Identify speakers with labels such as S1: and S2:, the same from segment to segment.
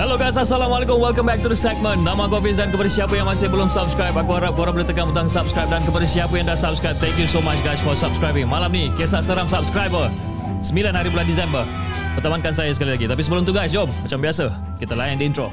S1: Hello guys, Assalamualaikum. Welcome back to the segment. Nama aku Hafiz dan kepada siapa yang masih belum subscribe, aku harap korang boleh tekan butang subscribe dan kepada siapa yang dah subscribe, thank you so much guys for subscribing. Malam ni, kisah seram subscriber. 9 hari bulan Disember. Pertemankan saya sekali lagi. Tapi sebelum tu guys, jom. Macam biasa, kita layan di intro.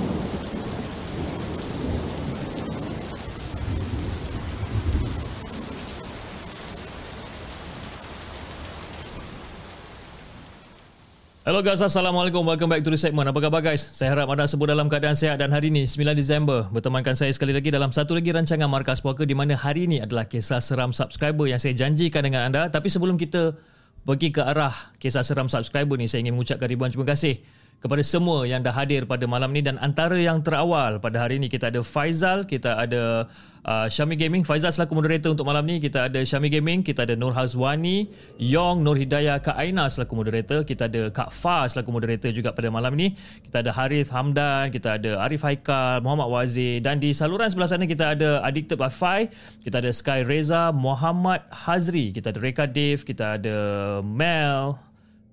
S1: Hello guys, Assalamualaikum. Welcome back to the segment. Apa khabar guys? Saya harap anda semua dalam keadaan sihat dan hari ini 9 Disember bertemankan saya sekali lagi dalam satu lagi rancangan Markas Puaka di mana hari ini adalah kisah seram subscriber yang saya janjikan dengan anda. Tapi sebelum kita pergi ke arah kisah seram subscriber ni, saya ingin mengucapkan ribuan terima kasih kepada semua yang dah hadir pada malam ni. Dan antara yang terawal pada hari ini kita ada Faizal, kita ada uh, Syami Gaming, Faizal selaku moderator untuk malam ni, kita ada Syami Gaming, kita ada Nur Hazwani, Yong, Nur Hidayah, Kak Aina selaku moderator, kita ada Kak Fa selaku moderator juga pada malam ni, kita ada Harith Hamdan, kita ada Arif Haikal, Muhammad Wazir. Dan di saluran sebelah sana kita ada Addicted by Fai, kita ada Sky Reza, Muhammad Hazri, kita ada Reka Dave, kita ada Mel,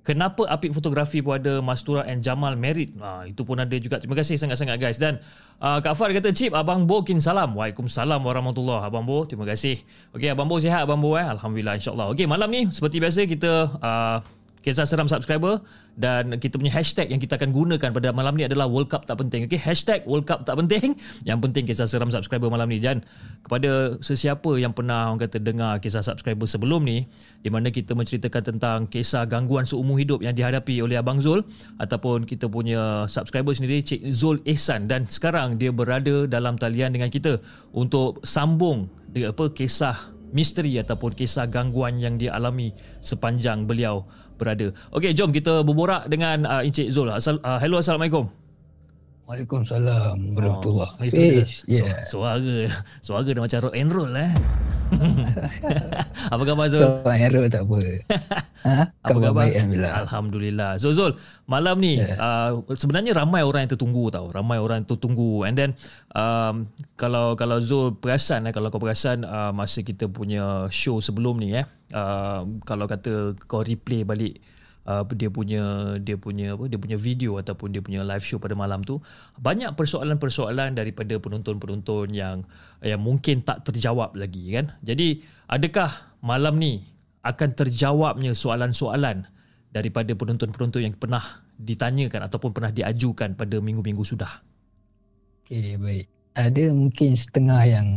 S1: Kenapa Apik Fotografi pun ada Mastura and Jamal Merit? Ha, Itu pun ada juga. Terima kasih sangat-sangat guys. Dan uh, Kak Far kata Cip Abang Bo kin salam. Waalaikumsalam warahmatullahi Abang Bo terima kasih. Okey Abang Bo sihat Abang Bo eh? Alhamdulillah insyaAllah Okey malam ni Seperti biasa kita uh, Kisah seram subscriber dan kita punya hashtag yang kita akan gunakan pada malam ni adalah World Cup tak penting. Okey, hashtag World Cup tak penting. Yang penting kisah seram subscriber malam ni dan kepada sesiapa yang pernah orang kata dengar kisah subscriber sebelum ni di mana kita menceritakan tentang kisah gangguan seumur hidup yang dihadapi oleh Abang Zul ataupun kita punya subscriber sendiri Cik Zul Ihsan dan sekarang dia berada dalam talian dengan kita untuk sambung dia apa kisah misteri ataupun kisah gangguan yang dia alami sepanjang beliau berada. Okey, jom kita berborak dengan uh, Encik Zul. Asal, uh, hello, Assalamualaikum.
S2: Waalaikumsalam warahmatullahi
S1: Oh, itu dia.
S2: Fiz, yeah.
S1: Su- suara suara dia macam rock and roll eh. apa khabar Zul?
S2: Kau hero tak apa. ha?
S1: Apa
S2: Khabar baik Alhamdulillah.
S1: Alhamdulillah. So Zul, malam ni yeah. uh, sebenarnya ramai orang yang tertunggu tau. Ramai orang yang tertunggu. And then um, kalau kalau Zul perasan eh kalau kau perasan uh, masa kita punya show sebelum ni eh uh, kalau kata kau replay balik uh, dia punya dia punya apa dia punya video ataupun dia punya live show pada malam tu banyak persoalan-persoalan daripada penonton-penonton yang yang mungkin tak terjawab lagi kan. Jadi adakah malam ni akan terjawabnya soalan-soalan daripada penonton-penonton yang pernah ditanyakan ataupun pernah diajukan pada minggu-minggu sudah.
S2: Okey, baik. Ada mungkin setengah yang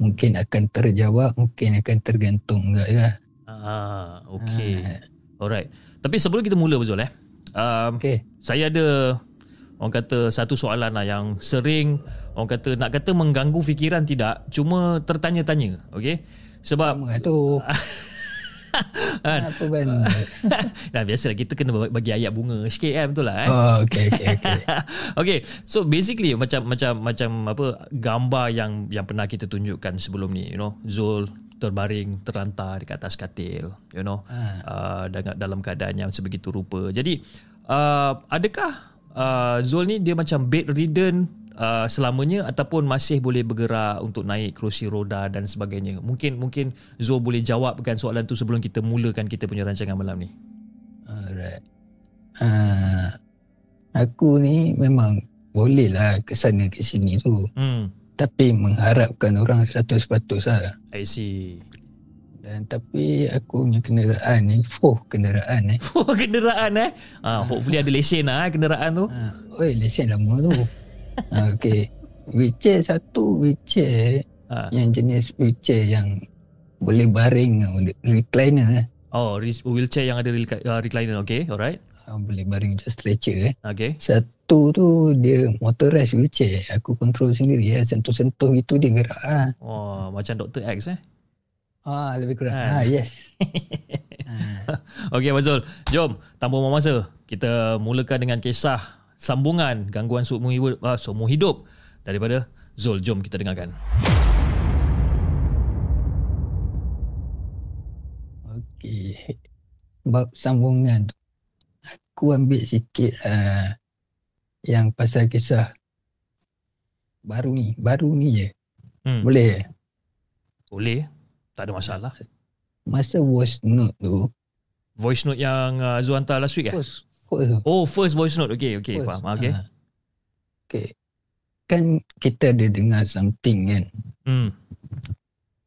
S2: mungkin akan terjawab, mungkin akan tergantung juga ya.
S1: Ah, okey. Alright. Tapi sebelum kita mula betul eh. Um,
S2: Okey.
S1: saya ada orang kata satu soalan lah yang sering orang kata nak kata mengganggu fikiran tidak, cuma tertanya-tanya, okey? Sebab
S2: Sama tu.
S1: kan
S2: Apa benda?
S1: Dah biasalah kita kena bagi ayat bunga sikit kan betul lah eh.
S2: Oh, okey okey okey.
S1: okay, so basically macam macam macam apa gambar yang yang pernah kita tunjukkan sebelum ni, you know, Zul terbaring terlantar di atas katil, you know, uh, dalam keadaan yang sebegitu rupa. Jadi, uh, adakah uh, Zul ni dia macam bedridden uh, selamanya ataupun masih boleh bergerak untuk naik kerusi roda dan sebagainya? Mungkin mungkin Zul boleh jawabkan soalan tu sebelum kita mulakan kita punya rancangan malam ni.
S2: Alright. Uh, aku ni memang boleh lah ke sana ke sini tu.
S1: Hmm.
S2: Tapi mengharapkan orang 100% lah.
S1: I see.
S2: Dan tapi aku punya kenderaan ni, fuh kenderaan eh.
S1: Oh, kenderaan eh. Ah, hopefully ada lesen lah eh, kenderaan tu.
S2: Ha, oi, lesen lama tu. ha, okay. Wheelchair satu wheelchair
S1: Ah.
S2: yang jenis wheelchair yang boleh baring recliner eh.
S1: Oh, wheelchair yang ada rec- recliner. Okay, alright.
S2: Ha, boleh baring macam stretcher eh.
S1: Okay.
S2: Satu tu dia motorized wheelchair. Aku control sendiri eh. Sentuh-sentuh itu dia gerak ah.
S1: Oh, macam Dr. X eh.
S2: Ha, lebih kurang.
S1: Ha.
S2: Ha, yes. ha.
S1: Okey Mazul, jom tanpa buang masa kita mulakan dengan kisah sambungan gangguan seumur hidup, uh, seumur hidup daripada Zul. Jom kita dengarkan.
S2: Okey. Bab sambungan tu. Aku ambil sikit uh, yang pasal kisah baru ni. Baru ni je.
S1: Hmm.
S2: Boleh eh?
S1: Boleh. Tak ada masalah.
S2: Masa voice note tu.
S1: Voice note yang uh, Zul hantar last week eh?
S2: First. First.
S1: Oh, first voice note. Okey, okey,
S2: first.
S1: faham. Okey.
S2: Ha. Okey. Kan kita ada dengar something kan.
S1: Hmm.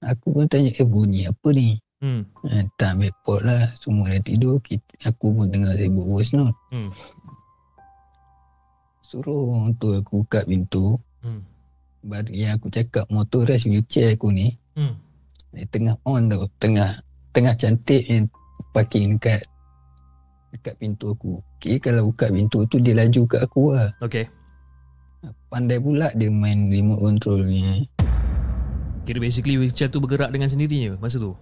S2: Aku pun tanya, eh bunyi apa ni?
S1: Hmm.
S2: Ha, tak ambil pot lah. Semua dah tidur. Kita, aku pun dengar sibuk voice note.
S1: Hmm.
S2: Suruh orang tu aku buka pintu.
S1: Hmm.
S2: Baru yang aku cakap motor race wheelchair aku ni.
S1: Hmm.
S2: Dia tengah on tau. Tengah tengah cantik yang parking dekat dekat pintu aku. Okay, kalau buka pintu tu dia laju kat aku lah.
S1: Okey.
S2: Pandai pula dia main remote control ni.
S1: Kira basically wheelchair tu bergerak dengan sendirinya masa tu.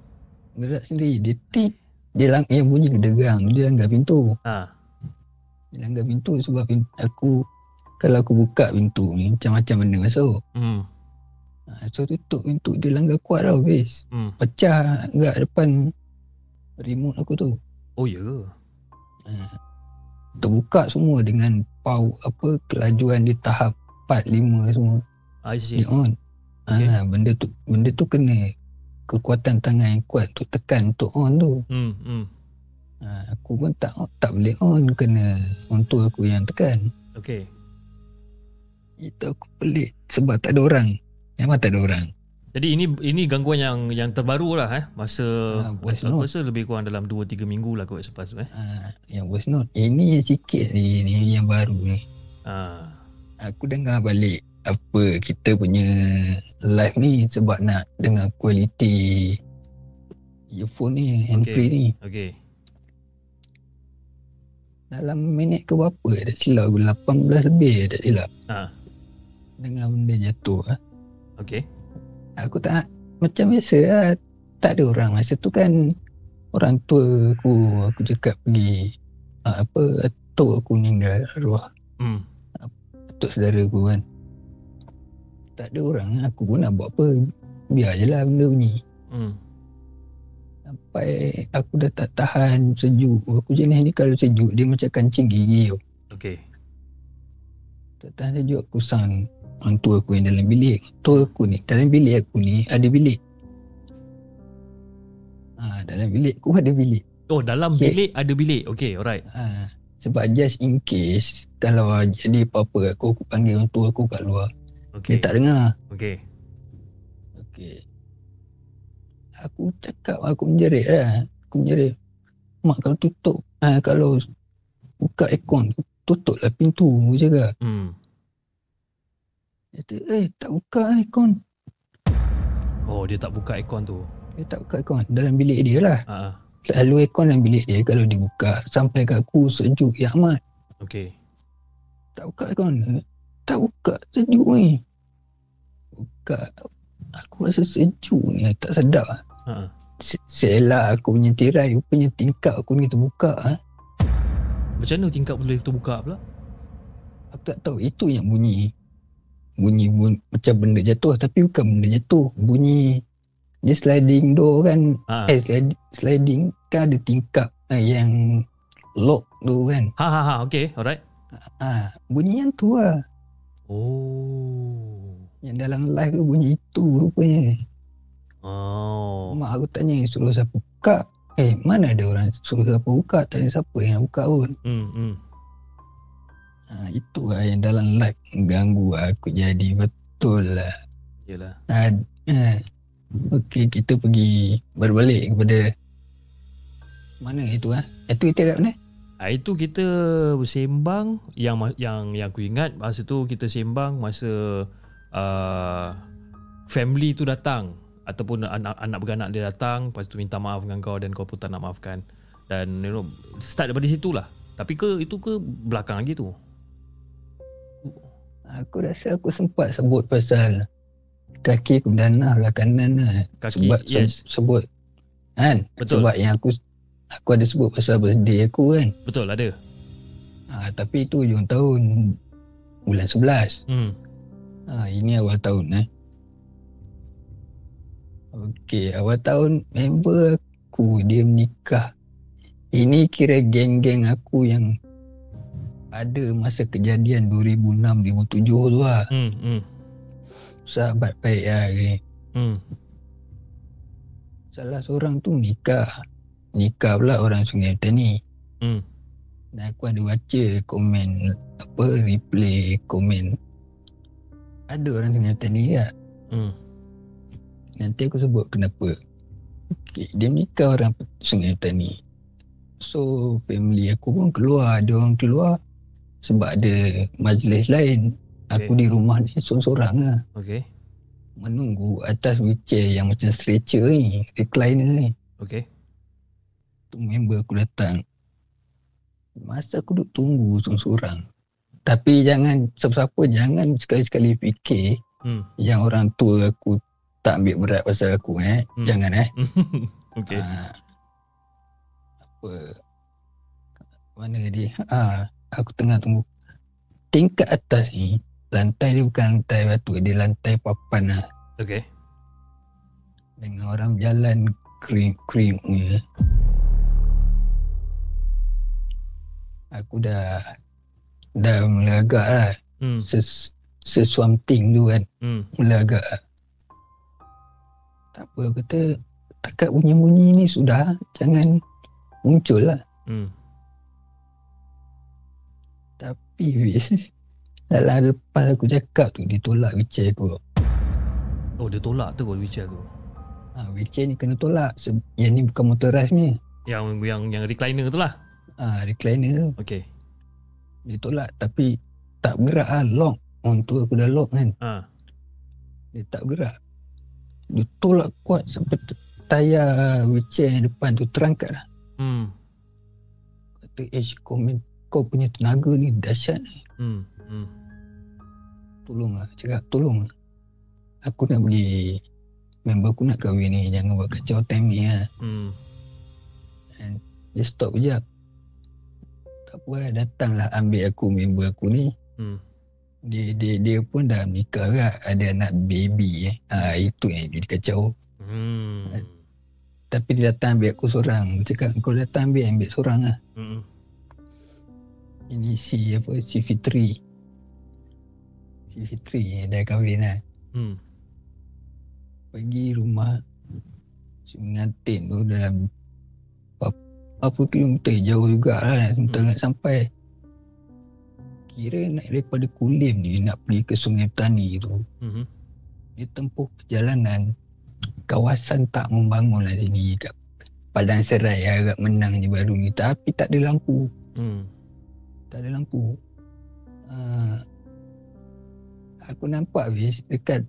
S2: Gerak sendiri. Dia tit. Dia lang yang bunyi gedegang. Dia langgar pintu.
S1: Ha.
S2: Dia langgar pintu sebab pintu, aku kalau aku buka pintu ni macam-macam benda masuk.
S1: Hmm.
S2: Ha, so tutup pintu dia langgar kuat tau base.
S1: Hmm.
S2: Pecah kat depan remote aku tu.
S1: Oh ya. Yeah.
S2: Ha. Terbuka semua dengan power apa kelajuan di tahap 4 5 semua
S1: I see.
S2: dia on.
S1: Okay.
S2: Ha, benda tu benda tu kena kekuatan tangan yang kuat tu tekan untuk on tu.
S1: Hmm. Hmm.
S2: Ha, aku pun tak tak boleh on kena untuk aku yang tekan.
S1: Okey.
S2: Itu aku pelik sebab tak ada orang. Memang tak ada orang.
S1: Jadi ini ini gangguan yang yang terbaru lah eh. Masa
S2: voice
S1: aku
S2: note.
S1: rasa lebih kurang dalam 2 3 minggu lah kot selepas tu eh.
S2: Ha, yang voice note. Ini yang sikit ni, ni yang baru ni.
S1: Ah.
S2: Aku dengar balik apa kita punya live ni sebab nak dengar kualiti earphone ni, hand
S1: Okay.
S2: free ni.
S1: Okey.
S2: Dalam minit ke berapa tak silap aku 18 lebih tak silap.
S1: Ah.
S2: Dengar benda jatuh ah.
S1: Okey.
S2: Aku tak macam biasa lah. Tak ada orang masa tu kan orang tua aku aku cakap pergi ah, apa atuk aku meninggal arwah
S1: Hmm.
S2: atuk saudara aku kan. Tak ada orang aku pun nak buat apa. Biar je lah benda ni.
S1: Hmm.
S2: Sampai aku dah tak tahan sejuk. Aku jenis ni kalau sejuk dia macam kancing gigi tau.
S1: Okey.
S2: Tak tahan sejuk aku sang orang tua aku yang dalam bilik. Tua aku ni, dalam bilik aku ni ada bilik. Ha, dalam bilik aku ada bilik.
S1: Oh, dalam
S2: Okay.
S1: bilik ada bilik. Okey, alright.
S2: Ha, sebab just in case kalau jadi apa-apa aku, aku panggil orang tua aku kat luar.
S1: Okey.
S2: Dia tak dengar.
S1: Okey.
S2: Okey. Aku cakap aku menjerit lah. Aku menjerit. Mak kalau tutup, ha, kalau buka aircon, tutuplah pintu. Aku cakap.
S1: Hmm.
S2: Dia kata, eh tak buka aircon.
S1: Oh, dia tak buka aircon tu.
S2: Dia tak buka aircon. Dalam bilik dia lah.
S1: Ha ah.
S2: Selalu aircon dalam bilik dia kalau dibuka sampai kat aku sejuk ya amat.
S1: Okey.
S2: Tak buka aircon. Tak buka sejuk ni. Buka. Aku rasa sejuk ni. Tak sedap lah.
S1: Ha ah.
S2: Se- Selah aku punya tirai, rupanya tingkap aku ni terbuka. Ha?
S1: Macam mana tingkap boleh terbuka pula?
S2: Aku tak tahu. Itu yang bunyi. Bunyi bun, macam benda jatuh. Tapi bukan benda jatuh. Bunyi dia sliding door kan.
S1: Ha.
S2: Eh sliding, sliding kan ada tingkap eh, yang lock tu kan.
S1: Ha ha ha. Okey, alright.
S2: Ha, bunyi yang tu lah.
S1: Oh.
S2: Yang dalam live tu bunyi itu rupanya.
S1: Oh.
S2: Mak aku tanya suruh siapa buka. Eh mana ada orang suruh siapa buka. Tak ada siapa yang buka pun.
S1: Hmm, hmm.
S2: Ha, Ha, itu lah yang dalam live mengganggu aku jadi betul lah.
S1: Yalah.
S2: Ha, ha. Okey, kita pergi berbalik kepada mana itu ah? Ha? Itu kita kat mana?
S1: Ah itu kita bersembang yang yang yang aku ingat masa tu kita sembang masa uh, family tu datang ataupun anak anak beranak dia datang lepas tu minta maaf dengan kau dan kau pun tak nak maafkan dan you know start daripada situ lah tapi ke itu ke belakang lagi tu
S2: Aku rasa aku sempat sebut pasal kaki aku danah belah kanan lah.
S1: Kaki,
S2: sebab
S1: yes.
S2: se- sebut kan
S1: Betul.
S2: sebab yang aku aku ada sebut pasal birthday aku kan
S1: betul ada
S2: ha, tapi itu hujung tahun bulan 11
S1: hmm
S2: ha, ini awal tahun eh Okey, awal tahun member aku dia menikah. Ini kira geng-geng aku yang ada masa kejadian 2006-2007 tu lah.
S1: hmm hmm
S2: Sahabat baik lah ni.
S1: hmm
S2: Salah seorang tu nikah. Nikah pula orang Sungai Petani.
S1: hmm
S2: Dan aku ada baca komen apa replay komen ada orang Sungai Petani tak?
S1: hmm
S2: Nanti aku sebut kenapa. Okay, dia nikah orang Sungai Petani. So family aku pun keluar, dia orang keluar sebab ada majlis lain. Aku
S1: Okay.
S2: di rumah ni seorang-seorang lah.
S1: okey
S2: Menunggu atas wheelchair yang macam stretcher ni, recliner ni.
S1: okey
S2: Tu member aku datang. Masa aku duduk tunggu seorang-seorang. Tapi jangan, siapa-siapa jangan sekali-sekali fikir
S1: hmm
S2: yang orang tua aku tak ambil berat pasal aku eh.
S1: Hmm.
S2: Jangan eh.
S1: okey
S2: Ah, apa mana dia ah aku tengah tunggu tingkat atas ni lantai dia bukan lantai batu dia lantai papan lah
S1: okey
S2: dengan orang jalan krim krim ni aku dah dah mula agak lah.
S1: Hmm.
S2: Ses, sesuamting tu kan.
S1: Hmm.
S2: Mula agak lah. tak apa aku kata takat bunyi-bunyi ni sudah. Jangan muncul lah.
S1: Hmm.
S2: Tapi Fiz Dalam lepas aku cakap tu Dia tolak wheelchair aku.
S1: Oh dia tolak tu kalau wheelchair tu?
S2: Ha, Wheelchair ni kena tolak. Yang ni bukan motorized ni.
S1: Yang yang yang recliner tu lah
S2: ha, Recliner. Tu
S1: okey.
S2: Dia tolak Tapi Tak bergerak lah Lock. On tu aku dah lock kan?
S1: Ha
S2: Dia tak bergerak. Dia tolak kuat Sampai tayar wheelchair yang depan tu terangkat lah
S1: hmm.
S2: Kata eh kau, kau punya tenaga ni dahsyat ni.
S1: Hmm hmm.
S2: Tolong lah Cakap tolong lah Aku nak pergi Member aku nak kahwin ni Jangan buat kacau time ni lah
S1: hmm.
S2: Dia stop sekejap. Tak apa lah Datanglah ambil aku Member aku ni.
S1: Hmm.
S2: Dia dia dia pun dah nikah kan Ada anak baby eh? Ha, Itu yang jadi kacau.
S1: Hmm.
S2: Tapi dia datang ambil aku seorang. Aku cakap kau datang ambil Ambil seorang lah.
S1: Hmm.
S2: Ini si apa Si Fitri. Si Fitri yang dah kahwin lah.
S1: Hmm.
S2: Pergi rumah Si mengantin tu dalam Apa, apa kilometer Jauh juga lah
S1: Hmm.
S2: nak sampai Kira naik daripada Kulim ni Nak pergi ke Sungai Petani tu.
S1: Hmm.
S2: Dia tempuh perjalanan Kawasan tak membangun lah sini kat Padang Serai agak menang je baru ni. Tapi tak ada lampu.
S1: Hmm.
S2: Tak ada lampu. Uh, Aku nampak Fiz Dekat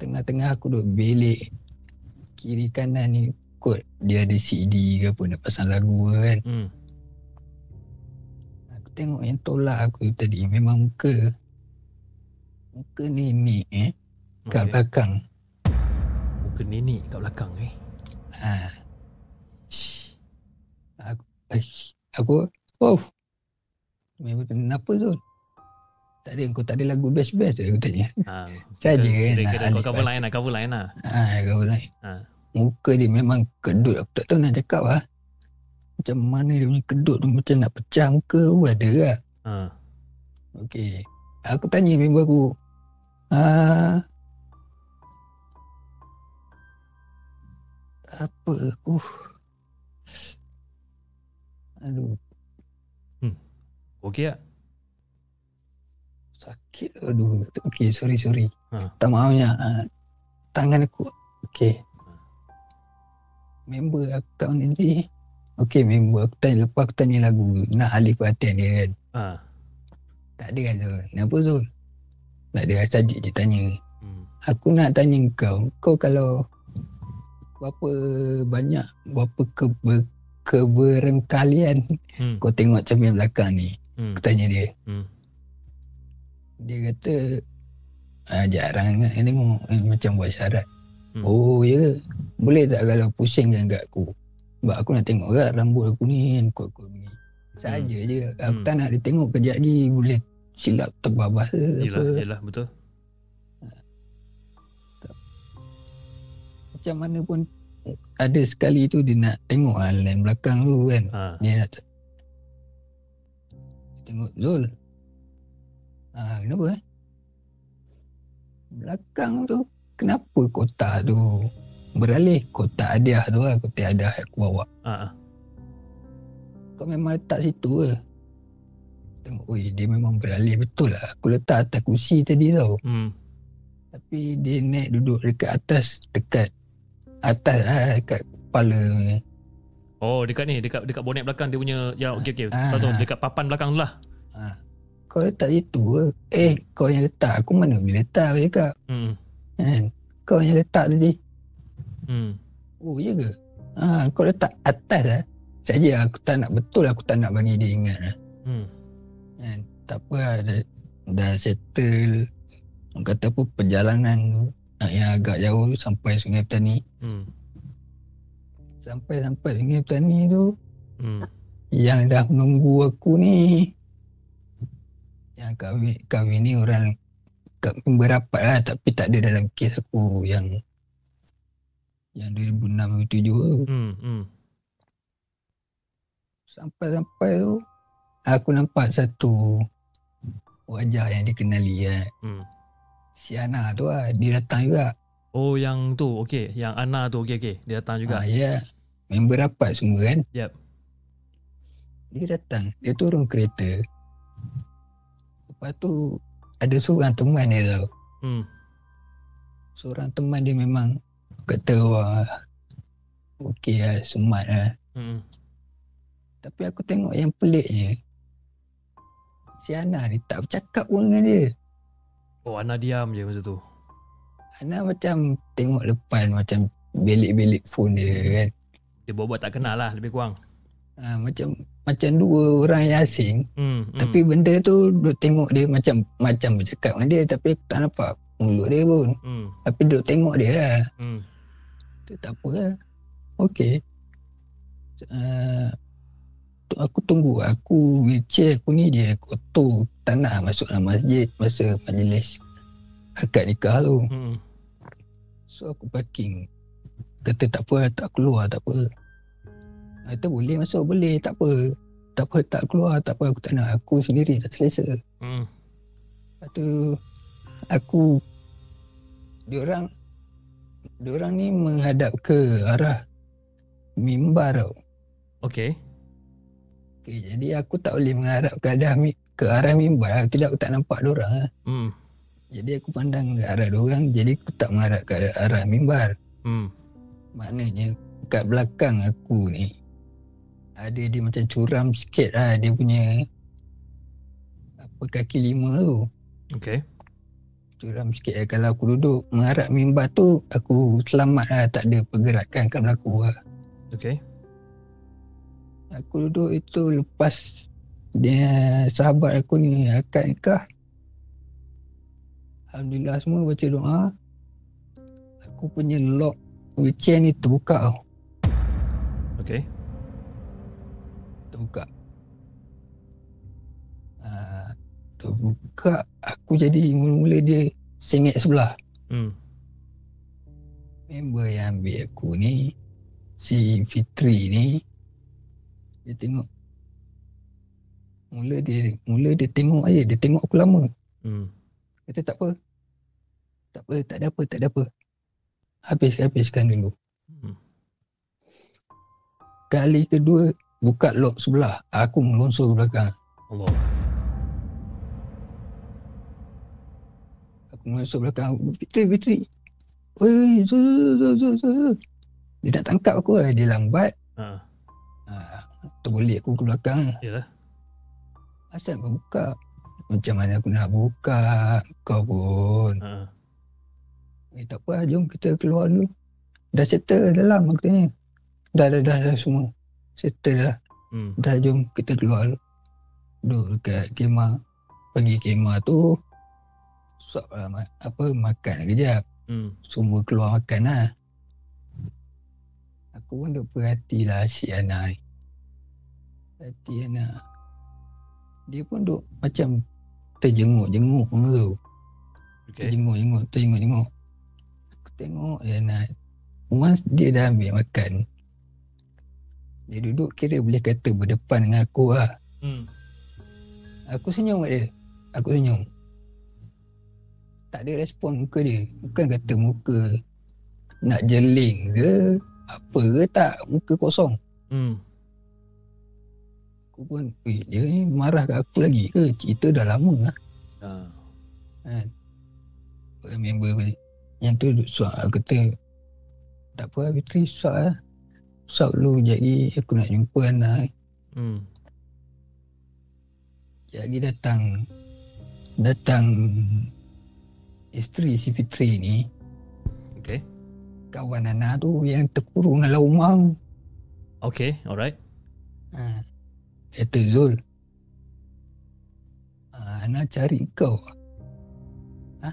S2: Tengah-tengah aku duduk belik Kiri kanan ni Kot. Dia ada CD ke apa Nak pasang lagu ke kan.
S1: Hmm.
S2: Aku tengok yang tolak aku tadi. Memang muka Muka nenek eh. Kat
S1: Okey.
S2: belakang.
S1: Muka nenek kat belakang eh.
S2: Ha,
S1: Shh.
S2: Aish, Aku Oh. Memang kenapa tu? Tak ada Kau tak ada lagu best-best Aku tanya.
S1: Ha
S2: Saja kan
S1: kira kau cover line lah cover line lah.
S2: Ha, kau lain.
S1: Ha.
S2: Muka dia memang kedut. Aku tak tahu nak cakap lah. Macam mana dia punya kedut tu macam nak pecah muka tu ada tak?
S1: ha
S2: Okey. Aku tanya member aku. Ah, apa aku? Aduh.
S1: okey tak
S2: Sakit aduh. Okay, sorry sorry.
S1: Ha.
S2: Tak maafnya. Uh, tangan aku. Okay. Member akaun ni. Okay, member aku tanya lepas aku tanya lagu. Nak alih perhatian dia kan.
S1: Ha.
S2: Tak ada kan Zul. Kenapa Zul? Tak ada saja je tanya.
S1: Hmm.
S2: Aku nak tanya kau. Kau kalau berapa banyak berapa kebe, keberengkalian
S1: Hmm.
S2: kau tengok cermin belakang ni?
S1: Hmm.
S2: Aku tanya dia.
S1: Hmm.
S2: Dia kata ah, jarang kan tengok eh, macam buat syarat.
S1: Hmm.
S2: Oh ya. ke? Boleh tak kalau pusingkan kat aku? Sebab aku nak tengok kan rambut aku ni kan kuat-kuat begini. Saja je. Aku
S1: Hmm.
S2: tak nak dia tengok kejap lagi boleh silap terbabas ke apa.
S1: Yelah, yelah, betul.
S2: Macam mana pun ada sekali tu dia nak tengok lah line belakang tu kan.
S1: Ha.
S2: Dia nak tengok Zul. Ah, kenapa eh? Belakang tu kenapa kotak tu beralih kotak hadiah tu lah kotak hadiah yang aku bawa.
S1: Ha. ha.
S2: Kau memang letak situ ke? Tengok, oi dia memang beralih betul lah. Aku letak atas kursi tadi tau.
S1: Hmm.
S2: Tapi dia naik duduk dekat atas, dekat atas lah, dekat kepala.
S1: Oh, dekat ni, dekat dekat bonet belakang dia punya ya okey okey. Tahu tahu dekat papan belakang tu lah.
S2: Ha. Kau letak situ ke? Eh, kau yang letak. Aku mana boleh letak aku cakap.
S1: Hmm.
S2: Kan? Kau yang letak tadi.
S1: Hmm.
S2: Oh, ya ke? Ha, kau letak atas lah. Saja aku tak nak betul aku tak nak bagi dia ingat lah.
S1: Hmm.
S2: Kan? Tak apa lah. Dah, dah settle. Orang kata apa perjalanan tu. Yang agak jauh tu sampai Sungai Petani.
S1: Hmm.
S2: Sampai-sampai Sungai Petani tu.
S1: Hmm.
S2: Yang dah menunggu aku ni. Yang kahwin, kahwin ni orang kahwin berapat lah. Tapi tak ada dalam kes aku yang yang 2006-2007 tu.
S1: Hmm. Hmm.
S2: Sampai-sampai tu aku nampak satu wajah yang dikenali kan.
S1: Hmm.
S2: Si Ana tu lah. Dia datang juga.
S1: Oh, yang tu. Okey, yang Ana tu okey okey. Dia datang juga.
S2: Ha, ya. Member rapat semua kan.
S1: Yep.
S2: Dia datang. Dia turun kereta. Lepas tu ada seorang teman dia tau.
S1: Hmm.
S2: Seorang teman dia memang kata wah okey lah, smart lah.
S1: Hmm.
S2: Tapi aku tengok yang peliknya. Si Ana ni tak bercakap pun dengan dia.
S1: Oh, Ana diam je masa tu.
S2: Ana macam tengok depan macam belik-belik phone dia kan.
S1: Dia buat-buat tak kenal lah lebih kurang.
S2: Ha, macam macam dua orang yang asing.
S1: Hmm. hmm.
S2: Tapi benda tu duk tengok dia macam macam bercakap dengan dia tapi aku tak nampak mulut dia pun.
S1: hmm.
S2: Tapi duk tengok dia lah.
S1: Hmm.
S2: Tu tak apa lah. Okey. Uh, aku tunggu. Aku wheelchair aku ni dia kotor. Tak nak masuk dalam masjid masa majlis akad nikah tu.
S1: Hmm.
S2: So aku parking. Kata tak apa tak keluar tak apa. Kata boleh masuk boleh tak apa. Tak apa tak keluar tak apa aku tak nak. Aku sendiri tak selesa.
S1: Hmm.
S2: Lepas tu aku diorang diorang ni menghadap ke arah mimbar tau.
S1: Okey.
S2: Okay, jadi aku tak boleh menghadap ke arah ke arah mimbar. Tidak aku tak nampak diorang lah.
S1: Hmm.
S2: Jadi aku pandang ke arah diorang. Jadi aku tak menghadap ke arah, arah mimbar.
S1: Hmm.
S2: Maknanya kat belakang aku ni ada dia macam curam sikit lah dia punya apa kaki lima tu.
S1: Okey.
S2: curam sikit lah. Kalau aku duduk mengarah mimbar tu, aku selamat lah. Tak ada pergerakan kat belakang lah.
S1: Okey.
S2: Aku duduk itu lepas dia sahabat aku ni akad nikah. Alhamdulillah semua baca doa. Aku punya lock wheelchair ni terbuka tau.
S1: Okey.
S2: Terbuka. Uh, terbuka. Aku jadi mula-mula dia sengit sebelah.
S1: Hmm.
S2: member yang ambil aku ni si Fitri ni dia tengok mula dia mula dia tengok aja dia tengok aku lama
S1: Hmm.
S2: kata tak apa tak apa tak ada apa tak ada apa habis habiskan dulu
S1: Hmm.
S2: kali kedua buka lock sebelah aku melonsor ke belakang
S1: Allah.
S2: Aku masuk belakang. Fitri, Fitri. Oi, Zul, Zul, Zul, Zul, Zul. Dia nak tangkap aku lah. Dia lambat.
S1: Ha.
S2: Ha, terbolik aku ke belakang.
S1: Yalah.
S2: Asal kau buka? Macam mana aku nak buka? Kau pun.
S1: Ha.
S2: Eh, tak apa, jom kita keluar dulu. Dah settle dalam aku tanya. Dah, dah, dah, dah semua. Settle dah.
S1: Hmm.
S2: Dah, jom kita keluar. Duduk dekat kemah. Pergi kemah tu. Suap lah, ma- apa, makan kejap.
S1: Hmm.
S2: Semua keluar makan lah. Aku pun duk perhati lah si Ana ni. Perhati Ana. Dia pun duk macam terjenguk-jenguk tu.
S1: Okay.
S2: Terjenguk-jenguk, terjenguk-jenguk. Aku tengok je Ana. Once dia dah ambil makan. Dia duduk kira boleh kata berdepan dengan aku lah.
S1: Hmm.
S2: Aku senyum kat dia. Aku senyum. Tak ada respon muka dia. Bukan kata muka nak jeling ke apa ke tak. Muka kosong.
S1: Hmm.
S2: Aku pun, eh dia ni marah kat aku lagi ke? Cerita dah lama lah.
S1: Ha.
S2: Kan? Member balik. Yang tu suap. Aku kata, tak apa Fitri suap lah. Suap dulu jadi aku nak jumpa anak.
S1: Hmm.
S2: Jadi datang datang isteri si Fitri ni
S1: Okay.
S2: kawan Ana tu yang terkurung dalam rumah.
S1: Okay. Alright.
S2: Ha. Kata Zul. Ha, Ana cari kau. Ha?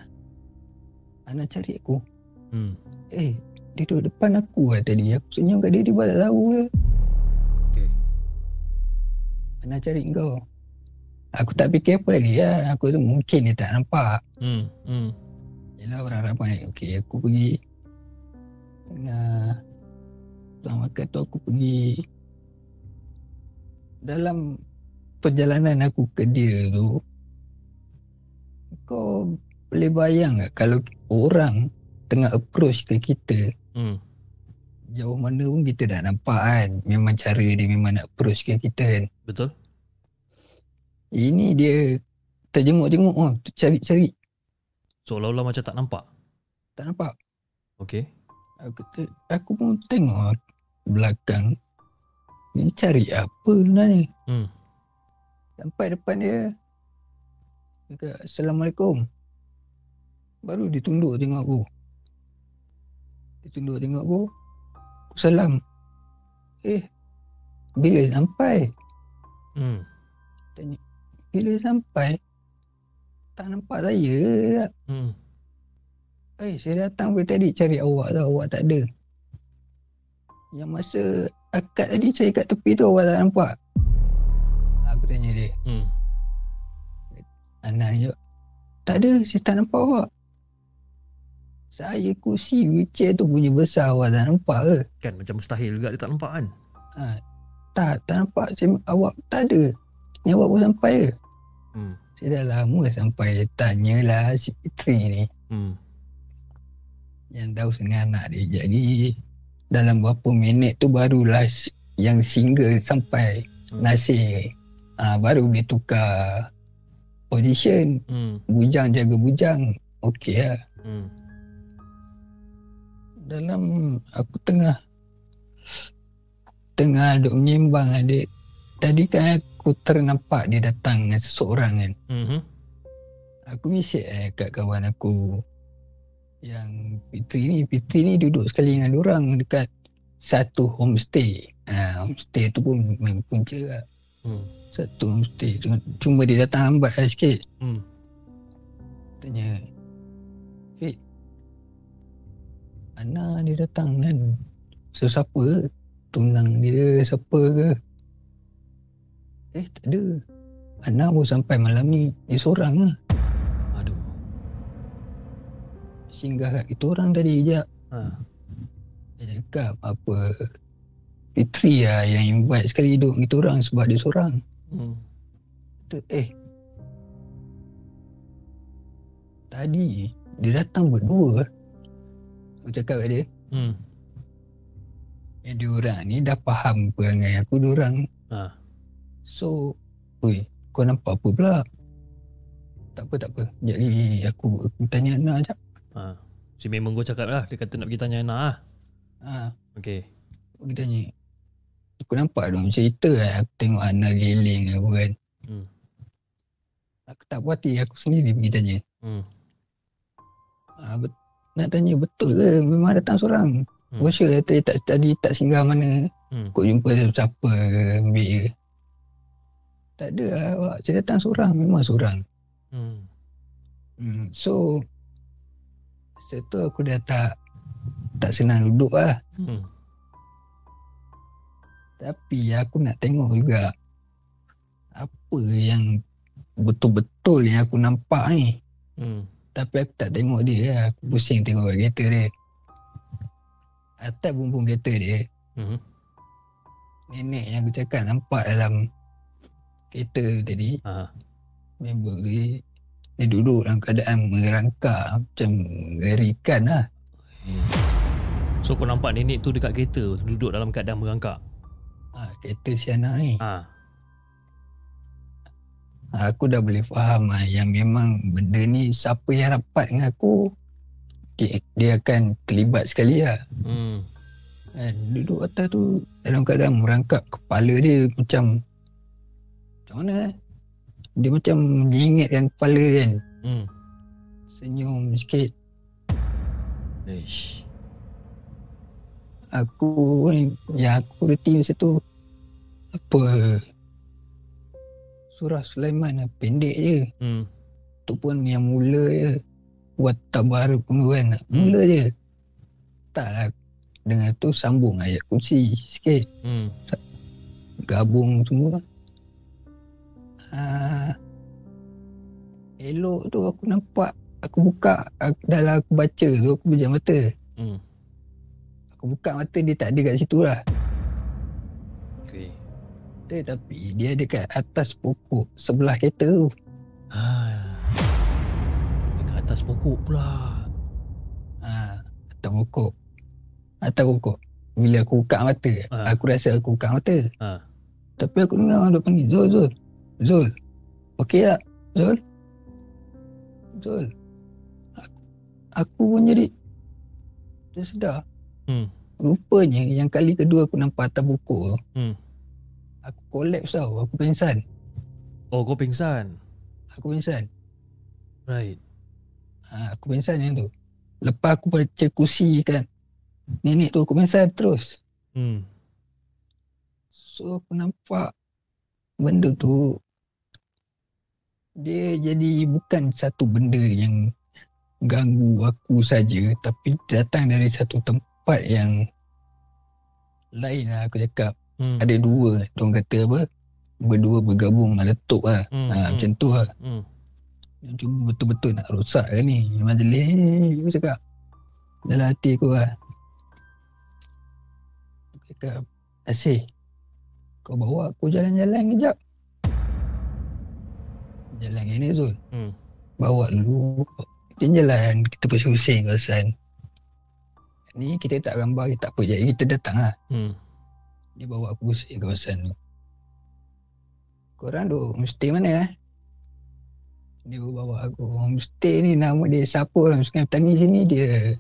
S2: Ana cari aku.
S1: Hmm.
S2: Eh, dia duduk depan aku lah tadi. Aku senyum kat dia, dia balas tahu je.
S1: Okay.
S2: Ana cari kau. Aku tak fikir apa lagi lah. Aku tu mungkin dia tak nampak.
S1: Hmm. Hmm.
S2: Yelah orang ramai. Okey, aku pergi tengah tuan makan tu aku pergi dalam perjalanan aku ke dia tu kau boleh bayang tak kalau orang tengah approach ke kita
S1: Hmm.
S2: jauh mana pun kita dah nampak kan memang cara dia memang nak approach ke kita kan
S1: Betul.
S2: ini dia terjenguk-jenguk oh, cari-cari
S1: Seolah-olah macam tak nampak.
S2: tak nampak
S1: Okay.
S2: Aku kata, aku pun tengok belakang. Ni cari apa sebenarnya?
S1: Hmm.
S2: Sampai depan dia. Kata, Assalamualaikum. Baru dia tunduk tengok aku. Dia tunduk tengok aku. Aku salam. Eh, bila sampai?
S1: Hmm.
S2: Tanya, bila sampai? Tak nampak saya.
S1: Hmm.
S2: Eh, saya datang pagi tadi cari awak tau, awak tak ada. Yang masa akad tadi saya kat tepi tu awak tak nampak. Aku tanya dia,
S1: Hmm.
S2: Anak ni, tak ada, saya tak nampak awak. Saya kursi wheelchair tu punya besar awak tak nampak ke?
S1: Kan macam mustahil juga dia tak nampak kan?
S2: Ha, tak, tak nampak. Saya, awak tak ada. Ni awak pun sampai ke?
S1: Hmm.
S2: Saya dah lama sampai tanyalah si Fitri ni.
S1: Hmm.
S2: yang tahu dengan anak dia. Jadi dalam berapa minit tu barulah yang single sampai
S1: Hmm.
S2: Nasir. Ah baru dia tukar position.
S1: Hmm.
S2: Bujang jaga bujang. Okey lah.
S1: Hmm.
S2: Dalam aku tengah tengah duk menyembang adik. Tadi kan aku ternampak dia datang dengan seseorang kan.
S1: Hmm.
S2: Aku bisik eh kat kawan aku yang Fitri ni Fitri ni duduk sekali dengan orang dekat satu homestay. Ha, homestay tu pun main punca lah.
S1: Hmm.
S2: Satu homestay. Cuma dia datang lambat lah sikit.
S1: Hmm.
S2: Tanya Fit Ana dia datang kan. So siapa Tunang dia siapa ke? Eh tak ada. Ana pun sampai malam ni. Dia seorang lah.
S1: Aduh.
S2: Singgah kat kita orang tadi je
S1: Ha.
S2: Dia cakap apa Fitri lah yang invite sekali duduk dengan kita orang sebab dia seorang.
S1: Hmm.
S2: Kata, eh. Tadi dia datang berdua Aku cakap kat dia
S1: Hmm.
S2: Yang dia orang ni dah faham perangai aku dia orang
S1: Ha.
S2: So Oi kau nampak apa pula Tak apa, tak apa. Jadi aku, aku tanya Ana sekejap.
S1: Ha. Si Mei Menggo cakap lah. Dia kata nak pergi tanya Ana lah.
S2: Ha,
S1: Okay.
S2: aku tanya. Aku nampak dia cerita kan. Aku tengok Ana geling apa kan.
S1: Hmm.
S2: Aku tak puas hati. Aku sendiri pergi tanya.
S1: Hmm.
S2: Ha, bet- nak tanya betul ke memang datang seorang?
S1: Hmm.
S2: Bosya kata tak, tadi tak singgah mana.
S1: Hmm.
S2: Kau jumpa siapa ke ambil ke. Tak ada lah awak. Saya datang seorang. Memang seorang.
S1: Hmm.
S2: Hmm. So Masa tu aku dah tak Tak senang duduk lah
S1: Hmm.
S2: Tapi aku nak tengok juga Apa yang Betul-betul yang aku nampak ni
S1: Hmm.
S2: Tapi aku tak tengok dia lah Aku pusing tengok kat kereta dia Atas bumbung kereta dia
S1: Hmm.
S2: Nenek yang aku cakap nampak dalam Kereta tadi
S1: Ha.
S2: Member dia Dia duduk dalam keadaan merangkak Macam mengerikan lah
S1: So kau nampak nenek tu dekat kereta duduk dalam keadaan merangkak.
S2: ha, Kereta si anak ni
S1: Ha.
S2: Aku dah boleh faham lah yang memang benda ni siapa yang rapat dengan aku dia, dia akan terlibat sekali lah.
S1: Hmm.
S2: Kan, duduk atas tu dalam keadaan merangkak kepala dia macam macam mana eh? Dia macam menyingatkan kepala kan.
S1: Hmm.
S2: Senyum sikit.
S1: Ish.
S2: Aku ni, yang aku reti masa tu apa surah Sulaiman lah, pendek je.
S1: Hmm.
S2: Tu pun yang mula je Buat tabar pun kan
S1: Hmm.
S2: Mula je Tak lah Dengan tu sambung ayat kursi sikit
S1: Hmm.
S2: Gabung semua ah, Elok tu aku nampak Aku buka aku, Dalam aku baca tu Aku pejam mata
S1: Hmm.
S2: Aku buka mata dia tak ada kat situ lah
S1: Okay.
S2: Tetapi dia ada kat atas pokok Sebelah kereta tu
S1: Ha. Dekat atas pokok pula.
S2: ha, Atas pokok Atas pokok Bila aku buka mata
S1: Ha.
S2: Aku rasa aku buka mata
S1: Ha.
S2: Tapi aku dengar dia panggil Zul Zul Zul Okey tak Zul Zul Aku, aku pun jadi Dia sedar
S1: Hmm.
S2: Rupanya yang kali kedua aku nampak atas pokok tu
S1: Hmm.
S2: Aku collapse tau Aku pingsan
S1: Oh kau pingsan.
S2: Aku pingsan
S1: Right.
S2: ha, Aku pingsan yang tu Lepas aku baca kursi kan Nenek tu aku pingsan terus
S1: Hmm.
S2: So aku nampak benda tu dia jadi bukan satu benda yang ganggu aku saja tapi datang dari satu tempat yang lain lah aku cakap
S1: Hmm.
S2: ada dua orang kata apa berdua bergabung meletup lah
S1: Hmm,
S2: ha,
S1: hmm.
S2: macam tu lah
S1: Hmm.
S2: yang cuba betul-betul nak rosak kan ni majlis aku cakap dalam hati aku lah aku cakap Asyik kau bawa aku jalan-jalan kejap jalan gini Zul
S1: Hmm.
S2: bawa dulu kita jalan kita pusing-pusing kawasan ni kita tak gambar kita tak apa jadi kita datang lah
S1: Hmm.
S2: Dia bawa aku pusing kawasan tu korang duk homestay mana eh dia bawa aku homestay ni nama dia siapa orang Sungai Petangi sini dia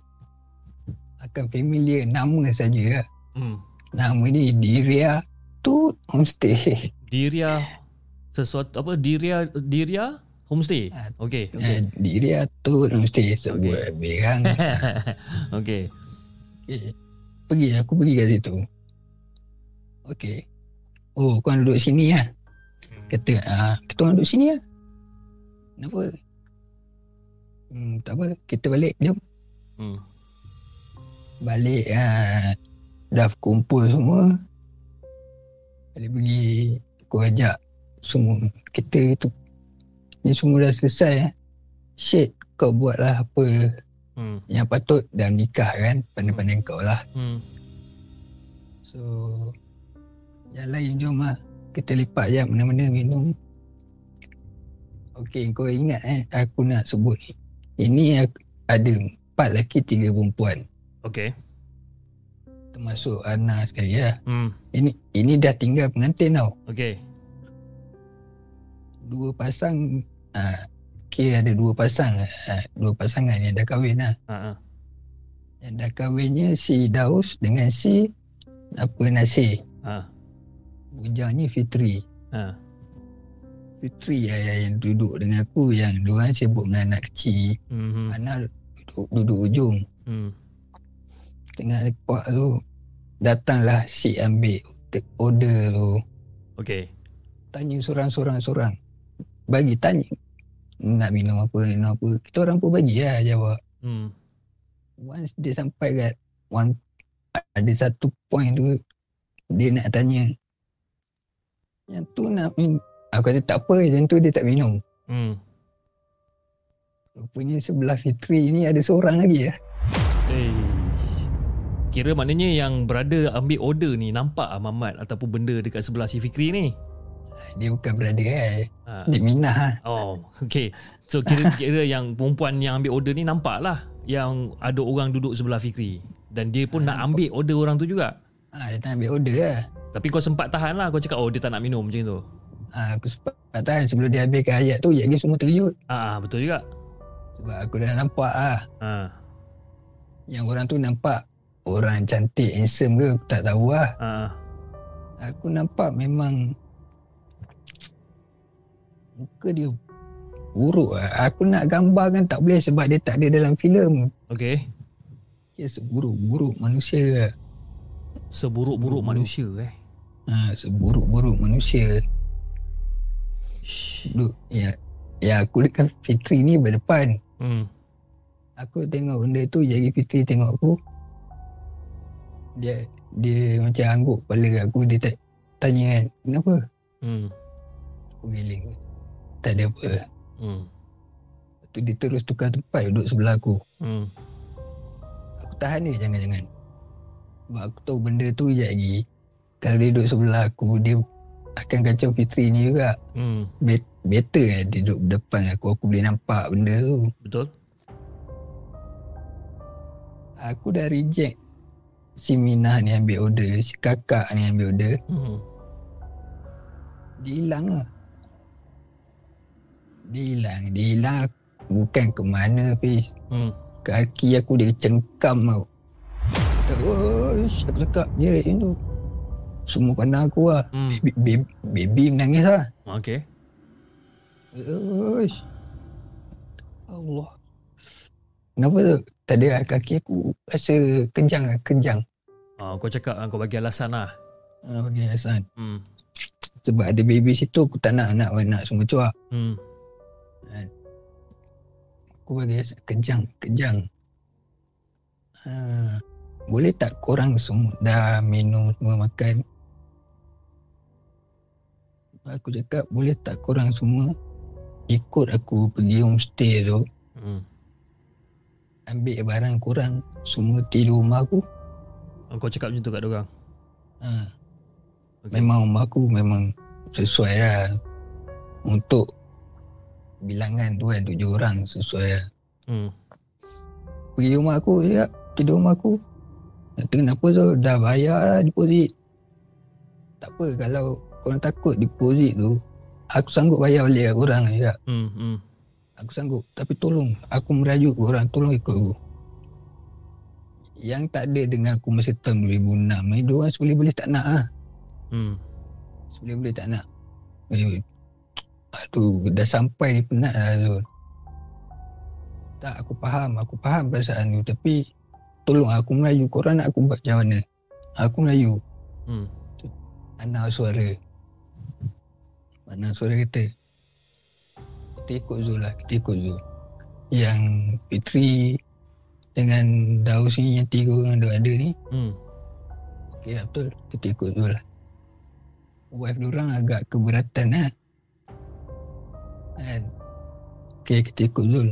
S2: akan familiar nama saja lah
S1: Hmm.
S2: nama ni Diria tu homestay
S1: Diria sesuatu apa Diria Diria homestay.
S2: Ah,
S1: Okey.
S2: okay.
S1: Okey.
S2: Diria tu homestay sebut
S1: Okay.
S2: okay. berang
S1: Okey.
S2: okay. pergi aku pergi kat situ okey. Oh kau duduk sini lah kata ah kita orang duduk sini lah. Kenapa? Hmm, tak apa. Kita balik jom.
S1: Hmm.
S2: balik ah, dah kumpul semua. Balik pergi aku ajak semua kita tu. Ni semua dah selesai eh. shit kau buatlah apa
S1: Hmm.
S2: yang patut dalam nikah kan? Pandai-pandai kau lah.
S1: Hmm.
S2: so yang lain jom lah kita lepak je mana-mana minum Okey, kau ingat eh aku nak sebut ni. Ini ada empat lelaki tiga perempuan
S1: Okey.
S2: termasuk Ana sekali lah.
S1: Hmm.
S2: Ini ini dah tinggal pengantin tau.
S1: Okey.
S2: Dua pasang uh, kira ada dua pasang ah, dua pasangan yang dah kahwin lah
S1: ha.
S2: yang dah kahwinnya si Daus dengan si apa Nasir
S1: Ha.
S2: bujangnya Fitri
S1: Ha.
S2: Fitri ya, ya, yang duduk dengan aku yang diorang sibuk dengan anak kecil
S1: Mhm.
S2: Ana duduk, duduk ujung
S1: Hmm.
S2: tengah lepak tu datanglah si ambil order tu
S1: Okey.
S2: tanya seorang-seorang seorang bagi tanya nak minum apa minum apa kita orang pun bagi lah jawab
S1: Hmm.
S2: once dia sampai kat one ada satu point tu dia nak tanya yang tu nak minum aku kata tak apa yang tu dia tak minum
S1: Hmm.
S2: rupanya sebelah Fitri ni ada seorang lagi ya
S1: Eh. Kira maknanya yang berada ambil order ni nampak ah mamat ataupun benda dekat sebelah si Fikri ni.
S2: dia bukan brother kan
S1: Ha.
S2: dia minah lah
S1: Oh, okay. So kira kira yang perempuan yang ambil order ni nampak lah yang ada orang duduk sebelah Fikri dan dia pun nak ambil order orang tu juga.
S2: ha, dia nak ambil order lah
S1: Tapi kau sempat tahan lah Kau cakap oh dia tak nak minum macam tu.
S2: Ha, aku sempat tahan sebelum dia habiskan ayat tu. Yang ni semua terkejut.
S1: Ah, ah betul juga.
S2: Sebab aku dah nampak lah.
S1: Ah,
S2: yang orang tu nampak orang cantik handsome ke aku tak tahu lah.
S1: Ah,
S2: aku nampak memang muka dia buruk lah. aku nak gambarkan tak boleh sebab dia tak ada dalam filem.
S1: Okay
S2: dia seburuk-buruk manusia lah.
S1: Seburuk-buruk manusia eh
S2: ha, seburuk-buruk manusia
S1: Shh.
S2: Duk, ya, ya aku dekat Fitri ni berdepan
S1: hmm.
S2: aku tengok benda tu jadi Fitri tengok aku dia dia macam angguk kepala aku dia tak tanya kan kenapa
S1: Hmm.
S2: aku giling tak ada apa
S1: Hmm.
S2: Tu dia terus tukar tempat duduk sebelah aku
S1: Hmm.
S2: aku tahan dia jangan-jangan sebab aku tahu benda tu je lagi kalau dia duduk sebelah aku dia akan kacau Fitri ni juga.
S1: Hmm.
S2: Bet- better kan dia duduk depan aku. Aku boleh nampak benda tu.
S1: Betul.
S2: Aku dah reject si Minah ni ambil order si kakak ni ambil order.
S1: Hmm.
S2: dia hilang lah. Dia hilang. Dia hilang bukan ke mana Fiz.
S1: Hmm.
S2: kaki aku dia cengkam tau. Terus aku cakap jerit macam tu semua pandang aku lah
S1: Hmm.
S2: baby, baby, baby menangis lah
S1: Okay
S2: Terus Allah Kenapa tu? Tadi lah kaki aku rasa kenjang lah, kenjang.
S1: ah, Kau cakap ah, kau bagi alasan lah
S2: Ha, bagi Hasan.
S1: hmm.
S2: Sebab ada baby situ aku tak nak anak anak semua cuak.
S1: Hmm.
S2: Aku bagi Hasan kejang, kejang. Ha, boleh tak korang semua dah minum semua makan? Aku cakap boleh tak korang semua ikut aku pergi homestay tu
S1: Hmm.
S2: ambil barang korang semua tidur rumah aku.
S1: Ah, Kau cakap macam tu kat diorang
S2: Ha,
S1: okay.
S2: memang rumah aku memang sesuai lah untuk bilangan tu kan tujuh orang sesuai lah.
S1: hmm.
S2: pergi rumah aku ya tidur rumah aku kata kenapa tu dah bayar lah deposit tak apa kalau korang takut deposit tu aku sanggup bayar balik lah korang ya
S1: Hmm. Hmm.
S2: aku sanggup. Tapi tolong aku merajuk korang tolong ikut aku. Yang tak ada dengan aku masa tahun 2006 ni diorang seboleh-boleh tak nak lah
S1: Hmm.
S2: seboleh-boleh tak nak. Eh, aduh dah sampai ni penat lah Zul. Tak aku faham aku faham perasaan tu tapi tolong aku Melayu korang nak aku buat macam mana? Aku Melayu
S1: Hmm.
S2: anak suara anak suara kata kita ikut Zul lah kita ikut Zul. Yang Fitri dengan Daus ni yang tiga orang ada ada ni.
S1: Hmm.
S2: okey lah, betul. Kita ikut Zul lah. Wife diorang agak keberatan lah. Kan? Okey kita ikut Zul.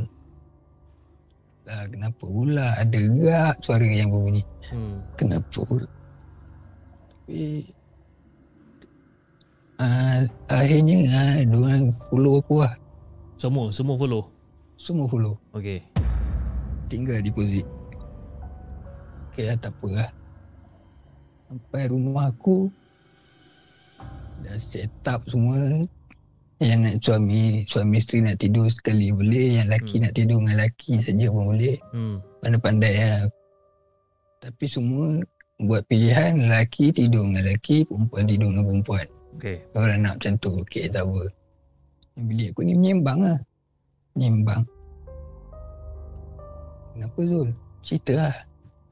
S2: Lah kenapa pula ada gerak suara yang berbunyi?
S1: Hmm.
S2: kenapa pula? Tapi uh, akhirnya uh, diorang follow aku lah.
S1: Semua Semua follow?
S2: Semua follow.
S1: Okay
S2: tinggal deposit. Okey lah tak apa lah. Sampai rumah aku dah set up semua. Yang nak suami Suami isteri nak tidur sekali boleh Yang lelaki
S1: Hmm.
S2: nak tidur dengan lelaki saja pun boleh.
S1: Hmm.
S2: Pandai-pandai lah. Tapi semua Buat pilihan Lelaki tidur dengan lelaki Perempuan tidur dengan perempuan
S1: Okay.
S2: Orang nak macam tu Okay tak apa bilik aku ni menyembang lah Menyembang Kenapa Zul? Cerita lah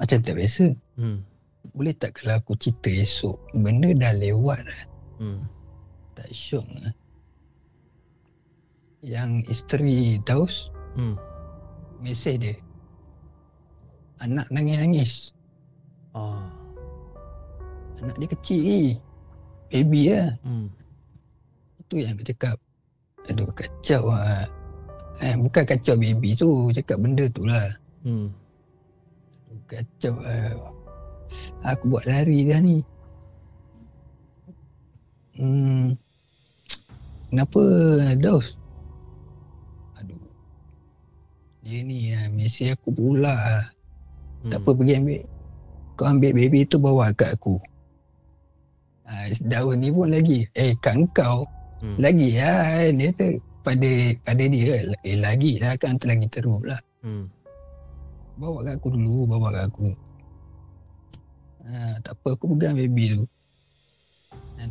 S2: Macam tak biasa
S1: Hmm.
S2: Boleh tak kalau aku cerita esok Benda dah lewat lah
S1: Hmm.
S2: Tak syok lah Yang isteri Daus
S1: Hmm.
S2: Mesej dia Anak nangis-nangis
S1: Ah.
S2: Anak dia kecil ni Baby lah.
S1: Hmm.
S2: Itu yang aku cakap. Aduh kacau lah eh, Bukan kacau baby tu. Cakap benda tu lah.
S1: Hmm.
S2: Kacau lah Aku buat lari dah ni. Hmm. Kenapa Daus? Aduh. Dia ni lah Mesej aku pula lah
S1: Hmm.
S2: Tak apa pergi ambil. Kau ambil baby tu bawa kat aku ha, Daun ni pun lagi. Eh kat kau
S1: Hmm.
S2: Lagi lah kan Dia tu pada pada dia eh lagi lah. Kan lagi teruk lah.
S1: Hmm.
S2: bawa kat aku dulu bawa kat aku. Ha, tak apa aku pegang baby tu. Dan,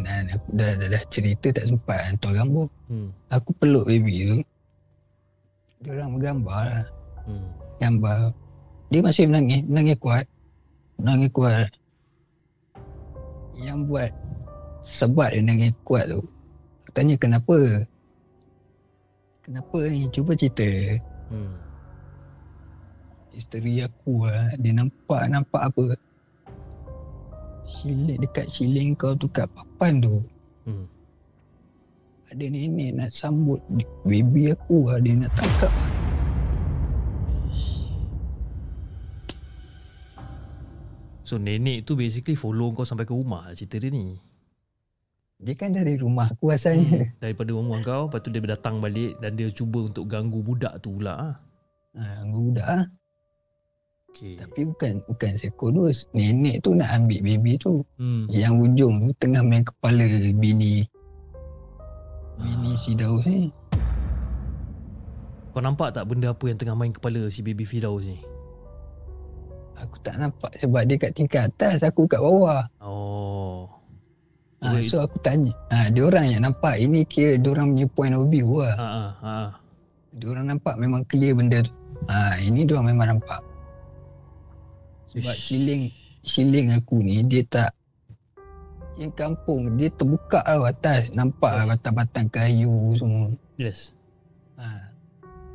S2: dan aku dah, dah, dah cerita tak sempat hantar gambar
S1: Hmm.
S2: aku peluk baby tu. Dia orang bergambar lah.
S1: Hmm.
S2: gambar. Dia masih menangis menangis kuat. Menangis kuat yang buat sebab dia menangis kuat tu. Aku tanya kenapa? Kenapa ni? Cuba cerita.
S1: Hmm.
S2: isteri aku lah dia nampak nampak apa? Siling dekat siling kau tu kat papan tu.
S1: Hmm.
S2: ada nenek nak sambut baby aku lah dia nak tangkap
S1: So nenek tu basically follow kau sampai ke rumah lah cerita dia ni.
S2: dia kan dari rumah aku asalnya
S1: Daripada rumah kau Lepas tu dia datang balik Dan dia cuba untuk ganggu budak tu pula ah.
S2: ha, budak lah
S1: Okay.
S2: Tapi bukan bukan sekodus. Nenek tu nak ambil baby tu.
S1: Hmm.
S2: Yang ujung tu tengah main kepala bini bini
S1: Ah.
S2: si Daus ni.
S1: Kau nampak tak benda apa yang tengah main kepala si baby Firdaus ni?
S2: Aku tak nampak sebab dia kat tingkat atas, aku kat bawah.
S1: Oh.
S2: Ha, so aku tanya. Ha, dia orang yang nampak. Ini kira dia orang punya point of view lah.
S1: Ha ha. ah.
S2: Dia orang nampak memang clear benda tu. Ha, ini dia orang memang nampak. Sebab
S1: Ish.
S2: siling siling aku ni dia tak yang kampung dia terbuka tau atas nampak lah batang-batang kayu semua
S1: Yes.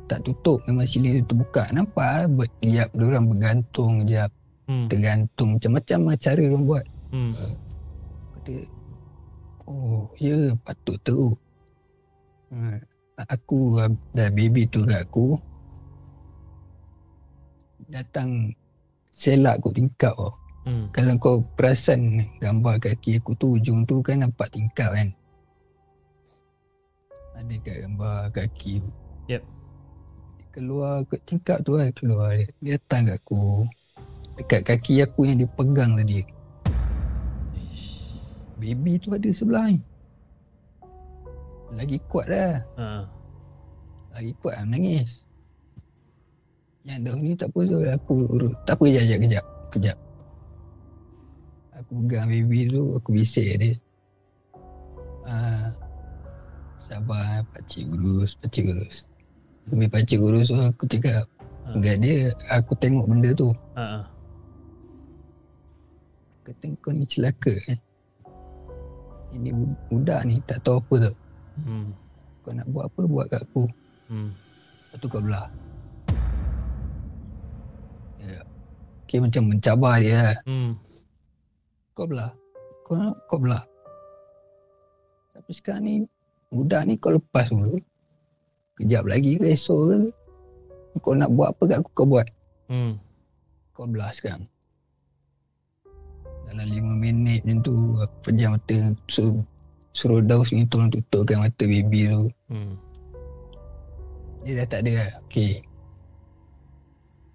S2: Tak tutup memang siling tu terbuka nampak lah bertiap dia orang bergantung jap
S1: Hmm.
S2: tergantung macam-macam lah cara dia orang buat
S1: Hmm.
S2: kata oh ya patut teruk ha. aku dah baby tu kat aku datang selak aku tingkap tau
S1: Hmm.
S2: Kalau kau perasan gambar kaki aku tu ujung tu kan nampak tingkap kan. Ada kat gambar kaki tu.
S1: Yep.
S2: Keluar ke tingkap tu lah keluar dia. Dia datang kat aku. Dekat kaki aku yang dia pegang tadi.
S1: Ish.
S2: Baby tu ada sebelah ni. Lagi kuat dah.
S1: Ha.
S2: Lagi kuat lah menangis. Yang dah ni tak apa aku urut. Tak apa kejap kejap kejap. Kejap. Aku pegang baby tu aku bisik dia. Ah, sabar pakcik urus, pakcik urus. Sambil pakcik urus tu aku cakap
S1: Ha.
S2: Enggak dia, aku tengok benda tu.
S1: Ha.
S2: Kata kau ni celaka kan. Ini bu- budak ni tak tahu apa tau.
S1: Hmm.
S2: Kau nak buat apa buat kat aku.
S1: Hmm.
S2: Lepas tu kau belah. Ya. Okay, macam mencabar dia lah.
S1: Hmm.
S2: Kau belah. Kau nak kau belah. Tapi sekarang ni budak ni kau lepas dulu. Kejap lagi ke esok ke. Kau nak buat apa kat aku kau buat.
S1: Hmm.
S2: Kau belah sekarang. Dalam lima minit macam tu aku pejam mata suruh, suruh Daus ni tolong tutupkan mata baby tu.
S1: Hmm.
S2: Dia dah tak ada lah. Okay.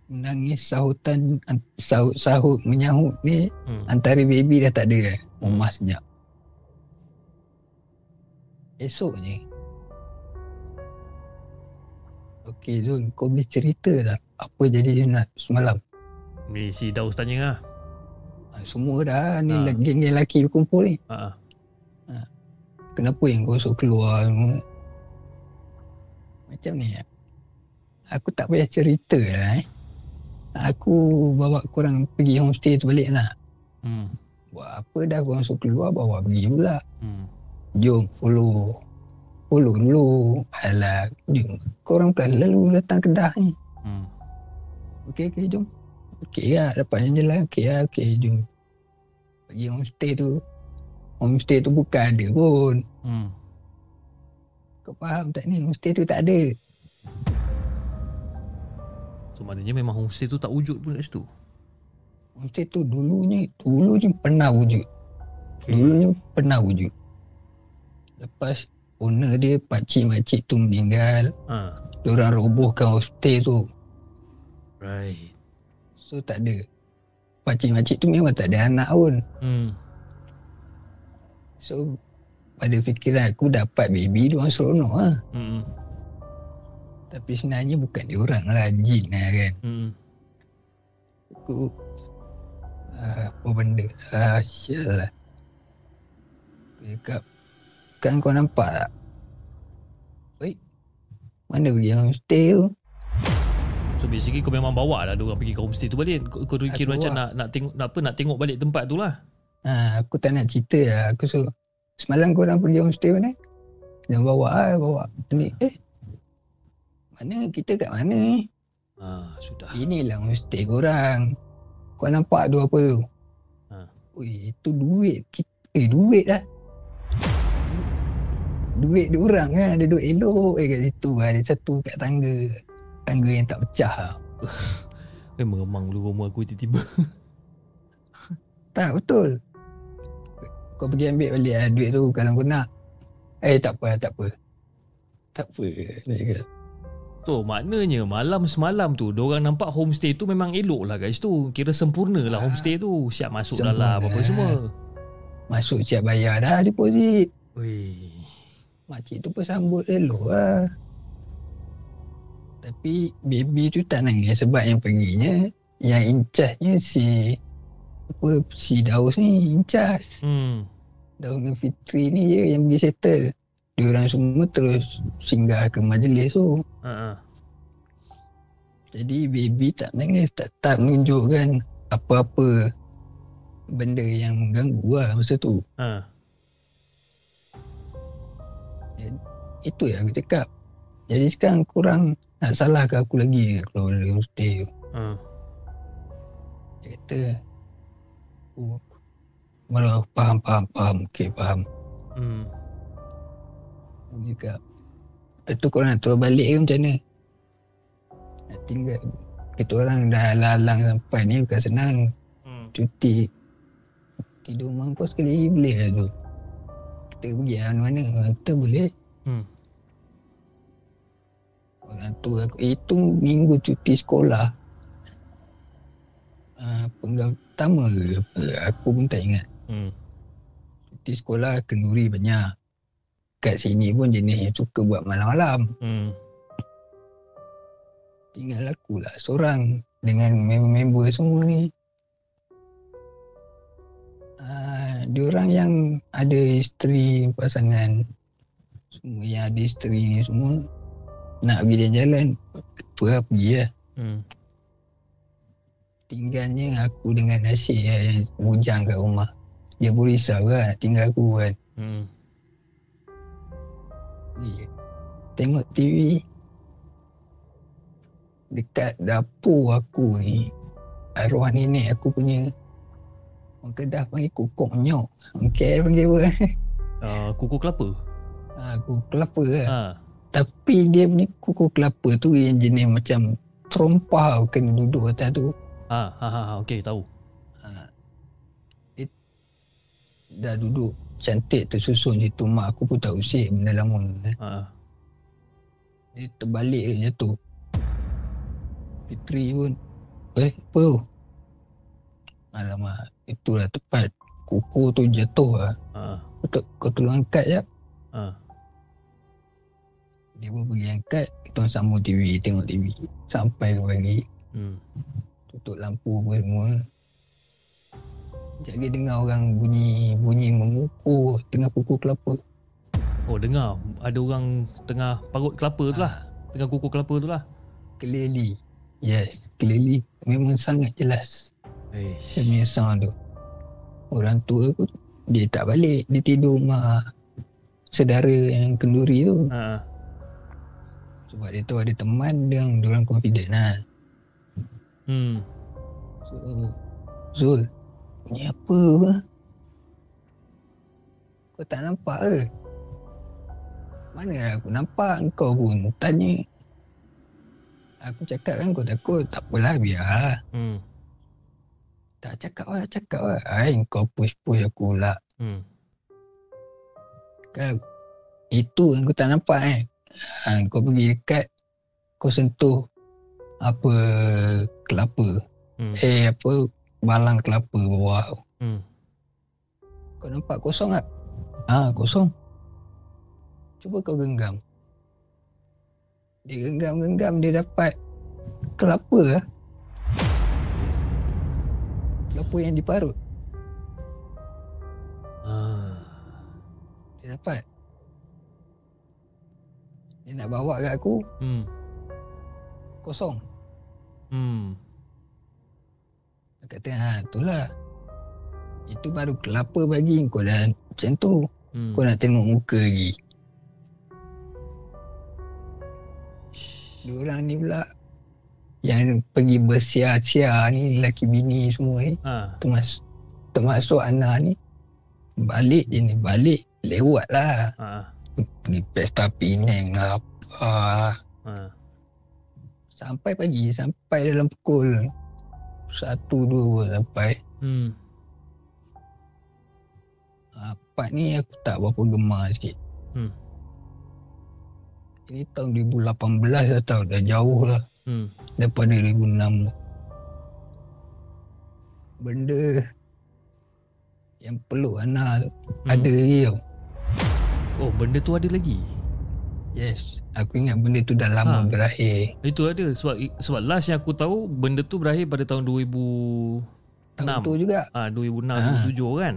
S2: Menangis sahutan an- sahut-sahut menyahut ni
S1: Hmm.
S2: antara baby dah tak ada lah. Rumah senyap. Esoknya Okey Zul Kau boleh cerita Apa jadi sunat semalam
S1: Ni si Daus tanya lah.
S2: ha, Semua dah Ni
S1: Ha.
S2: ha. geng-geng lelaki berkumpul ni
S1: Ha. ah.
S2: Kenapa yang kau suruh keluar semua Macam ni Aku tak payah cerita lah eh Aku bawa korang pergi homestay tu balik nak
S1: Hmm.
S2: Buat apa dah korang suruh keluar Bawa pergi pula
S1: Hmm.
S2: Jom Follow dulu. Alah Jom. Korang kan lalu datang kedah ni.
S1: Hmm.
S2: Okey okey jom. Okey lah Dapat yang jalan Okey lah okey jom. Pergi homestay tu Homestay tu bukan ada pun.
S1: Hmm.
S2: Kau faham tak ni? Homestay tu tak ada.
S1: So maknanya memang homestay tu tak wujud pun kat situ.
S2: Homestay tu dulunya Dulunya pernah wujud. Dulunya pernah wujud. Lepas Owner dia Pakcik-makcik tu meninggal
S1: Ha.
S2: Diorang robohkan homestay tu
S1: Right.
S2: So tak ada Pakcik-makcik tu memang tak ada anak pun
S1: Hmm.
S2: So pada fikiran aku dapat baby dia orang seronok lah.
S1: Hmm.
S2: Tapi sebenarnya bukan dia orang lah jin lah kan.
S1: Hmm.
S2: Aku uh, apa benda lah sial lah. Aku cakap kan kau nampak tak? Oi. Mana pergi yang stay tu?
S1: So basically kau memang bawa lah orang pergi ke homestay tu balik. Kau, kau kira
S2: Aku
S1: macam
S2: bawa.
S1: nak nak tengok nak apa nak tengok balik tempat tu lah.
S2: Ha, aku tak nak cerita lah. Aku suruh semalam kau orang pergi homestay mana? Jangan bawa lah, bawa. Ni, eh. Mana kita kat mana ni?
S1: Ha, sudah.
S2: Inilah homestay korang. Kau nampak tu apa tu?
S1: Ha.
S2: Ui, itu duit. Kita, eh, duit lah. Duit dia orang kan. Ada duit elok eh kat situ. Ada satu kat tangga. Tangga yang tak pecah. lah.
S1: Eh meremang dulu rumah aku tiba-tiba.
S2: Tak, betul. Kau pergi ambil balik lah duit tu kalau kau nak. Eh, tak apa, tak apa. Tak apa. Dia
S1: So maknanya malam semalam tu Diorang nampak homestay tu memang elok lah kat situ Kira sempurna lah
S2: Ah.
S1: homestay tu Siap masuk
S2: Sempurna.
S1: dalam apa semua
S2: Masuk siap bayar dah deposit.
S1: Weh.
S2: Makcik tu pun sambut elok lah. Tapi baby tu tak nangis sebab yang perginya yang in charge-nya si apa si Daus ni in charge.
S1: Hmm.
S2: Daus dengan Fitri ni je yang pergi settle. Diorang semua terus singgah ke majlis tu.
S1: Ha
S2: Jadi baby tak nangis, tak, tak menunjukkan apa-apa benda yang mengganggu lah masa tu.
S1: ha.
S2: Itu yang aku cakap. Jadi sekarang kurang nak salahkan aku lagi kalau dari homestay tu.
S1: Ha.
S2: Dia kata oh, Mana faham, faham, faham. Okey, faham.
S1: Hmm.
S2: Dia cakap Lepas tu korang nak turun balik ke macam mana? Nak tinggal Kita orang dah lalang sampai ni bukan senang
S1: Hmm.
S2: Cuti Tidur mangkos sekali boleh lah tu Kita pergi lah mana-mana Kita boleh
S1: Hmm.
S2: Orang tu aku Itu minggu cuti sekolah. Uh, Penggal pertama ke apa Aku pun tak ingat.
S1: Hmm.
S2: Cuti sekolah kenduri banyak. Kat sini pun jenis yang suka buat malam-malam.
S1: Hmm.
S2: Tinggal aku lah seorang Dengan member-member semua ni. Uh, Diorang yang ada isteri pasangan. Semua yang ada isteri ni semua Nak pergi jalan-jalan Apa lah pergi lah
S1: Hmm.
S2: Tinggalnya aku dengan Nasir lah yang bujang kat rumah Dia pun risau kan nak tinggal aku kan
S1: Hmm.
S2: Ni, Tengok TV Dekat dapur aku ni Arwah nenek aku punya Orang Kedah panggil kukuk nyok Orang KL panggil apa
S1: Uh, kuku kelapa.
S2: ha, Kuku kelapa lah
S1: Ha.
S2: Tapi dia punya kuku kelapa tu Yang jenis macam Terompah kena duduk atas tu
S1: Ha, ha, ha, ha. okey tahu.
S2: ha. Dia dah duduk cantik tersusun situ Mak aku pun tak usik benda lama kan.
S1: Ha.
S2: Dia terbalik dia jatuh Fitri pun Eh apa tu Alamak Itulah tepat Kuku tu jatuh lah
S1: Ha.
S2: Kau, tu- kau tolong angkat jap
S1: Ha.
S2: Pergi angkat, kita orang sambung TV, tengok TV. Sampai ke pagi,
S1: Hmm.
S2: tutup lampu apa semua. Sekejap lagi dengar orang bunyi bunyi memukul tengah kuku kelapa.
S1: Oh dengar ada orang tengah parut kelapa tu lah. Tengah kuku kelapa tu lah.
S2: Clearly. Yes, clearly. Memang sangat jelas.
S1: Eish.
S2: Dia punya sound tu. Orang tua aku, dia tak balik. Dia tidur rumah saudara yang kenduri tu.
S1: Ha.
S2: Sebab dia tahu ada teman yang diorang confident lah.
S1: Hmm.
S2: So, Zul, ni apa? lah? Kau tak nampak ke? Mana aku nampak kau pun tanya. Aku cakap kan kau takut. Tak apalah biar.
S1: Hmm.
S2: Tak cakap lah, cakap lah. Ay, kau push-push aku pula.
S1: Hmm.
S2: Kan itu yang kau tak nampak kan. Ha, kau pergi dekat kau sentuh apa kelapa.
S1: Hmm.
S2: Eh apa balang kelapa bawah.
S1: Hmm.
S2: Kau nampak kosong tak? Ah kosong. Cuba kau genggam. Dia genggam-genggam dia dapat kelapa lah. Kelapa yang diparut.
S1: Ah.
S2: Dia dapat. Dia nak bawa kat aku
S1: Hmm.
S2: kosong.
S1: Hmm.
S2: Kata ha itulah. Itu baru kelapa bagi kau dah macam tu.
S1: Hmm.
S2: Kau nak tengok muka lagi. Dua orang ni pula yang pergi bersia-sia ni lelaki bini semua ni
S1: Ha.
S2: termasuk termasuk anak ni balik je ni balik lewat lah
S1: Ha.
S2: Pergi pesta Penang lah apa
S1: Ha.
S2: sampai pagi sampai dalam pukul satu dua pun sampai
S1: Hmm.
S2: Part ni aku tak berapa gemar sikit.
S1: Hmm.
S2: Ini tahun 2018 dah tahu, dah jauh lah
S1: Hmm.
S2: daripada 2006 tu. Benda yang peluk anak
S1: Hmm.
S2: ada lagi tau.
S1: Oh, benda tu ada lagi.
S2: Yes, aku ingat benda tu dah lama
S1: Ha.
S2: berakhir.
S1: Itu ada sebab sebab last yang aku tahu benda tu berakhir pada tahun 2000
S2: Tahun tu juga.
S1: ah 2006
S2: Ha.
S1: 2007 kan.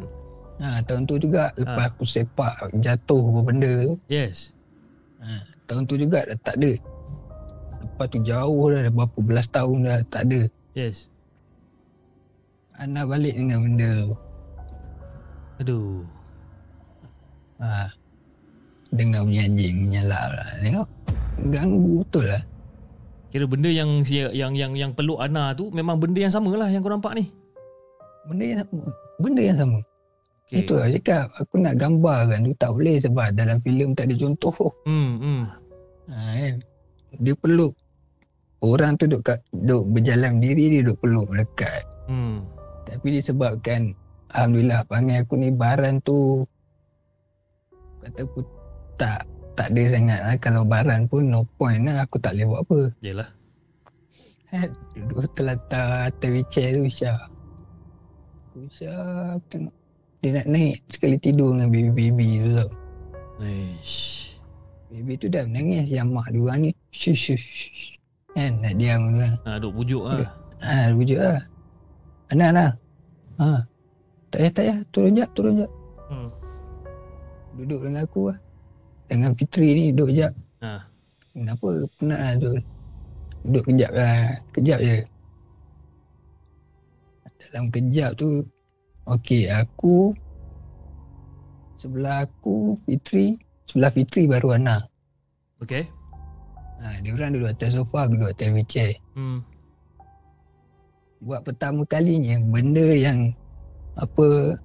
S2: Ha, tahun tu juga lepas
S1: Ha.
S2: aku sepak jatuh apa benda tu.
S1: Yes.
S2: Ha, tahun tu juga dah tak ada. Lepas tu jauh dah, dah berapa belas tahun dah tak ada.
S1: Yes.
S2: Anak balik dengan benda tu.
S1: Aduh.
S2: Ha. Dengar bunyi anjing menyalak lah. Tengok. Ganggu betul lah.
S1: Kira benda yang yang yang yang peluk Ana tu memang benda yang sama lah yang kau nampak ni.
S2: Benda yang sama. Benda yang sama.
S1: Okay.
S2: Itu lah cakap. Aku nak gambarkan tu tak boleh sebab dalam filem tak ada contoh.
S1: Hmm, hmm.
S2: Ha, kan? Dia peluk. Orang tu duduk, kat, duduk berjalan diri dia duduk peluk melekat.
S1: Hmm.
S2: Tapi disebabkan Alhamdulillah panggil aku ni baran tu kata aku tak tak ada sangat lah. Kalau baran pun no point lah. Aku tak boleh buat apa.
S1: Yalah.
S2: Kan duduk terlantar atas wheelchair tu. Aku Syah tengok. Dia nak naik sekali tidur dengan baby-baby tu tau.
S1: Eish.
S2: Baby tu dah menangis yang mak dia orang ni. Shush shush shush. Kan nak diam tu kan.
S1: Ha, duk pujuk lah.
S2: Ha, wujud lah. Anak, anak. Ha. Tak payah, tak payah. Turun jap, turun jap.
S1: Hmm.
S2: Duduk dengan aku lah. Dengan Fitri ni duduk jap.
S1: Ha.
S2: Kenapa? Penat lah tu. Duduk kejap lah. Kejap je. Dalam kejap tu, okey aku, sebelah aku Fitri, sebelah Fitri baru Ana.
S1: Okay.
S2: Ha, dia orang duduk atas sofa, aku duduk atas wheelchair.
S1: Hmm.
S2: buat pertama kalinya benda yang apa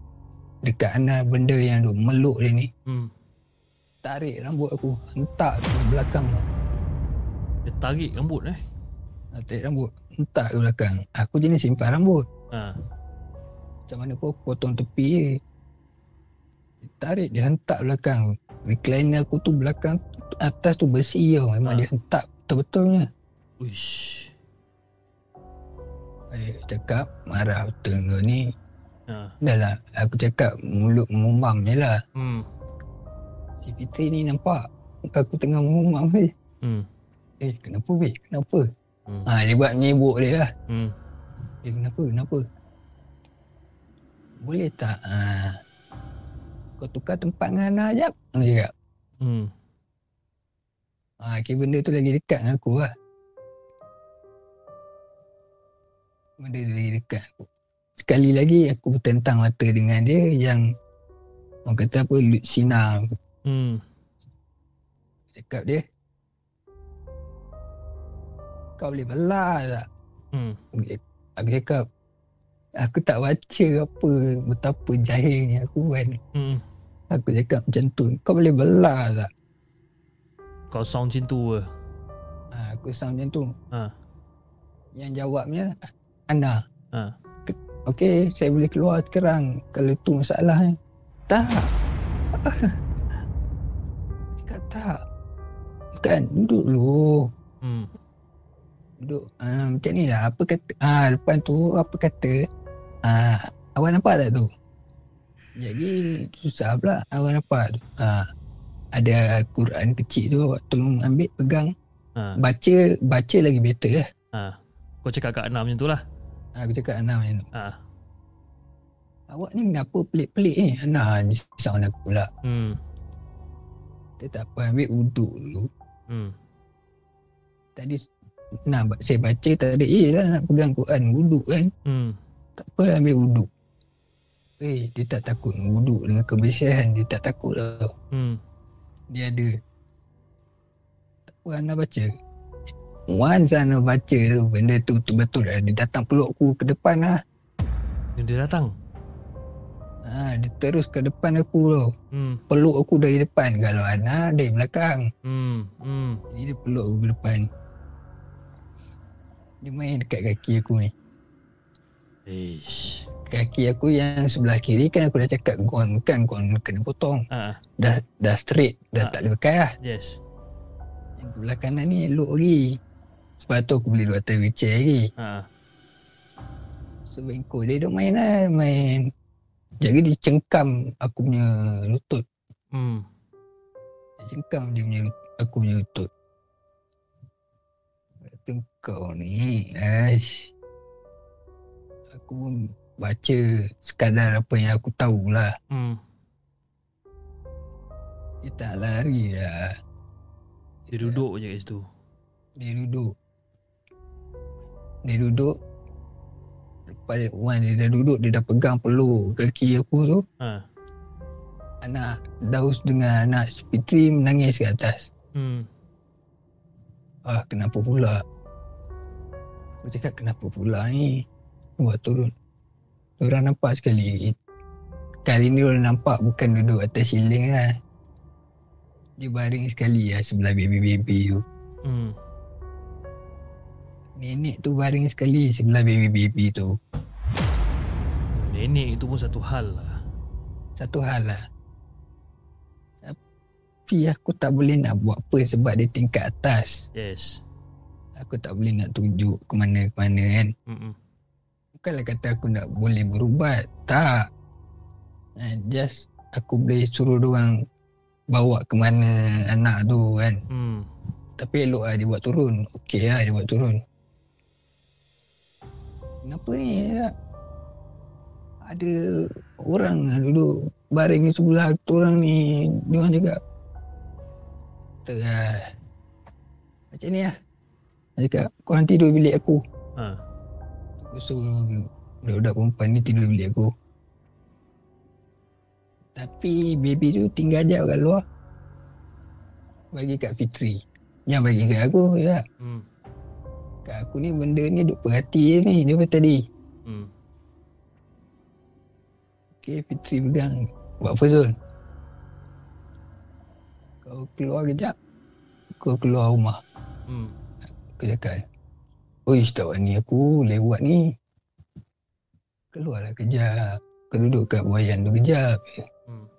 S2: dekat Ana benda yang duk meluk dia ni
S1: Hmm.
S2: Tarik rambut aku hentak ke belakang tau.
S1: Dia tarik rambut eh.
S2: Ha, tarik rambut hentak ke belakang aku jenis simpan rambut
S1: Ha.
S2: macam mana pun potong tepi je dia tarik dia hentak belakang recliner aku tu belakang atas tu bersih tau memang
S1: Ha.
S2: dia hentak betul-betulnya
S1: Uish.
S2: eh, cakap marah betul kau ni
S1: Ha.
S2: dah lah aku cakap mulut mengumam je lah
S1: Hmm.
S2: Si Fitri ni nampak muka aku tengah mengumam ni.
S1: Hmm.
S2: Eh kenapa weh? Kenapa?
S1: Hmm.
S2: Ha, dia buat menyibuk dia lah.
S1: Hmm.
S2: Eh kenapa? Kenapa? Boleh tak? Ha, kau tukar tempat dengan Ana jap. Dia cakap.
S1: Hmm.
S2: Ha, kira benda tu lagi dekat dengan aku lah. Benda tu lagi dekat aku. Sekali lagi aku bertentang mata dengan dia yang orang kata apa, Lutsina
S1: Hmm.
S2: cakap dia. Kau boleh belah tak?
S1: Hmm.
S2: Aku cakap, aku tak baca apa, betapa jahilnya aku kan.
S1: Hmm.
S2: Aku cakap macam tu, kau boleh belah tak?
S1: Kau sound macam tu ke?
S2: Ha, aku sound macam tu.
S1: Ha.
S2: Yang jawabnya, Ana.
S1: Ha.
S2: Okey, saya boleh keluar sekarang kalau tu masalahnya. Tak. Tak. Kan, duduk dulu.
S1: Hmm.
S2: Duduk. Uh, macam ni lah. Apa kata, ah depan tu apa kata, ah awak nampak tak tu? Jadi, susah pula awak nampak tu. Ah, ada Quran kecil tu awak tolong ambil, pegang.
S1: Ha.
S2: Baca, baca lagi better lah.
S1: Ha. Kau cakap kat Ana macam tu lah.
S2: Ah, Aku cakap Ana macam tu.
S1: Ha.
S2: Awak ni kenapa pelik-pelik ni? Ana ni sound aku pula.
S1: Hmm.
S2: Dia tak apa ambil uduk dulu.
S1: Hmm.
S2: Tadi ba- saya baca tak ada eh lah nak pegang Quran wuduk kan.
S1: Hmm.
S2: Tak apa ambil wuduk. Eh dia tak takut wuduk dengan kebersihan dia tak takut tau.
S1: Hmm.
S2: Dia ada. Tak apa Ana baca. Once Ana baca tu benda tu betul-betul lah. Dia datang peluk aku ke depan lah.
S1: Dia datang.
S2: Ha, dia terus ke depan aku tau.
S1: Hmm.
S2: Peluk aku dari depan. Kalau Ana dari belakang.
S1: Hmm. Hmm.
S2: Jadi dia peluk aku ke depan. Dia main dekat kaki aku ni.
S1: Ish.
S2: Kaki aku yang sebelah kiri kan aku dah cakap gone kan gone kena potong.
S1: Ha.
S2: Dah dah straight, dah
S1: Ah.
S2: tak ada bekas lah.
S1: Yes.
S2: Yang sebelah kanan ni elok lagi. Sebab tu aku duduk atas wheelchair lagi.
S1: Ha.
S2: So bengkok dia duduk main lah, main. Jadi dia cengkam aku punya lutut.
S1: Hmm.
S2: Dia cengkam dia punya aku punya lutut. Kata kau ni, aish. Aku pun baca sekadar apa yang aku tahulah.
S1: Hmm.
S2: Dia tak lari dah.
S1: Dia duduk je kat situ.
S2: Dia duduk. Dia duduk. Lepas dia, dia dah duduk, dia dah pegang peluk kaki aku tu.
S1: Ha.
S2: Anak Daus dengan anak Fitri menangis ke atas.
S1: Hmm.
S2: Ah, kenapa pula? Aku cakap kenapa pula ni? Buat turun. Orang nampak sekali. Kali ni orang nampak bukan duduk atas siling lah. Dia baring sekali lah sebelah baby-baby tu.
S1: Hmm.
S2: Nenek tu baring sekali sebelah baby-baby tu.
S1: Nenek itu pun satu hal lah.
S2: Satu hal lah. Tapi aku tak boleh nak buat apa sebab dia tingkat atas.
S1: Yes.
S2: Aku tak boleh nak tunjuk ke mana-ke mana kan.
S1: Hmm.
S2: Bukanlah kata aku nak boleh berubat. Tak. Eh, Just aku boleh suruh orang bawa ke mana anak tu kan.
S1: Hmm.
S2: Tapi elok lah dia buat turun. Okey lah dia buat turun. Kenapa ni? Ya? Ada orang lah duduk baring sebelah tu orang ni. Dia orang cakap. Lah. Macam ni lah. Dia cakap korang tidur bilik aku.
S1: Ha.
S2: Aku suruh budak-budak perempuan ni tidur bilik aku. Tapi baby tu tinggal jap kat luar. Bagi kat Fitri. Yang bagi kat aku ya.
S1: Hmm.
S2: Kat aku ni benda ni duk perhati je ni daripada tadi.
S1: Hmm.
S2: Okay Fitri pegang. Buat apa Zul? Kau keluar kejap. Kau keluar rumah.
S1: Hmm.
S2: Aku cakap. Uish tak ni aku lewat ni. Keluarlah kejap. Kau duduk kat buayan tu kejap.
S1: Hmm.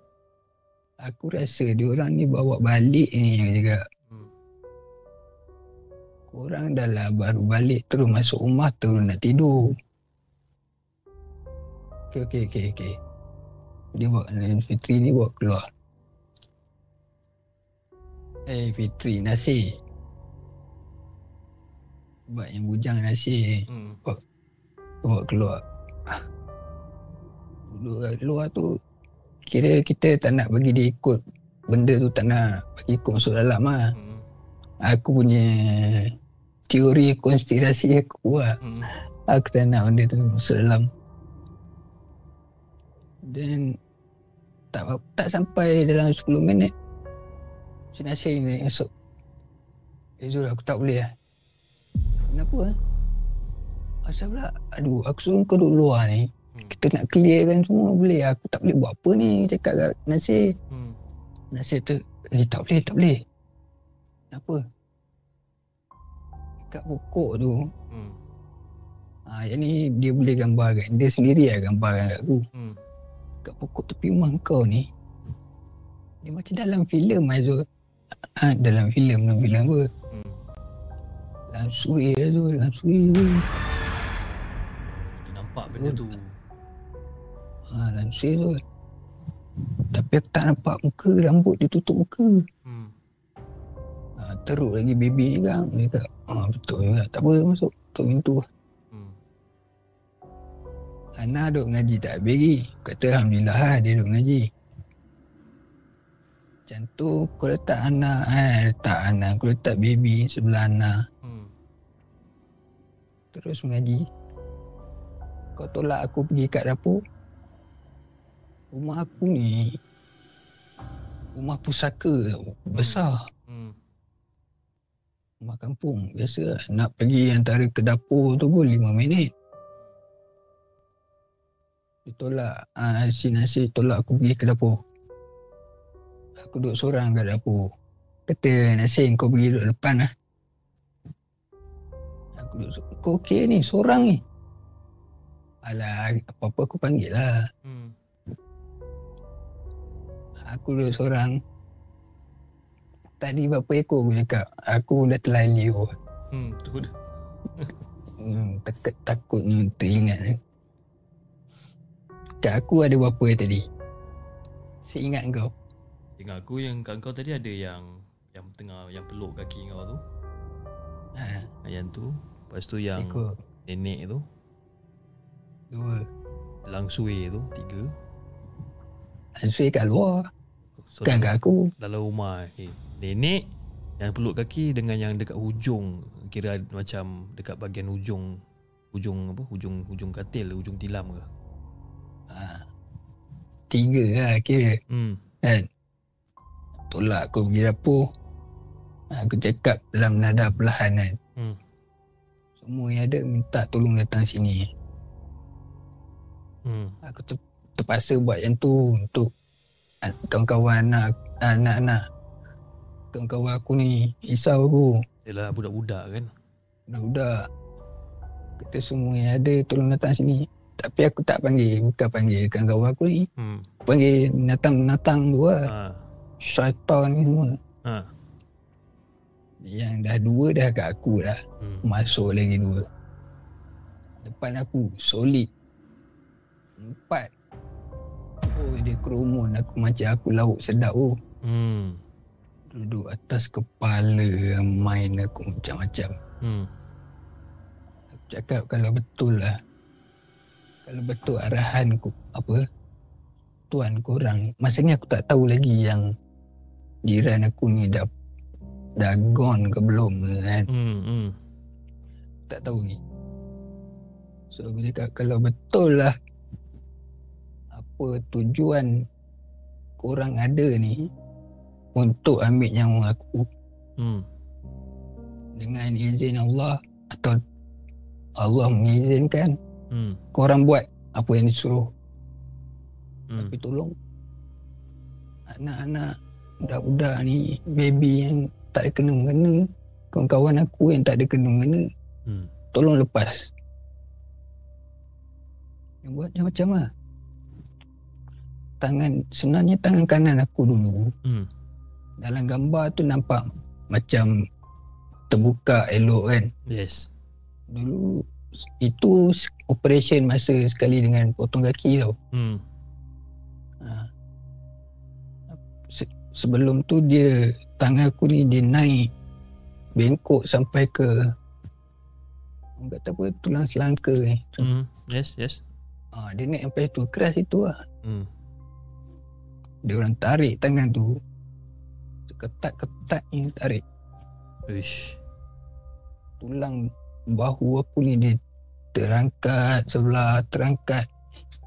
S2: Aku rasa dia orang ni bawa balik ni aku cakap. Korang dah lah baru balik terus masuk rumah terus nak tidur. Okey okey okey okey. Dia bawa dan Fitri ni bawa keluar. Eh Fitri nasi. Buat yang bujang nasi
S1: Hmm.
S2: Bawa keluar Ah. Duduk kat luar tu Kira kita tak nak bagi dia ikut Benda tu tak nak bagi ikut masuk dalam lah
S1: Hmm.
S2: Aku punya Teori konspirasi aku lah
S1: Hmm.
S2: Aku tak nak benda tu masuk dalam. Dan tak tak sampai dalam 10 minit Si Nasir ni masuk. Eh Zul aku tak boleh lah Kenapa lah Asal pula Aduh aku suruh kau duduk luar ni.
S1: Hmm.
S2: Kita nak clearkan semua boleh. Aku tak boleh buat apa ni Cakap kat Nasir.
S1: Hmm.
S2: Nasir tu Eh tak boleh tak boleh. Kenapa Dekat pokok tu
S1: Hmm.
S2: Ha, yang ni dia boleh gambarkan. Dia sendiri lah gambarkan kat aku.
S1: Hmm.
S2: Kat pokok tepi rumah kau ni. Dia macam dalam filem Azul. Ha, dalam filem, dalam filem apa?
S1: Hmm.
S2: Dalam suwi Azul, dalam suwi tu.
S1: Dia nampak benda tu.
S2: Ha, dalam tu. Tapi aku tak nampak muka, rambut dia tutup muka.
S1: Hmm.
S2: Teruk lagi baby ni kan. Dia kata, ha, betul juga. Tak apa, masuk. Tutup pintu.
S1: Hmm.
S2: Ana duk ngaji tak habis lagi. Kata Alhamdulillah lah dia duk ngaji. Macam tu kau letak anak eh, letak anak. Aku letak baby sebelah anak.
S1: Hmm.
S2: Terus mengaji. Kau tolak aku pergi kat dapur. Rumah aku ni rumah pusaka tau. Besar.
S1: Hmm.
S2: Rumah kampung. Biasa nak pergi antara ke dapur tu pun 5 minit. Dia tolak. Ah, si Nasir tolak aku pergi ke dapur. Aku duduk seorang kat dapur. Kata Nasir kau pergi duduk depan lah. Aku duduk Kau okey ni seorang ni. Alah apa-apa aku panggil lah.
S1: Hmm.
S2: Aku duduk seorang. Tadi berapa ekor aku cakap. Aku dah terlalu.
S1: Hmm. Tu dia.
S2: Hmm, takut teringat ni. Kat aku ada berapa tadi? Saya ingat kau.
S1: Ingat aku yang kat kau tadi ada yang yang tengah yang peluk kaki kau tu.
S2: Ha,
S1: Yang tu. Lepas tu yang
S2: ekor.
S1: nenek tu.
S2: Dua.
S1: Langsui tu. Tiga.
S2: Ansui kat luar.
S1: So,
S2: Kan kat aku.
S1: dalam rumah okay. Nenek Yang peluk kaki Dengan yang dekat hujung Kira macam Dekat bahagian hujung Hujung apa Hujung hujung katil Hujung tilam ke
S2: Ha. Tiga lah kira.
S1: Hmm
S2: Kan? Tolak aku pergi dapur. Ha, Aku cakap dalam nada perlahan kan.
S1: Hmm.
S2: Semua yang ada minta tolong datang sini.
S1: Hmm
S2: Aku ter, terpaksa buat yang tu untuk kawan-kawan anak anak-anak. Kawan-kawan aku ni risau aku.
S1: Yelah budak-budak kan
S2: Budak-budak. Kata semua yang ada tolong datang sini. Tapi aku tak panggil. Bukan panggil kawan-kawan aku ni.
S1: Hmm
S2: Aku panggil binatang-binatang tu lah.
S1: ha.
S2: Syaitan ni semua.
S1: Ha.
S2: Yang dah dua dah kat aku dah.
S1: Hmm.
S2: Masuk lagi dua. Depan aku solid. Empat. Oh dia kerumun aku macam aku lauk sedap oh.
S1: Hmm
S2: Duduk atas kepala main aku macam-macam.
S1: Hmm
S2: Aku cakap kalau betul lah. Kalau betul arahan ku apa tuan korang. Masa ni aku tak tahu lagi yang jiran aku ni dah dah gone ke belum kan.
S1: Hmm Hmm
S2: tak tahu ni. So aku cakap kalau betul lah apa tujuan korang ada ni untuk ambil nyawa aku
S1: Hmm.
S2: dengan izin Allah atau Allah mengizinkan
S1: Hmm.
S2: korang buat apa yang disuruh.
S1: Hmm.
S2: Tapi tolong anak-anak budak-budak ni baby yang tak ada kena-mengena kawan-kawan aku yang tak ada kena-mengena
S1: Hmm.
S2: tolong lepas. Yang buat macam-macam lah. Tangan, sebenarnya tangan kanan aku dulu,
S1: Hmm
S2: dalam gambar tu nampak macam terbuka elok kan.
S1: Yes
S2: Dulu itu operation masa sekali dengan potong kaki tau.
S1: Hmm
S2: Ha. Se- sebelum tu dia tangan aku ni dia naik bengkok sampai ke Orang kata apa tulang selangka ni.
S1: Hmm. Yes, yes.
S2: Ah, dia naik sampai tu keras itu lah.
S1: Hmm.
S2: Dia orang tarik tangan tu. Ketat-ketat ni tarik.
S1: Uish.
S2: Tulang bahu aku ni dia terangkat sebelah terangkat.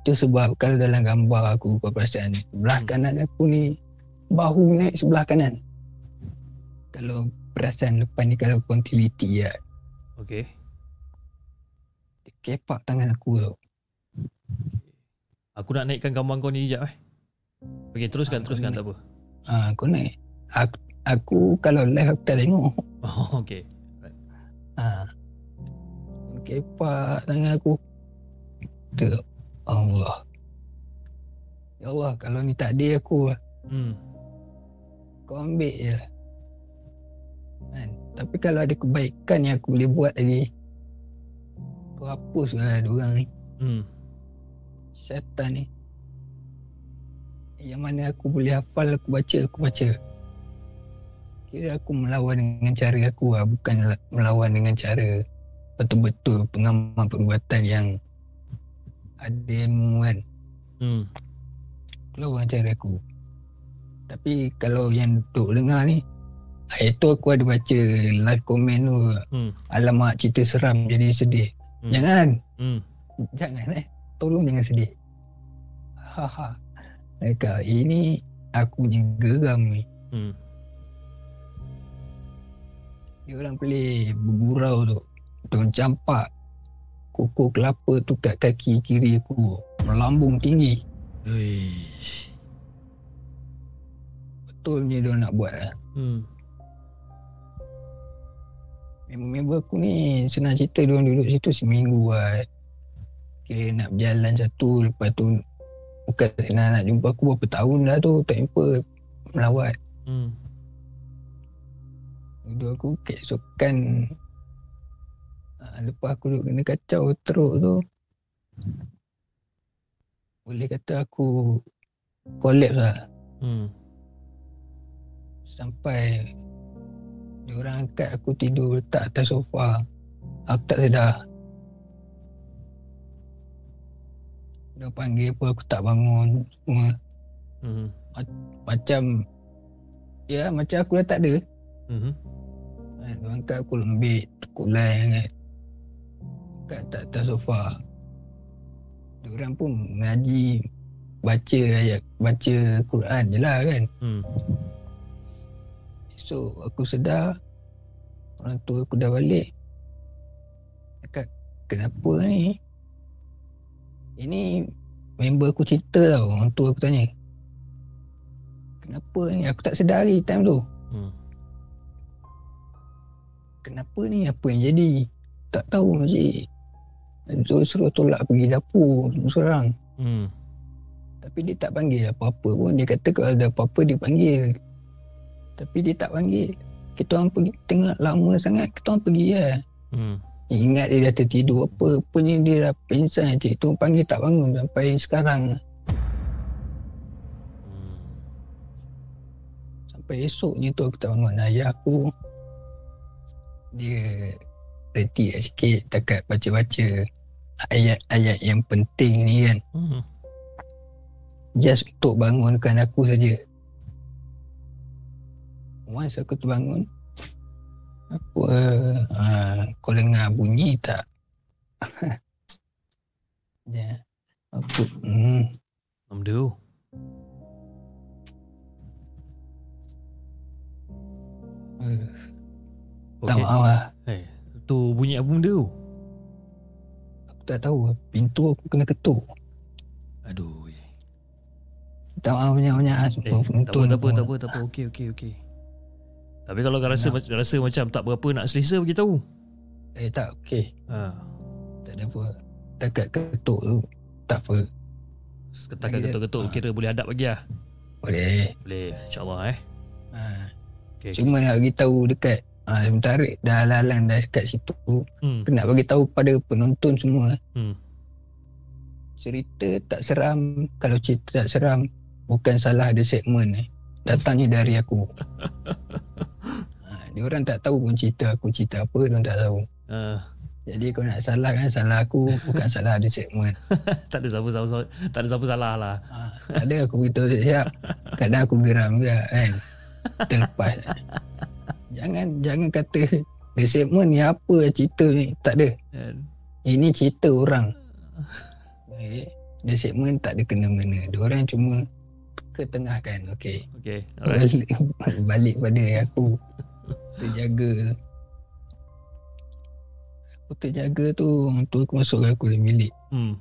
S2: Itu sebab kalau dalam gambar aku kau perasan sebelah
S1: Hmm.
S2: kanan aku ni bahu naik sebelah kanan. Kalau perasan depan ni kalau kau ya.
S1: Okay.
S2: Dia kepak tangan aku tu.
S1: Aku nak naikkan gambar kau ni sekejap eh. Okay, teruskan,
S2: Ah,
S1: teruskan. Tak apa.
S2: Ah, kau naik. Aku, aku kalau live aku tak tengok.
S1: Oh, okay.
S2: Ha. Kepak tangan aku. Tu Allah. Ya Allah, kalau ni takdir aku,
S1: Hmm.
S2: kau ambil je lah. Kan? Tapi kalau ada kebaikan yang aku boleh buat lagi, kau hapus lah diorang ni.
S1: Hmm.
S2: Syaitan ni. Yang mana aku boleh hafal, aku baca, aku baca. Kira aku melawan dengan cara aku lah, bukan la- melawan dengan cara betul-betul pengamal perbuatan yang ada ilmu kan.
S1: Hmm.
S2: Lawan cara aku. Tapi kalau yang duk dengar ni, hari tu aku ada baca live comment tu.
S1: Hmm.
S2: Alamak cerita seram jadi sedih.
S1: Hmm.
S2: Jangan.
S1: Hmm.
S2: Jangan eh. Tolong jangan sedih. Haha. Mereka ini aku punya geram ni.
S1: Hmm.
S2: Dia orang boleh bergurau tu. Dia orang campak kuku kelapa tu kat kaki kiri aku. Melambung tinggi.
S1: Uish.
S2: Betulnya dia orang nak buat lah.
S1: Hmm.
S2: Member-member aku ni senang cerita dia orang duduk situ seminggu lah. Kira nak berjalan satu lepas tu bukan senang nak jumpa aku berapa tahun dah tu tak jumpa melawat.
S1: Hmm.
S2: Duduk aku keesokan uh, lepas aku duduk kena kacau teruk tu boleh kata aku collapse lah
S1: Hmm.
S2: sampai diorang angkat aku tidur letak atas sofa aku tak sedar dia panggil apa aku tak bangun semua
S1: Hmm.
S2: macam ya macam aku dah tak ada
S1: Hmm.
S2: Kan. Dia angkat aku lembik tukulai sangat. Kat atas, atas sofa diorang pun mengaji baca ayat baca Quran je lah kan.
S1: Hmm.
S2: So aku sedar Orang tua aku dah balik. Cakap Kenapa ni? Ini Member aku cerita tau Orang tua aku tanya. Kenapa ni? Aku tak sedari time tu. Kenapa ni? Apa yang jadi? Tak tahu Makcik Zul suruh tolak pergi dapur Seorang
S1: Hmm.
S2: Tapi dia tak panggil apa-apa pun. Dia kata kalau ada apa-apa dia panggil. Tapi dia tak panggil. Kita orang pergi Tengok lama sangat Kita orang pergi lah
S1: Hmm.
S2: Ingat dia dah tertidur apa Rupanya dia dah pingsan Cik tu panggil tak bangun Sampai sekarang.
S1: Hmm.
S2: Sampai esoknya tu aku tak bangun. Ayah aku Dia Reti sikit Takat baca-baca Ayat-ayat yang penting ni kan
S1: Hmm.
S2: Just untuk bangunkan aku saja. Once aku terbangun Aku uh, uh, Kau dengar bunyi tak? ya. Aku hmm,
S1: Nam dia.
S2: Tak
S1: Okay.
S2: lah
S1: Eh, tu bunyi apa benda tu?
S2: Aku tak tahu Pintu aku kena ketuk
S1: Aduh.
S2: Tak maaf banyak-banyak
S1: Eh, tak apa, tak apa, tak apa, tak apa. Okey, okey, okey. Tapi kalau kau rasa,
S2: Nak.
S1: rasa macam tak berapa nak selesa, beritahu.
S2: Eh tak okey
S1: Ha.
S2: Tak ada apa Takat ketuk tu Tak apa
S1: Ketakan ketuk-ketuk
S2: ah.
S1: kira boleh hadap lagi lah.
S2: Boleh
S1: Boleh, insyaAllah eh.
S2: ha.
S1: Okay,
S2: Cuma nak bagi tahu dekat ha, Sementara dah halang dah dekat situ
S1: Hmm.
S2: Aku nak bagi tahu pada penonton semua
S1: Hmm.
S2: cerita tak seram kalau cerita tak seram bukan salah ada segmen eh datangnya dari aku ha, dia orang tak tahu pun cerita aku cerita apa dia tak tahu
S1: Uh,
S2: Jadi kau nak salah kan salah aku bukan salah ada segmen.
S1: tak ada siapa siapa tak ada siapa salah lah.
S2: Ha, tak ada aku beritahu siap. Kadang aku geram juga kan. Terlepas. Jangan jangan kata the segment ni apa cerita ni. Tak ada.
S1: Kan?
S2: Ini cerita orang. Baik. The segment tak ada kena-mena. Diorang cuma ketengahkan. Okey.
S1: Alright.
S2: Balik, balik pada aku terjaga aku terjaga tu orang tua aku masuk aku dalam bilik
S1: Hmm.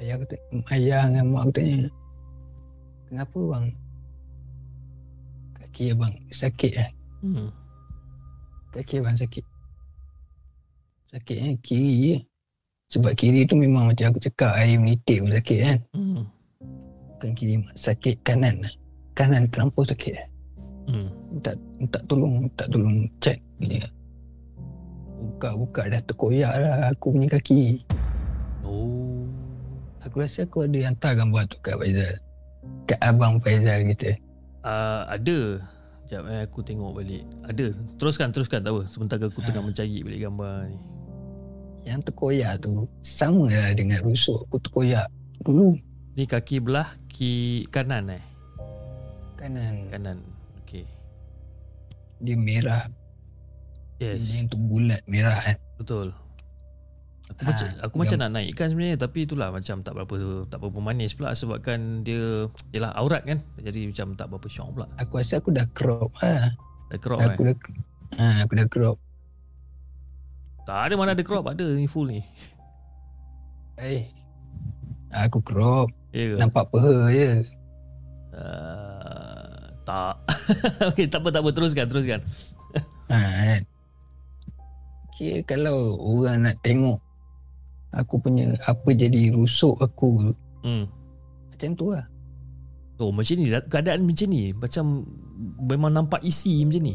S2: ayah aku tanya, ayah dengan mak aku tanya kenapa bang kaki abang sakit eh.
S1: Hmm.
S2: kaki abang sakit. Sakit eh kiri je sebab kiri tu memang macam aku cakap air menitik pun sakit kan?
S1: Hmm.
S2: bukan kiri sakit kanan lah. kanan terlampau sakit eh.
S1: Hmm.
S2: minta minta tolong minta tolong cek ni buka-buka dah terkoyak lah aku punya kaki.
S1: Oh.
S2: aku rasa aku ada hantar gambar tu kat Faizal. Kat abang Faizal kita
S1: Uh, ada. Sekejap eh aku tengok balik. Ada. Teruskan, teruskan. Tak apa. Sebentar aku tengah
S2: Ha.
S1: mencari balik gambar ni.
S2: yang terkoyak tu sama lah dengan rusuk aku terkoyak dulu
S1: Ni kaki belah ki kanan eh.
S2: kanan
S1: Kanan. Okey.
S2: dia merah
S1: Yes.
S2: dia tu bulat merah kan
S1: Betul. Aku
S2: Ha,
S1: macam aku macam nak naikkan sebenarnya tapi itulah macam tak berapa tak berapa manis pula sebabkan dia yalah aurat kan. Jadi macam tak berapa syok pula.
S2: aku rasa aku dah crop lah
S1: Dah crop
S2: aku
S1: eh.
S2: dah ha, aku dah crop
S1: Tak ada mana ada crop ada ni full ni.
S2: eh aku crop
S1: Ya ke?
S2: nampak peha je
S1: Uh, tak. Okey, tak apa tak apa teruskan teruskan.
S2: ha, kan Kira kalau orang nak tengok aku punya apa jadi rusuk aku.
S1: Hmm.
S2: macam tu lah.
S1: Oh macam ni keadaan macam ni. Macam memang nampak isi macam ni.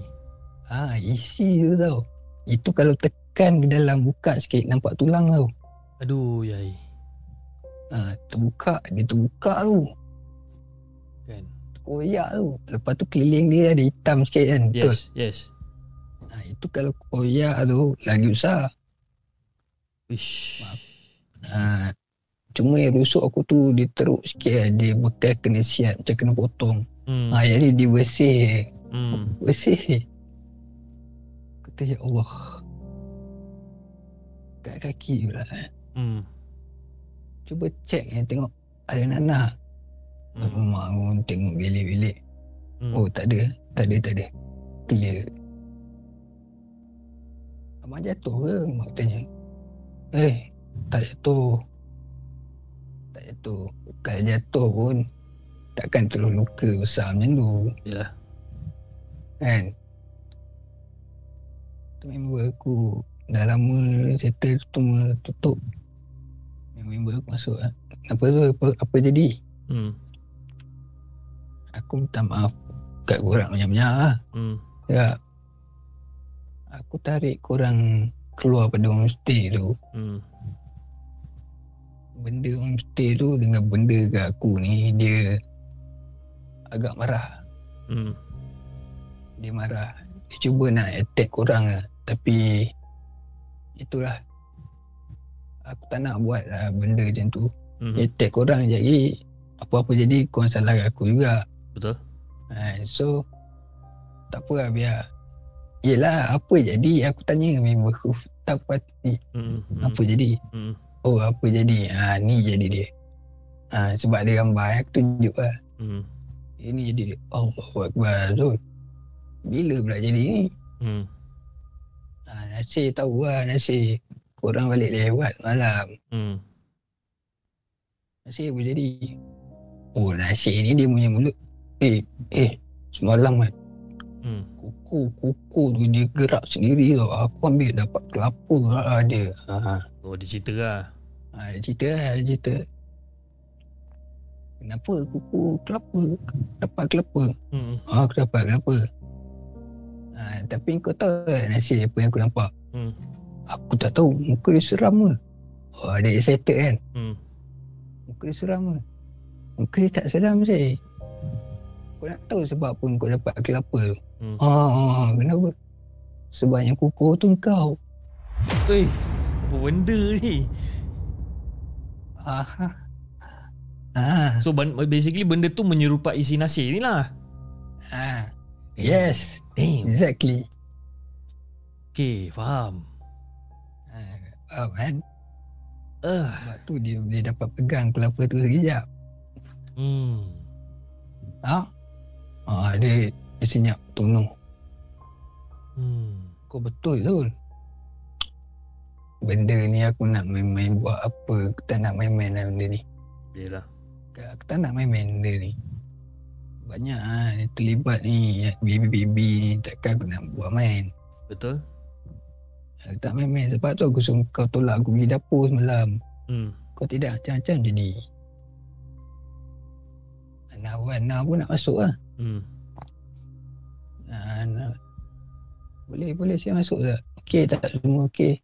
S2: ha, isi tu tau. Itu kalau tekan ke dalam buka sikit nampak tulang tau.
S1: Aduh yai.
S2: ha, terbuka. Dia terbuka tu.
S1: Kan.
S2: koyak tu. Lepas tu keliling dia ada hitam sikit kan. Betul?
S1: Yes, yes.
S2: ha, itu kalau koyak tu lagi besar
S1: Ish.
S2: ha, cuma yang rusuk aku tu dia teruk sikit lah. dia bekas kena siap macam kena potong
S1: Hmm.
S2: ha, jadi dia bersih
S1: Hmm.
S2: bersih kata ya Allah kat kaki pula
S1: Hmm.
S2: cuba cek eh, tengok ada nanah
S1: Hmm.
S2: rumah aku tengok bilik-bilik
S1: Hmm.
S2: oh tak ada tak ada tak ada clear abang jatuh ke mak tanya eh tak jatuh tak jatuh kalau jatuh pun takkan terus luka besar macam tu.
S1: Yalah.
S2: kan? Tu member aku dah lama settle tu semua tutup. Member aku masuk lah. apa tu? Apa, apa jadi?
S1: Hmm.
S2: aku minta maaf kat korang banyak-banyak lah
S1: Hmm.
S2: ya. Aku tarik korang keluar pada homestay tu
S1: Hmm.
S2: benda homestay tu dengan benda kat aku ni dia agak marah
S1: Hmm.
S2: dia marah dia cuba nak attack korang lah tapi itulah aku tak nak buat lah benda macam tu
S1: Hmm.
S2: dia attack korang jadi apa-apa jadi korang salah aku juga
S1: Betul.
S2: ha, so tak apa lah biar yelah apa jadi aku tanya member aku tak pasti
S1: Hmm. Hmm.
S2: apa jadi
S1: Hmm.
S2: oh apa jadi ha, ni jadi dia ha, sebab dia gambar aku tunjuk lah
S1: Hmm.
S2: ini jadi dia Allahu Akbar Zul bila pula jadi ni
S1: Hmm.
S2: ha, Nasir tahu lah Nasir korang balik lewat malam
S1: Hmm.
S2: Nasir apa jadi oh Nasir ni dia punya mulut eh eh semalam kan
S1: Hmm.
S2: Kuku kuku tu dia gerak sendiri tau aku ambil dapat kelapa lah dia ha,
S1: Oh dia cerita lah.
S2: ha, dia cerita lah dia cerita kenapa kuku kelapa dapat kelapa
S1: Hmm.
S2: Ah, aku dapat kenapa? Ha, tapi kau tahu tak nasib apa yang aku nampak?
S1: Hmm.
S2: Aku tak tahu. Muka dia seram ke? Oh, dia excited kan?
S1: Hmm.
S2: Muka dia seram ke? Muka dia tak seram sih. Kau nak tahu sebab apa kau dapat kelapa tu?
S1: Hmm.
S2: Ah, kenapa? Sebab yang kuku tu kau.
S1: Eh, apa benda ni?
S2: Ah. Ah.
S1: So basically benda tu menyerupai isi nasi ni lah.
S2: Ah. Yes,
S1: Damn.
S2: exactly.
S1: Okay, faham.
S2: Ah, faham kan?
S1: Uh,
S2: Sebab tu dia boleh dapat pegang kelapa tu sekejap.
S1: hmm.
S2: Ha? Ah, dia senyap tunung.
S1: Hmm.
S2: Kau betul Zul. Benda ni aku nak main-main buat apa. Aku tak nak main-main lah benda ni.
S1: Yelah.
S2: Aku tak nak main-main benda ni. Banyak ah ni terlibat ni. Baby-baby ni. Takkan aku nak buat main.
S1: Betul?
S2: Aku tak main-main. Sebab tu aku suruh kau tolak aku pergi dapur semalam.
S1: Hmm.
S2: Kau tidak macam-macam jadi. Anak warna pun nak masuk lah.
S1: Hmm.
S2: Ah. Boleh, boleh saya masuk tak? Okey tak semua okey.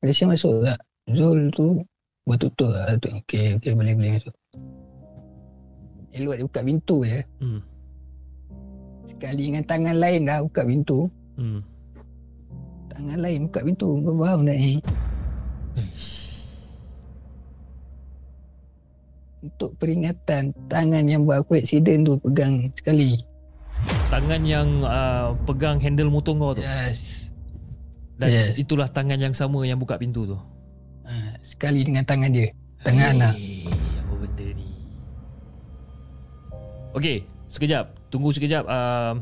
S2: Boleh saya masuk tak? Zul tu bertutur lah tu. Okey, okey boleh boleh masuk. Elok dia buka pintu je.
S1: Hmm.
S2: Sekali dengan tangan lain dah buka pintu.
S1: Hmm.
S2: Tangan lain buka pintu. Kau faham tak ni? Untuk peringatan tangan yang buat aku aksiden tu pegang sekali.
S1: Tangan yang uh, pegang handle motor kau tu.
S2: Yes.
S1: Dan
S2: yes.
S1: itulah tangan yang sama yang buka pintu tu.
S2: Ha, sekali dengan tangan dia. Tangan anak.
S1: Hey, apa benda ni? Okey, sekejap. Tunggu sekejap. Uh,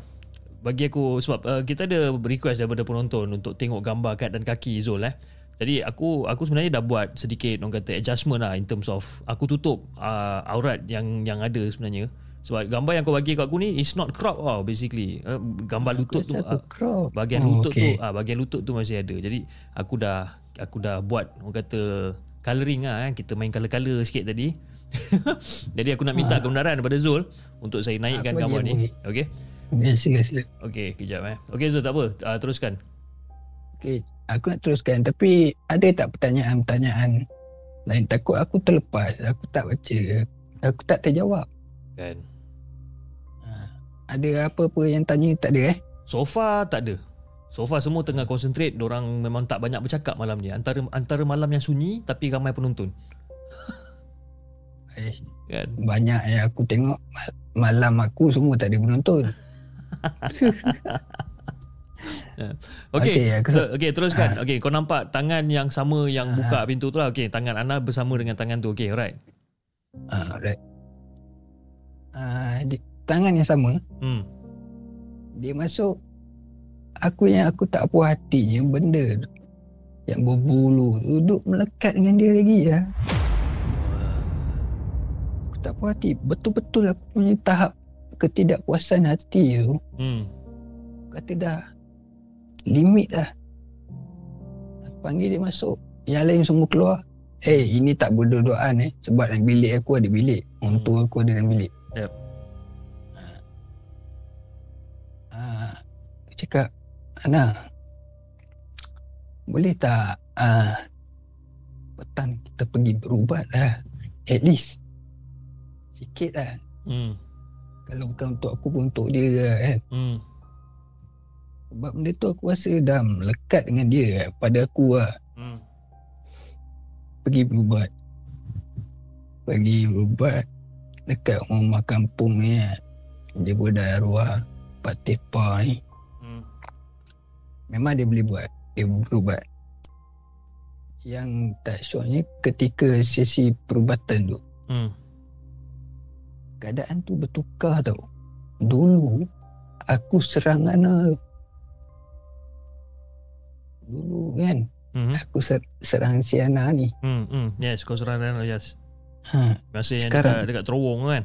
S1: bagi aku sebab uh, kita ada request daripada penonton untuk tengok gambar keadaan kaki Zul eh. Jadi aku aku sebenarnya dah buat sedikit orang kata adjustment lah in terms of aku tutup uh, aurat yang yang ada sebenarnya. Sebab gambar yang kau bagi kat aku ni is not crop tau basically. Uh, gambar lutut tu uh,
S2: crop.
S1: bahagian
S2: Oh,
S1: lutut
S2: okey.
S1: tu ah bahagian lutut tu masih ada. Jadi aku dah aku dah buat orang kata colouring ah kan. Kita main colour-colour sikit tadi. Jadi aku nak minta kebenaran daripada Zul untuk saya naikkan
S2: Ah. Aku
S1: gambar ni. Okey.
S2: Ya, sila sila.
S1: Okey, kejap eh. Okey Zul tak apa. Uh, teruskan.
S2: Okey, aku nak teruskan tapi ada tak pertanyaan-pertanyaan lain takut aku terlepas, aku tak baca, aku tak terjawab.
S1: Kan.
S2: Ada apa-apa yang tanya tak ada eh?
S1: So far tak ada. So far semua tengah concentrate, orang memang tak banyak bercakap malam ni. Antara antara malam yang sunyi tapi ramai penonton.
S2: eh
S1: Kan.
S2: banyak yang aku tengok ma- malam aku semua tak ada penonton.
S1: Okey.
S2: Okey, aku-
S1: Okey, okay, teruskan. Okey, kau nampak tangan yang sama yang
S2: Ah.
S1: buka pintu tu lah. Okey, tangan Ana bersama dengan tangan tu. Okey, alright.
S2: Ah, right. Ah, di, tangan yang sama,
S1: Hmm.
S2: dia masuk aku yang aku tak puas hati yang benda tu, yang berbulu duduk melekat dengan dia lagi ya. Aku tak puas hati. Betul-betul aku punya tahap ketidakpuasan hati tu
S1: Hmm.
S2: kata dah limit dah. Aku panggil dia masuk. Yang lain semua keluar. Eh, hey, ini tak berdoaan eh. Sebab dalam bilik aku ada bilik. Orang
S1: Hmm.
S2: tua aku ada dalam bilik. Cakap, Ana, boleh tak ah, petang kita pergi berubat lah. At least. Sikit lah.
S1: Hmm.
S2: Kalau bukan untuk aku pun untuk dia lah kan.
S1: Hmm.
S2: Sebab benda tu aku rasa dah melekat dengan dia pada aku lah.
S1: Hmm.
S2: Pergi berubat. Pergi berubat dekat rumah kampung ni. lah. Dia pun dah arwah Pak Tepa ni. Memang dia boleh buat. Dia berubat. Yang tak syoknya ketika sesi perubatan tu.
S1: Hmm.
S2: Keadaan tu bertukar tau. Dulu aku serang Ana. Dulu kan
S1: Hmm.
S2: aku ser- serang si Ana ni.
S1: Hmm. Hmm. Yes, kau serang dan yes.
S2: Ha,
S1: Masa yang
S2: Sekarang-
S1: dekat, dekat terowong kan.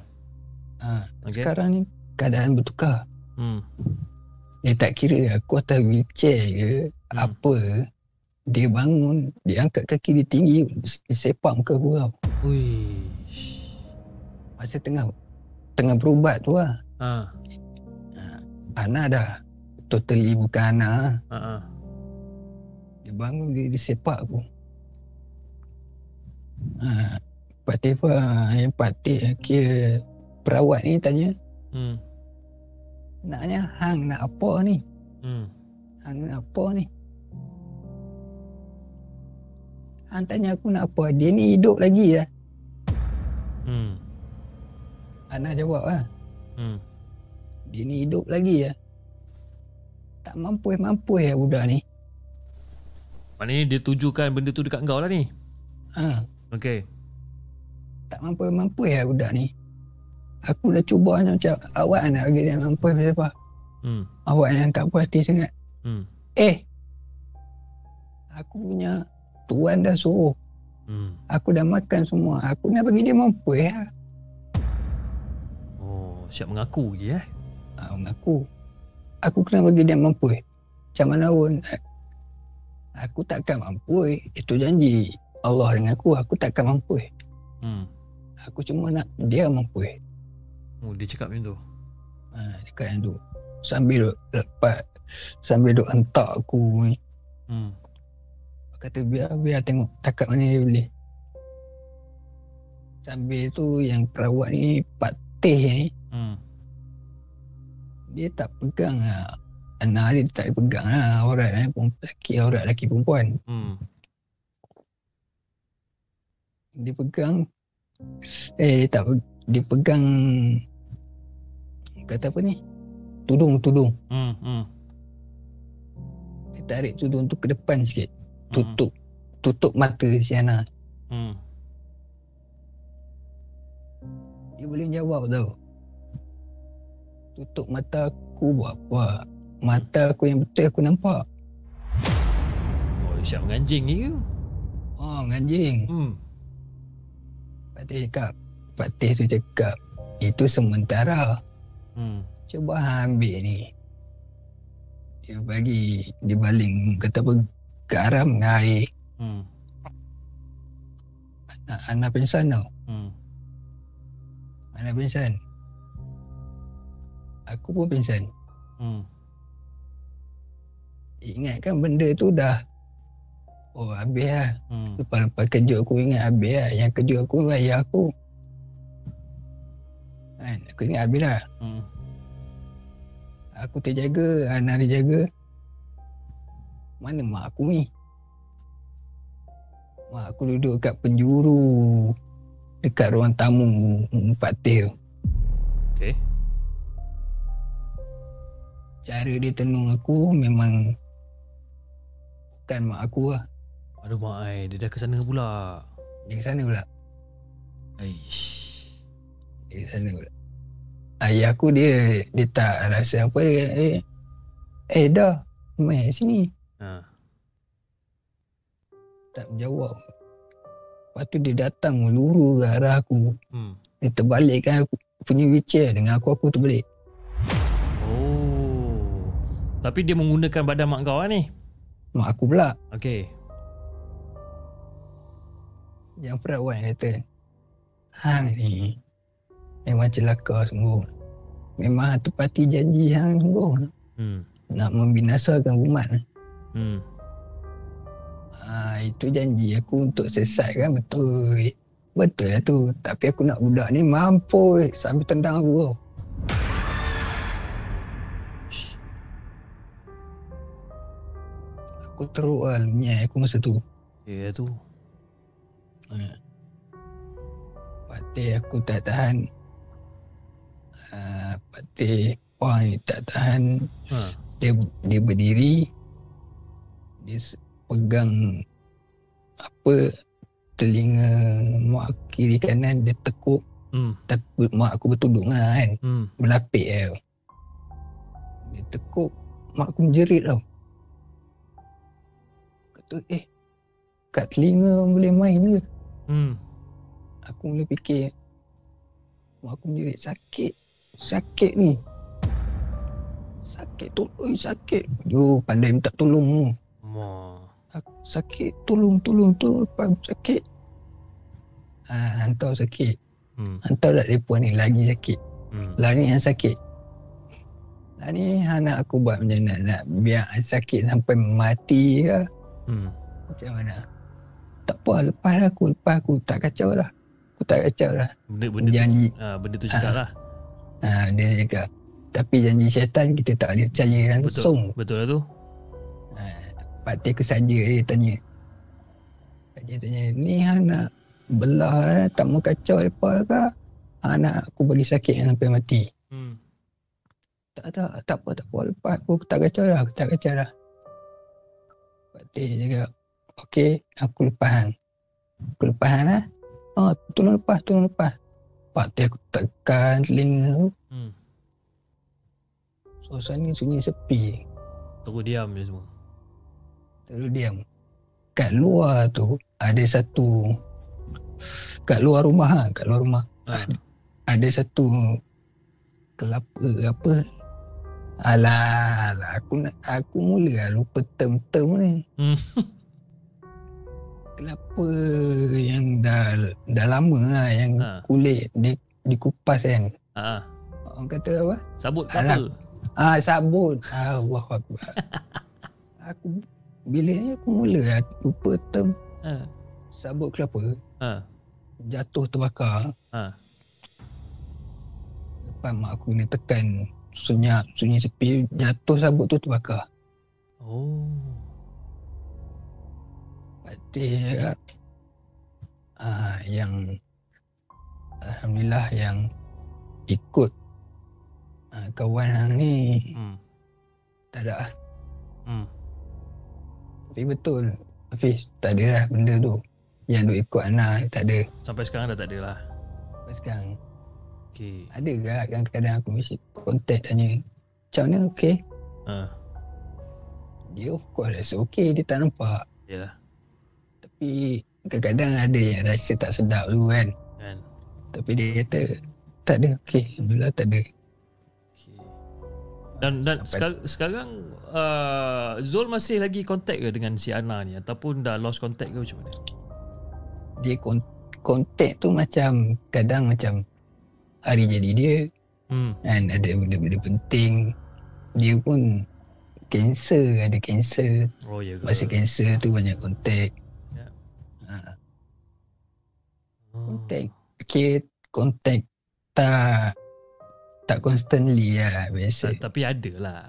S2: ha.
S1: Okey.
S2: Sekarang ni keadaan bertukar.
S1: Hmm.
S2: Dia tak kira aku atas wheelchair ke
S1: Hmm.
S2: apa. Dia bangun, dia angkat kaki dia tinggi, dia sepak muka aku tau.
S1: Ui.
S2: Masa tengah tengah berubat tu lah.
S1: Ha.
S2: Ana dah totally bukan Ana.
S1: Ha. ha.
S2: Dia bangun, dia, dia sepak aku. Ha, Pak Tifa, yang Pak Tif, kira perawat ni tanya,
S1: Hmm.
S2: Naknya hang nak apa ni?
S1: Hmm.
S2: Hang nak apa ni? Hang tanya aku nak apa? Dia ni hidup lagi lah.
S1: Hmm.
S2: Ana jawab lah.
S1: Hmm.
S2: Dia ni hidup lagi lah. Tak mampu ya budak ni.
S1: Maknanya dia tujukan benda tu dekat kau lah ni.
S2: Ha,
S1: Okey.
S2: tak mampu-mampu ya budak ni. Aku dah cuba macam awak nak bagi dia mampu siapa?
S1: Hmm.
S2: Awak yang tak puas hati sangat.
S1: Hmm.
S2: Eh. Aku punya tuan dah suruh.
S1: Hmm.
S2: Aku dah makan semua. Aku nak bagi dia mampu ya.
S1: Oh, siap mengaku je eh.
S2: Ha, mengaku. Aku kena bagi dia mampu. Macam mana pun. Aku takkan mampu. Itu janji Allah dengan aku. Aku takkan mampu.
S1: Hmm.
S2: Aku cuma nak dia mampu.
S1: Oh, dia cakap macam tu.
S2: Ha, dekat yang tu. Sambil lepas. Sambil duk hentak aku ni.
S1: Hmm.
S2: Kata biar biar tengok takat mana dia boleh. Sambil tu yang perawat ni Pak Teh ni
S1: Hmm.
S2: dia tak pegang lah. Anak dia tak pegang lah aurat eh. Perempuan lelaki aurat lelaki perempuan.
S1: Hmm.
S2: Dia pegang eh tak pe- dia pegang kata apa ni? Tudung tudung.
S1: Hmm. Hmm.
S2: Dia tarik tudung tu ke depan sikit.
S1: Hmm.
S2: Tutup tutup mata si anak.
S1: Hmm.
S2: Dia boleh jawab tau. Tutup mata aku buat apa? Mata aku yang betul aku nampak.
S1: Oh, siap menganjing ni ke?
S2: Oh, anjing.
S1: Hmm.
S2: Patih cakap. Patih tu cakap. Itu sementara.
S1: Hmm.
S2: Cuba ambil ni. Dia bagi, dia baling kata apa, garam dengan air.
S1: Hmm.
S2: Anak, anak pingsan tau.
S1: Hmm.
S2: Anak pingsan. Aku pun pingsan.
S1: Hmm.
S2: Ingat kan benda tu dah Oh habis lah
S1: Hmm.
S2: Lepas-lepas kerja aku ingat habis lah Yang kerja aku ayah aku kan, Aku ingat habis lah
S1: Hmm.
S2: Aku terjaga Anak terjaga Mana mak aku ni Mak aku duduk kat penjuru Dekat ruang tamu Fatih tu
S1: Okey.
S2: Cara dia tenung aku memang Bukan mak aku lah
S1: Aduh mak ai, dia dah ke sana pula.
S2: Dia ke sana pula
S1: Aish.
S2: Dia ke sana pula Ayah aku dia Dia tak rasa apa dia Eh, eh dah Main sini
S1: Ha.
S2: Tak menjawab Lepas tu dia datang meluru ke arah aku
S1: Hmm.
S2: Dia terbalikkan aku punya wheelchair Dengan aku aku terbalik
S1: Oh. Tapi dia menggunakan badan mak kau lah ni.
S2: Mak aku pula
S1: Okey.
S2: Yang perawat kata Hang ni Memang celaka sungguh. Memang tepati janji hang sungguh.
S1: Hmm.
S2: Nak membinasakan umat.
S1: Hmm.
S2: ha, Itu janji aku untuk sesatkan betul. Betul lah tu. Tapi aku nak budak ni mampu Sambil tendang aku. Tau. Aku teruk lah lunyai aku masa tu.
S1: Ya tu.
S2: Patih aku tak tahan Patih Wah ni tak tahan
S1: Ha.
S2: Dia dia berdiri Dia pegang Apa Telinga mak kiri kanan Dia tekuk
S1: Hmm.
S2: Tapi mak aku bertudung lah kan
S1: Hmm.
S2: Berlapik tau Dia tekuk Mak aku menjerit tau Kata eh Kat telinga boleh main ke
S1: Hmm.
S2: Aku mula fikir Mak aku menjerit sakit Sakit ni. Sakit tu Oi sakit. Yo pandai minta tolong. Tu
S1: Ma.
S2: Sakit Tolong tolong tolong Pak sakit. Ha, Hantar sakit.
S1: Hmm.
S2: Hantar tak telefon ni Lagi sakit.
S1: Hmm.
S2: Lah ni yang sakit. Lah ni anak aku buat macam mana? Nak biar sakit sampai mati ke?
S1: Hmm.
S2: Macam mana? Tak apa lepas aku Lepas aku tak kacau lah. Aku tak kacau lah.
S1: Benda benda tu,
S2: Janji.
S1: ha, benda tu cakap lah.
S2: Ha, Dia cakap Tapi janji syaitan Kita tak boleh percaya langsung
S1: Betul lah tu.
S2: ha, Pak Teh aku saja dia tanya Dia tanya, ni hang nak belah eh, tak mau kacau lepas ke? Hang nak aku bagi sakit sampai mati.
S1: Hmm.
S2: Tak tak tak apa tak apa lepas aku tak kacau dah aku tak kacau. Pak Teh cakap okey aku lepas hang. Aku lepas hang lah. Oh tolong lepas tolong lepas. Pak Teh aku tekan telinga tu.
S1: Hmm.
S2: Suasana sunyi sepi.
S1: Terus diam je semua.
S2: Terus diam. Kat luar tu ada satu kat luar rumah ha, kat luar rumah
S1: Ah.
S2: ada satu kelapa apa Alah, alah aku nak aku mula lah lupa term-term ni.
S1: Hmm.
S2: Kelapa yang dah dah lama lah yang
S1: Ha.
S2: kulit di dikupas kan.
S1: Ah,
S2: Orang kata apa?
S1: sabut ke
S2: Alah.
S1: apa?
S2: Ah sabun. Allah akbar. aku bila ni aku mula lah lupa term
S1: Ah.
S2: sabut kelapa
S1: Ah.
S2: jatuh terbakar.
S1: Ha.
S2: Lepas mak aku kena tekan senyap sunyi sepi jatuh sabut tu terbakar.
S1: Oh.
S2: Patih cakap ah, yang Alhamdulillah yang ikut ah, kawan hang ni
S1: Hmm.
S2: tak ada.
S1: Hmm.
S2: Tapi betul Hafiz tak ada lah benda tu yang duk ikut anak ni tak ada
S1: Sampai sekarang dah tak ada lah.
S2: sampai sekarang
S1: Okey.
S2: ada ke kadang-kadang aku mesti contact tanya macam mana okey
S1: Ah.
S2: dia of course rasa okey dia tak nampak
S1: Yalah.
S2: Tapi kadang-kadang ada yang rasa tak sedap dulu kan
S1: Kan.
S2: tapi dia kata tak ada okey Alhamdulillah tak ada
S1: Okey. Dan dan
S2: Sampai-
S1: sekarang, uh, Zul masih lagi contact ke dengan si Ana ni ataupun dah lost contact ke macam mana?
S2: dia kon- kontak tu macam kadang macam hari jadi dia
S1: Hmm.
S2: kan ada benda-benda penting dia pun kanser ada kanser
S1: Oh ya ke?
S2: masa kanser tu banyak kontak kontak okay, kontak tak tak constantly lah biasa
S1: Ta- Tapi ada lah.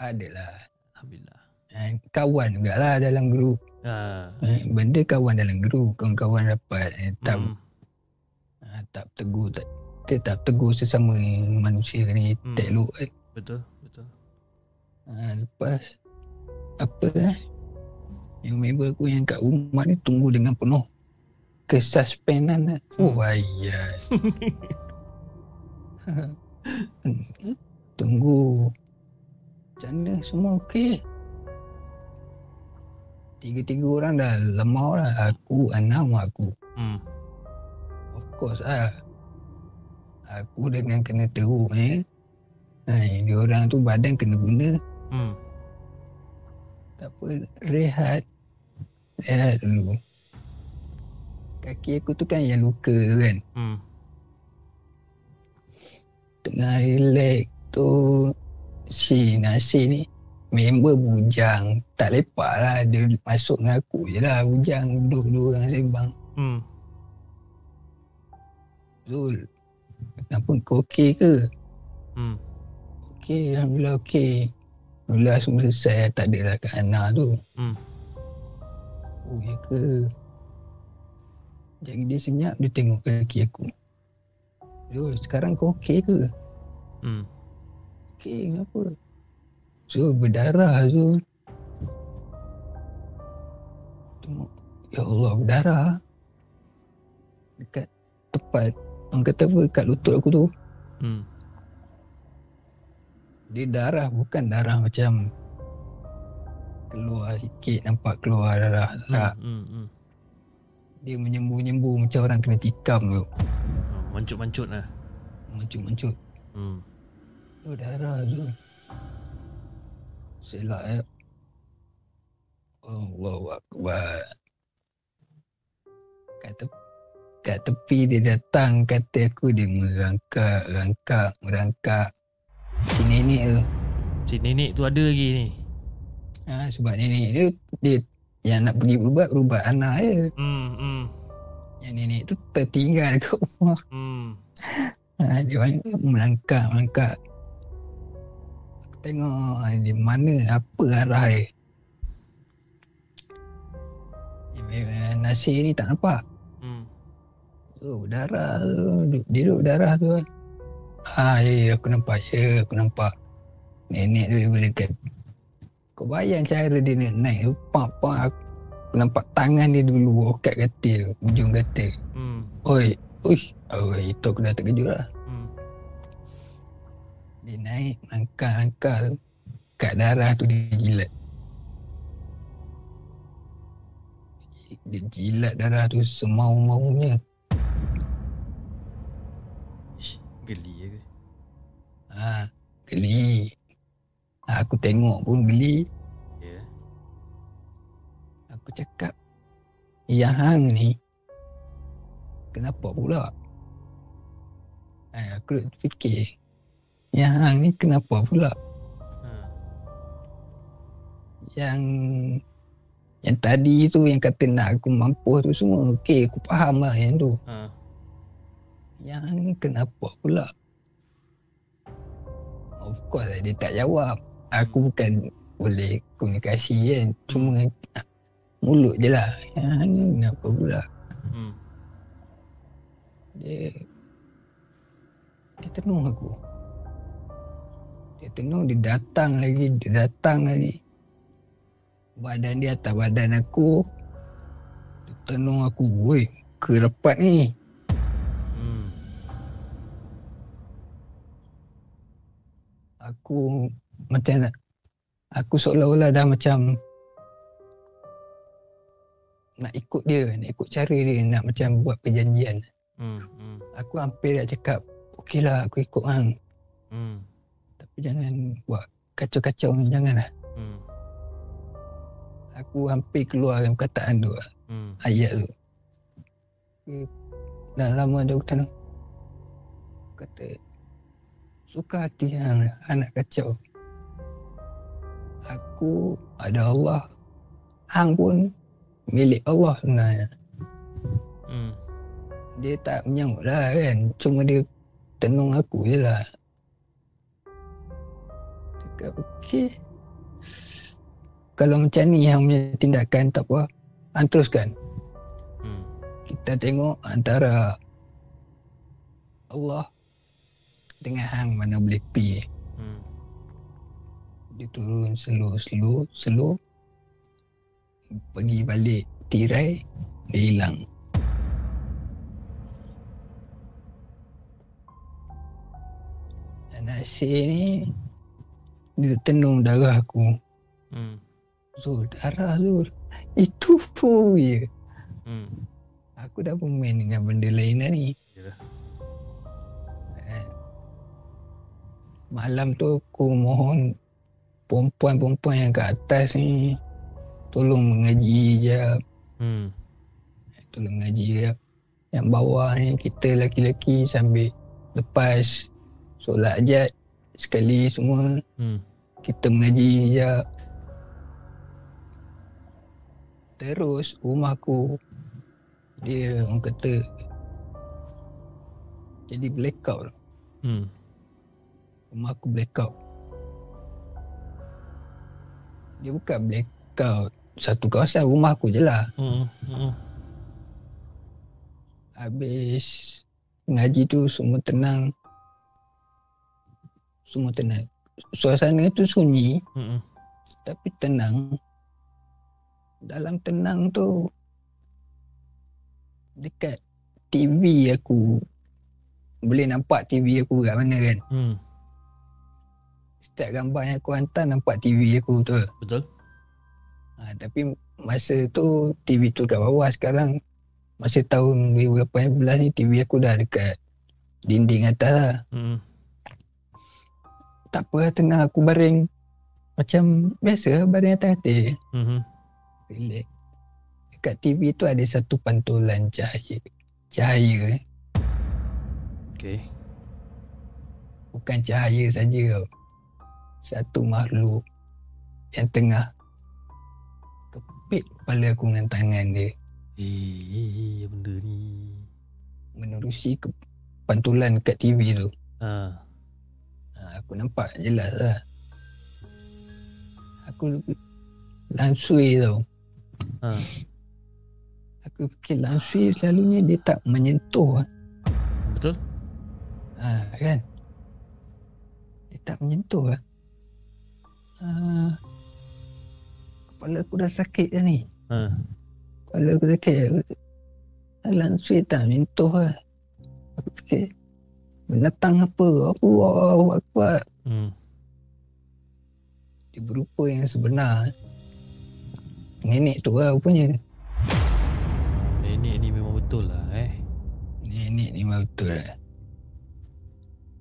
S2: ada lah
S1: Alhamdulillah.
S2: kan? kawan juga lah dalam grup
S1: Ah.
S2: Eh, benda kawan dalam grup kawan-kawan dapat eh, tak
S1: Hmm.
S2: ha, tak tegur tak kita tak tegur sesama manusia ni
S1: Hmm.
S2: tak elok kan
S1: Betul, betul.
S2: Ha, lepas apa eh? Yang member aku yang kat rumah ni tunggu dengan penuh kesuspenan. Oh ayat. tunggu. Macam mana semua okey? Tiga-tiga orang dah lemah lah. Aku, Anam, aku.
S1: Hmm.
S2: Of course lah. Aku dengan kena teruk eh. Hai, dia orang tu badan kena guna
S1: Hmm.
S2: Tak apa, rehat. Rehat dulu. Kaki aku tu kan yang luka tu kan.
S1: Hmm.
S2: Tengah relax tu, si Nasi ni, member bujang. Tak lepak lah, dia masuk dengan aku je lah. Bujang duduk dua orang sembang.
S1: Hmm.
S2: Zul, kenapa kau okey ke?
S1: Hmm.
S2: Okey, Alhamdulillah okey. Alhamdulillah semua selesai, tak ada lah kat Ana tu.
S1: Hmm.
S2: Oh, ya ke? Jadi dia senyap, dia tengok kaki aku. Zul, sekarang kau okey ke?
S1: Hmm.
S2: Okey, kenapa? Zul, berdarah Zul. Tengok. Ya Allah, berdarah. Dekat tepat, orang kata apa, kat lutut aku tu.
S1: Hmm.
S2: Dia darah, bukan darah macam keluar sikit, nampak keluar darah. Tak,
S1: Hmm. Hmm.
S2: Dia menyembuh-nyembuh macam orang kena tikam tu.
S1: Oh, mancut-mancut lah.
S2: Mencut-mencut.
S1: Hmm.
S2: Oh, darah tu. Selak ya. Allahu Akbar. Kat, te- kat tepi dia datang kata aku dia merangkak, rangkak, merangkak. Si nenek tu.
S1: Si nenek tu ada lagi ni.
S2: Ha, sebab nenek dia, dia yang nak pergi berubat, berubat anak je.
S1: Hmm. Hmm.
S2: Yang nenek tu tertinggal kat rumah.
S1: Hmm.
S2: Ha, dia banyak melangkah, melangkah. Aku tengok ha, di mana, apa arah dia. Dia eh, Nasir ni tak nampak.
S1: Hmm.
S2: Oh, darah tu. Dia duduk darah tu. Ah, ya, ya, aku nampak. Ya, aku nampak. Nenek tu dia boleh kat. Kau bayang cara dia nak naik pak. Aku nampak tangan dia dulu. Kat katil. Ujung katil.
S1: Hmm.
S2: Oi. Uish. Oh, itu aku dah terkejut lah.
S1: Hmm.
S2: Dia naik. Langkah-langkah tu. Kat darah tu dia jilat. Dia jilat darah tu semau-maunya.
S1: Ish, geli ya ke?
S2: Ha, geli. Aku tengok pun geli.
S1: Ya.
S2: Aku cakap, yang hang ni, kenapa pula? Eh, aku duk fikir, yang hang ni kenapa pula?
S1: Ha.
S2: Yang yang tadi tu yang kata nak aku mampu tu semua, okey aku faham lah yang tu.
S1: Ha.
S2: Yang hang ni kenapa pula? Of course lah, dia tak jawab. Aku bukan boleh komunikasi kan. Cuma ah, mulut je lah. Yang ni kenapa pula?
S1: Hmm.
S2: Dia dia tenung aku. Dia tenung, dia datang lagi, dia datang lagi. Badan dia atas badan aku. Dia tenung aku, woi, ke rapat ni.
S1: Hmm.
S2: Aku macam aku seolah-olah dah macam nak ikut dia, nak ikut cara dia, nak macam buat perjanjian.
S1: Hmm. Hmm.
S2: Aku hampir nak cakap, okey lah aku ikut hang.
S1: Hmm.
S2: Tapi jangan buat kacau-kacau ni, janganlah.
S1: Hmm.
S2: Aku hampir keluar perkataan tu,
S1: Hmm.
S2: ayat tu. Dah lama dah aku tanam. Kata, suka hati hang anak kacau. Aku ada Allah. Hang pun milik Allah sebenarnya.
S1: Hmm.
S2: Dia tak menyangkut lah kan. Cuma dia tenung aku je lah. Cakap okey. Kalau macam ni yang punya tindakan tak apa. Hang teruskan.
S1: Hmm.
S2: Kita tengok antara Allah dengan hang mana boleh pi.
S1: Hmm.
S2: Dia turun slow slow slow. Pergi balik tirai dia hilang. Dan Nasir ni dia tenung darah aku.
S1: Hmm.
S2: Zul, darah Zul. Itu pun je.
S1: Hmm.
S2: Aku dah pun main dengan benda lain dah ni.
S1: Yalah.
S2: Kan. Malam tu aku mohon perempuan-perempuan yang kat atas ni tolong mengaji je.
S1: Hmm.
S2: Tolong mengaji je. Yang bawah ni kita lelaki-lelaki sambil lepas solat ajat sekali semua
S1: Hmm.
S2: kita mengaji je. Terus rumah aku dia orang kata jadi blackout.
S1: Hmm.
S2: Rumah aku blackout. Dia bukan blackout satu kawasan rumah aku je lah.
S1: Hmm. Hmm.
S2: Habis ngaji tu semua tenang. Semua tenang. Suasana tu sunyi
S1: Hmm.
S2: tapi tenang. Dalam tenang tu dekat TV aku boleh nampak TV aku kat mana kan.
S1: Hmm.
S2: Setiap gambar yang aku hantar nampak TV aku tu.
S1: Betul?
S2: Ha, tapi masa tu TV tu kat bawah sekarang masa tahun 2018 ni TV aku dah dekat dinding atas lah.
S1: Hmm.
S2: Tak apa tengah aku baring macam biasa baring atas katil.
S1: Hmm.
S2: Relax. Dekat TV tu ada satu pantulan cahaya. Cahaya eh.
S1: Okay.
S2: Bukan cahaya saja tau. Satu makhluk yang tengah kepit kepala aku dengan tangan dia.
S1: Eh, eh, eh, benda ni.
S2: Menerusi ke pantulan kat TV tu.
S1: Ha.
S2: Ha, aku nampak jelas lah. Aku langsui tau.
S1: Ha.
S2: Aku fikir langsui selalunya dia tak menyentuh.
S1: Betul?
S2: Ha, kan? Dia tak menyentuh lah. Ha, kepala aku dah sakit dah ni.
S1: Ha.
S2: Kepala aku sakit. Aku, langsui tak menyentuh lah. Aku fikir, binatang apa? Aku, wow, aku,
S1: Hmm.
S2: dia berupa yang sebenar. Nenek tu lah rupanya.
S1: Nenek ni memang betul lah eh.
S2: Nenek ni memang betul lah.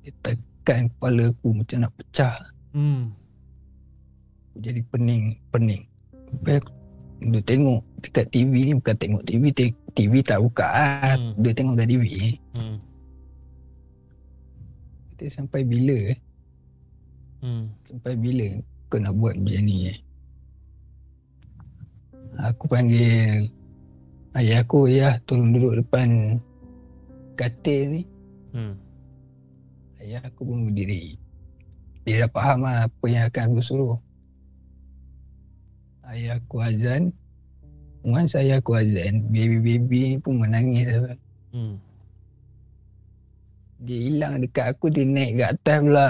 S2: Dia tekan kepala aku macam nak pecah.
S1: Hmm.
S2: Jadi pening, pening. Aku dia tengok dekat TV ni bukan tengok TV, te- TV tak buka lah.
S1: Hmm.
S2: Dia tengok kat TV.
S1: Hmm.
S2: Dia sampai bila? eh?
S1: Hmm.
S2: Sampai bila kau nak buat macam ni? eh? Aku panggil ayah aku, ayah tolong duduk depan katil ni.
S1: Hmm.
S2: Ayah aku pun berdiri. Dia dah faham lah apa yang akan aku suruh. Ayah aku azan. Once ayah aku azan, baby-baby ni pun menangis. lah.
S1: Hmm.
S2: Dia hilang dekat aku, dia naik ke atas pula.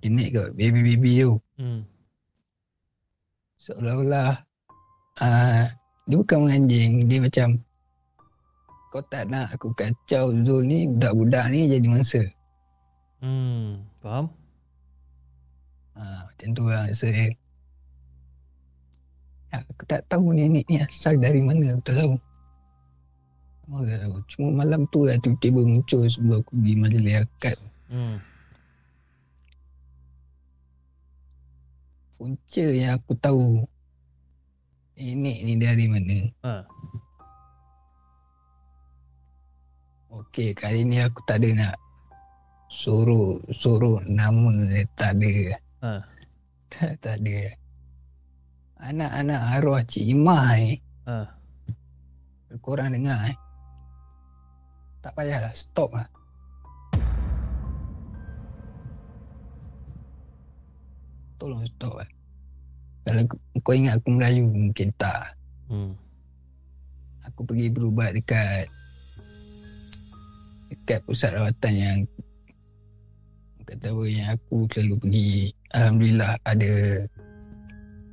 S2: Dia naik ke baby-baby tu.
S1: Hmm.
S2: Seolah-olah uh, dia bukan menganjing, dia macam kau tak nak aku kacau Zul ni, budak-budak ni jadi mangsa.
S1: Hmm. Faham?
S2: Ha, macam tu lah rasa dia. Aku tak tahu nenek ni asal dari mana, aku tak tahu. Aku tak tahu. Cuma malam tu lah tiba-tiba muncul sebelum aku pergi majlis akad.
S1: Hmm.
S2: Punca yang aku tahu nenek ni dari mana.
S1: Ha.
S2: Okey, kali ni aku tak ada nak suruh suruh nama tak ada.
S1: Ha.
S2: Tak, tak ada. Anak-anak arwah Cik Imah ni,
S1: Ha.
S2: korang dengar eh. Tak payahlah, stop lah. Tolong stop lah. Kalau kau- kau ingat aku Melayu, mungkin tak.
S1: Hmm.
S2: Aku pergi berubat dekat dekat pusat rawatan yang kata apa yang aku selalu pergi Alhamdulillah ada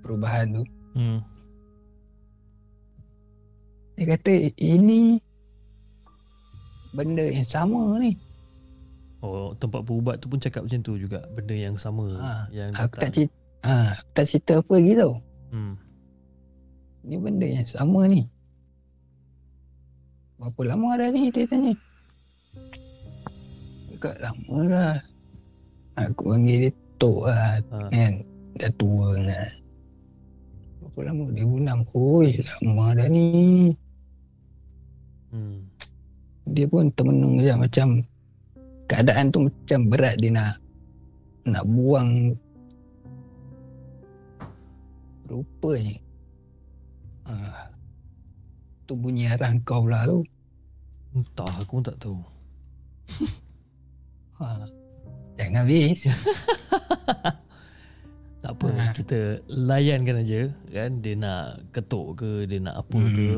S2: perubahan tu.
S1: Hmm.
S2: dia kata ini benda yang sama ni.
S1: Oh, tempat berubat tu pun cakap macam tu juga. Benda yang sama
S2: Ha,
S1: yang
S2: aku tak cerita ha, aku tak cerita apa lagi tau.
S1: Hmm.
S2: ni benda yang sama ni. Berapa lama dah ni dia tanya? Dekat lama lah. Aku panggil dia Tok lah
S1: Ha.
S2: kan dah tua kan berapa lama 2006 oi lama dah ni
S1: Hmm.
S2: dia pun termenung je macam keadaan tu macam berat dia nak nak buang rupanya ah tu bunyi arah kau pula tu
S1: Entah, aku pun tak tahu.
S2: ha. Jangan habis
S1: Tak apa,
S2: Ha.
S1: kita layankan aja kan dia nak ketuk ke, dia nak apa
S2: Hmm.
S1: ke.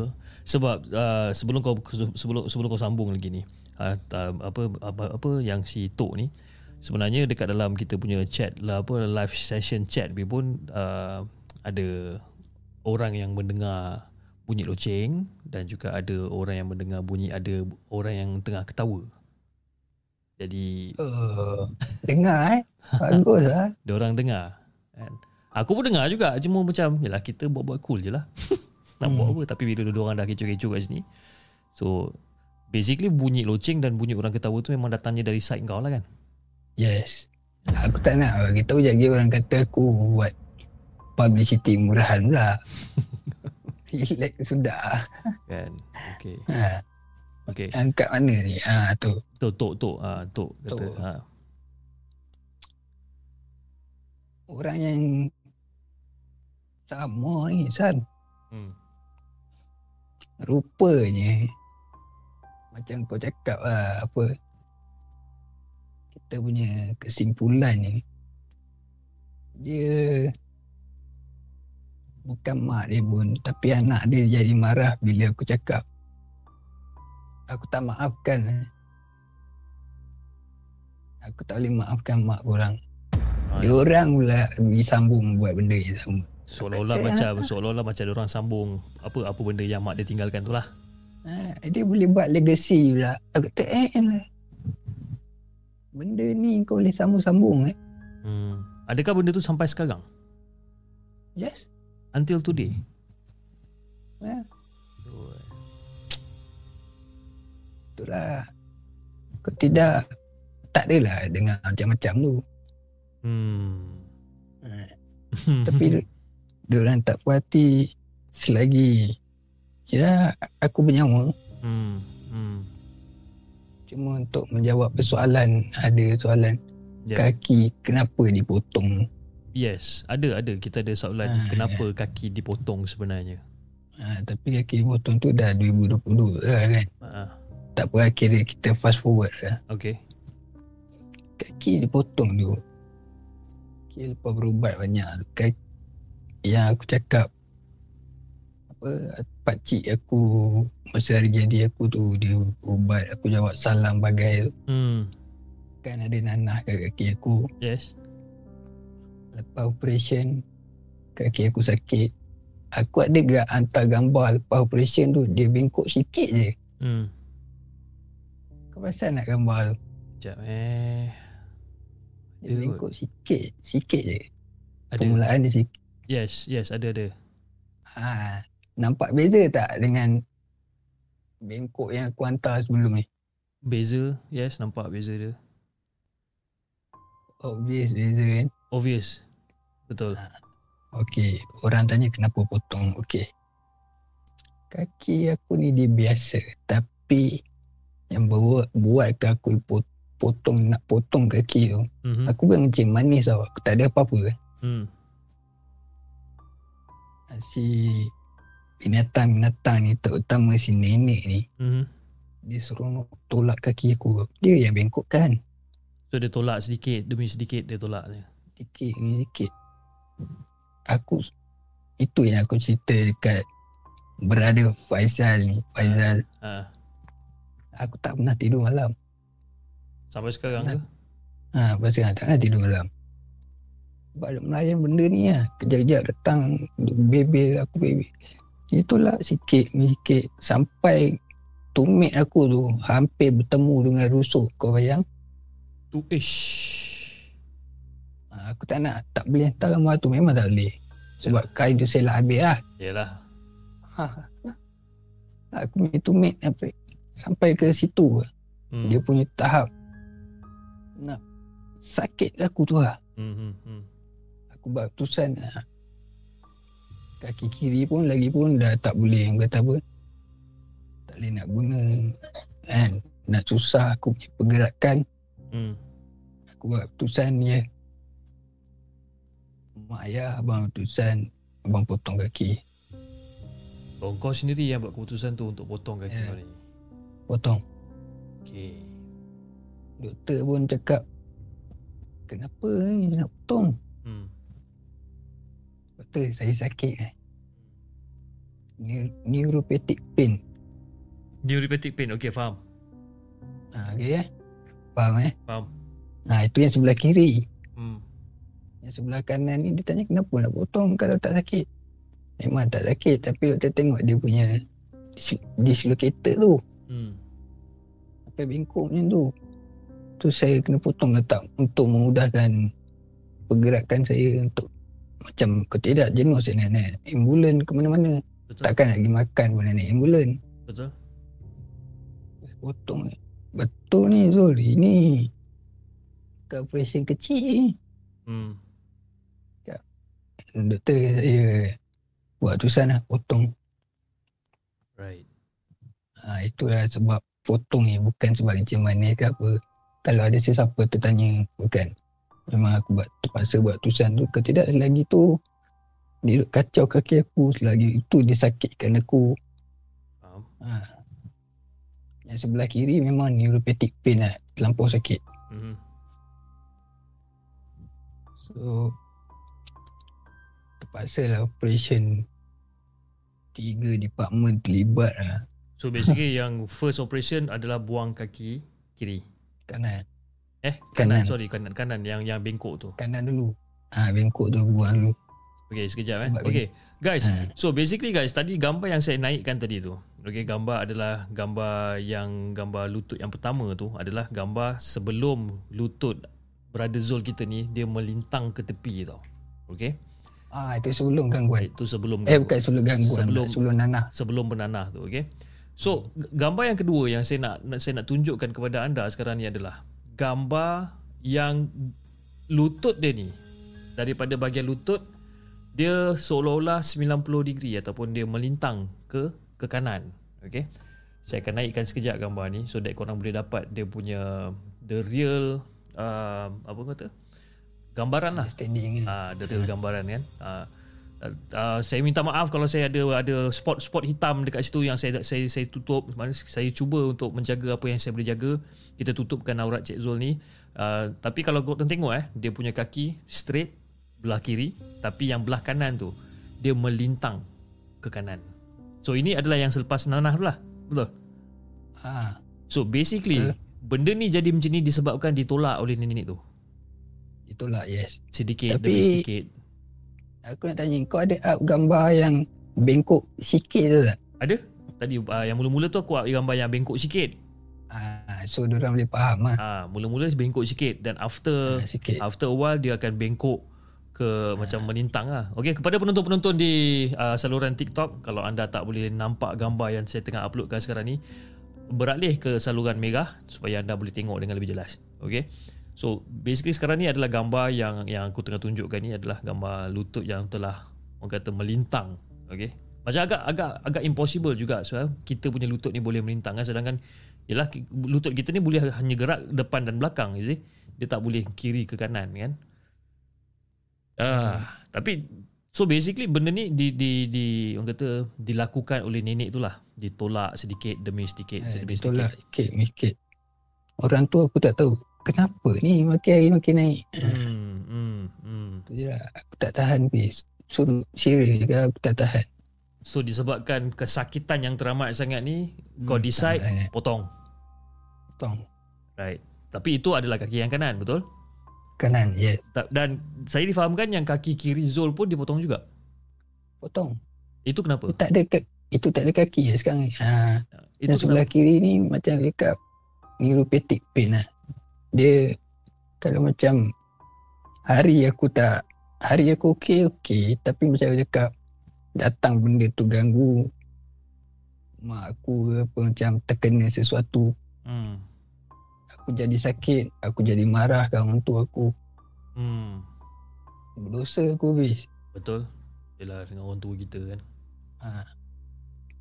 S1: Sebab uh, sebelum kau sebelum sebelum kau sambung lagi ni, uh, apa apa apa yang si Tok ni sebenarnya dekat dalam kita punya chat lah apa live session chat ni pun uh, ada orang yang mendengar bunyi loceng dan juga ada orang yang mendengar bunyi ada orang yang tengah ketawa. Jadi
S2: uh, dengar eh bagus lah
S1: dia orang dengar kan. Aku pun dengar juga cuma macam yalah kita buat-buat cool je lah. Nak
S2: Hmm.
S1: buat apa tapi bila dua orang dah kecoh-kecoh kat sini. So basically bunyi loceng dan bunyi orang ketawa tu memang datangnya dari side kau lah kan.
S2: yes aku tak nak bagi tahu jadi orang kata aku buat publicity murahan pula relax sudah
S1: Kan. Okey.
S2: ha.
S1: Okey.
S2: angkat mana ni ha tu
S1: Tok tok tok ah tok kata.
S2: Tok.
S1: Ha.
S2: orang yang sama ni San
S1: Hmm.
S2: rupanya macam kau cakap lah apa kita punya kesimpulan ni dia maafkan mak dia pun tapi anak dia jadi marah bila aku cakap aku tak maafkan eh. aku tak boleh maafkan mak korang
S1: Ah,
S2: dia orang pula disambung buat benda yang sama
S1: Seolah-olah
S2: Okay.
S1: macam seolah-olah macam orang sambung apa apa benda yang mak dia tinggalkan tu lah.
S2: ha, dia boleh buat legacy pula aku kata eh lah benda ni kau boleh sambung-sambung eh
S1: Hmm. Adakah benda tu sampai sekarang?
S2: yes
S1: Until today?
S2: Itulah kau tidak tak adalah dengar macam-macam tu
S1: Hmm.
S2: ha, Tapi dia orang tak puas hati selagi kira aku bernyawa
S1: hmm. Hmm.
S2: cuma untuk menjawab persoalan ada soalan
S1: Yeah.
S2: kaki kenapa dipotong
S1: Yes, ada ada kita ada soalan
S2: Ah,
S1: kenapa kaki dipotong sebenarnya.
S2: ha, tapi kaki dipotong tu dah 2022 lah kan
S1: Ah,
S2: tak apa kira kita fast forward lah.
S1: Okay.
S2: kaki dipotong tu kira lepas berubat banyak. Kaki, yang aku cakap apa pakcik aku masa hari jadi aku tu dia ubat aku jawab salam bagai tu.
S1: Hmm.
S2: kan ada nanah kat kaki aku.
S1: Yes.
S2: lepas operation kaki aku sakit. Aku ada gak hantar gambar lepas operation tu? Dia bengkok sikit je.
S1: Hmm.
S2: Kau perasan nak gambar tu
S1: Sekejap eh.
S2: dia bengkok sikit sikit je
S1: Ada.
S2: permulaan dia sikit
S1: Yes, yes, ada ada.
S2: ha, nampak beza tak dengan bengkok yang aku hantar sebelum ni
S1: Beza, yes, nampak beza dia.
S2: obvious beza kan
S1: Obvious. Betul.
S2: Okey, orang tanya kenapa potong. Okey. Kaki aku ni dia biasa tapi yang buat buatkan aku pot- potong nak potong kaki tu.
S1: Mhm.
S2: Aku bukan kencing manis tau. Aku tak ada apa-apa.
S1: Hmm.
S2: Si binatang-binatang ni terutama si nenek ni
S1: Mhm.
S2: dia seronok tolak kaki aku. Dia yang bengkokkan.
S1: So dia tolak sedikit demi sedikit dia tolak dia.
S2: Sikit ni sikit. Aku itu yang aku cerita dekat berada Faizal ni. Faizal
S1: Ha.
S2: Aku tak pernah tidur malam.
S1: Sampai sekarang ke?
S2: Ha, pasal tak pernah tidur malam. Sebab ada melayan benda ni lah. Kejap-kejap datang bebel aku bebel. Itulah sikit sikit. Sampai tumit aku tu hampir bertemu dengan rusuk. Kau bayang?
S1: Tu ish.
S2: Ha, aku tak nak, tak boleh hantar gambar tu. Memang tak boleh. Sebab kain tu saya lah habis lah.
S1: Yalah.
S2: Aku punya tumit sampai, sampai ke situ.
S1: Hmm.
S2: Dia punya tahap. Nak sakit aku tu lah.
S1: Hmm, hmm, hmm.
S2: aku buat keputusan ah, kaki kiri pun lagi pun dah tak boleh yang kata apa tak boleh nak guna kan nak susah aku punya pergerakan
S1: Hmm.
S2: aku buat keputusan ya mak ayah abang keputusan abang potong kaki
S1: Oh, kau sendiri yang buat keputusan tu untuk potong kaki
S2: Ya.
S1: kau ni.
S2: Potong
S1: Okay.
S2: doktor pun cakap kenapa ni nak potong
S1: Hmm.
S2: doktor saya sakit eh Neu- neuropathic pain
S1: Neuropathic pain. Okay, faham.
S2: ha, okay eh faham eh
S1: Faham.
S2: ha, itu yang sebelah kiri
S1: Hmm.
S2: Yang sebelah kanan ni dia tanya kenapa nak potong kalau tak sakit. Memang tak sakit tapi doktor tengok dia punya dis- dislocated tu.
S1: Hmm.
S2: Sampai bengkok macam tu. Tu saya kena potong letak untuk memudahkan pergerakan saya untuk macam kalau tidak jenuh saya nak naik ambulan ke mana-mana.
S1: Betul.
S2: Takkan nak pergi makan pun naik ambulan.
S1: Betul.
S2: Potong eh. Betul ni Zul. Ini operation kecil ni.
S1: Hmm.
S2: Doktor saya buat keputusan lah potong.
S1: Right.
S2: Ha, itulah sebab potong ni bukan sebab kencing manis ke apa. Kalau ada sesiapa tertanya, bukan. Memang aku buat terpaksa buat keputusan tu. Kalau tidak selagi tu, dia kacau kaki aku. Selagi itu dia sakitkan aku.
S1: Faham.
S2: Ha. Yang sebelah kiri memang neuropathic pain lah. Terlampau sakit.
S1: Hmm.
S2: So, terpaksa lah operation Tiga department terlibat lah.
S1: So basically yang first operation adalah buang kaki kiri.
S2: Kanan.
S1: Eh, kanan,
S2: Kanan.
S1: sorry, kanan kanan yang yang bengkok tu.
S2: Kanan dulu. Ah bengkok tu buang dulu.
S1: Okay, sekejap eh.
S2: Sebab
S1: Okay, guys.
S2: Ha.
S1: So basically guys, tadi gambar yang saya naikkan tadi tu. Okay, gambar adalah gambar yang gambar lutut yang pertama tu adalah gambar sebelum lutut brother Zul kita ni dia melintang ke tepi tau. Okay.
S2: Ah itu sebelum gangguan.
S1: Itu sebelum
S2: Eh bukan sebelum gangguan.
S1: Sebelum-
S2: Sebelum nanah.
S1: sebelum bernanah tu okey. So gambar yang kedua yang saya nak, saya nak tunjukkan kepada anda sekarang ni adalah gambar yang lutut dia ni daripada bahagian lutut dia seolah-olah 90 degree ataupun dia melintang ke ke kanan okey. Saya akan naikkan sekejap gambar ni so that korang boleh dapat dia punya the real uh, apa kata gambaran lah
S2: Standing kan.
S1: Ah, ada real gambaran kan. Ah, uh, saya minta maaf kalau saya ada ada spot-spot hitam dekat situ yang saya saya saya tutup. Saya cuba untuk menjaga apa yang saya boleh jaga. Kita tutupkan aurat Cik Zul ni. Uh, tapi kalau korang tengok eh, dia punya kaki straight belah kiri, tapi yang belah kanan tu dia melintang ke kanan. So ini adalah yang selepas nanah tu lah. Betul?
S2: Ah
S1: So basically
S2: Betul.
S1: benda ni jadi macam ni disebabkan ditolak oleh nenek tu.
S2: itulah yes.
S1: Sedikit
S2: Tapi-
S1: demi sedikit.
S2: Aku nak tanya kau ada up gambar yang bengkok sikit tu tak?
S1: Ada? Tadi uh, yang mula-mula tu aku ambil gambar yang bengkok sikit.
S2: Ah so orang boleh faham lah.
S1: Ah, mula-mula bengkok sikit dan after
S2: Ah, sikit.
S1: after a while dia akan bengkok ke macam melintang lah. Okey, kepada penonton-penonton di uh, saluran TikTok, kalau anda tak boleh nampak gambar yang saya tengah uploadkan sekarang ni, beralih ke saluran Mega supaya anda boleh tengok dengan lebih jelas. Okey. So, basically sekarang ni adalah gambar yang yang aku tengah tunjukkan ni adalah gambar lutut yang telah orang kata melintang. Okey. Macam agak agak agak impossible juga sebab kita punya lutut ni boleh melintang kan sedangkan yalah ki- lutut kita ni boleh hanya gerak depan dan belakang you see. Dia tak boleh kiri ke kanan kan. Ah, tapi so basically benda ni di di di orang kata dilakukan oleh nenek tu lah. Ditolak sedikit demi sedikit
S2: Eh,
S1: demi
S2: itulah
S1: sedikit.
S2: sikit sikit. Orang tu aku tak tahu kenapa ni makin hari makin naik.
S1: Hmm, hmm, hmm.
S2: Tu je lah. Aku tak tahan bis. Suruh serius juga aku tak tahan.
S1: So disebabkan kesakitan yang teramat sangat ni kau
S2: Hmm,
S1: decide
S2: sangat sangat.
S1: potong.
S2: Potong.
S1: Right. Tapi itu adalah kaki yang kanan, betul?
S2: Kanan, yes.
S1: Ta- Dan saya difahamkan yang kaki kiri Zul pun dipotong juga.
S2: Potong.
S1: Itu kenapa?
S2: Itu tak ada itu tak ada kaki ya sekarang. Ha,
S1: Itu
S2: yang sebelah
S1: kenapa?
S2: kiri ni macam dekat neuropathic pain lah. Dia kalau macam hari aku tak hari aku okey okey tapi macam aku cakap datang benda tu ganggu mak aku ke apa macam terkena sesuatu
S1: Hmm.
S2: aku jadi sakit aku jadi marah kan orang tua aku
S1: Hmm.
S2: berdosa aku habis
S1: Betul. Yalah dengan orang tua kita kan.
S2: ha.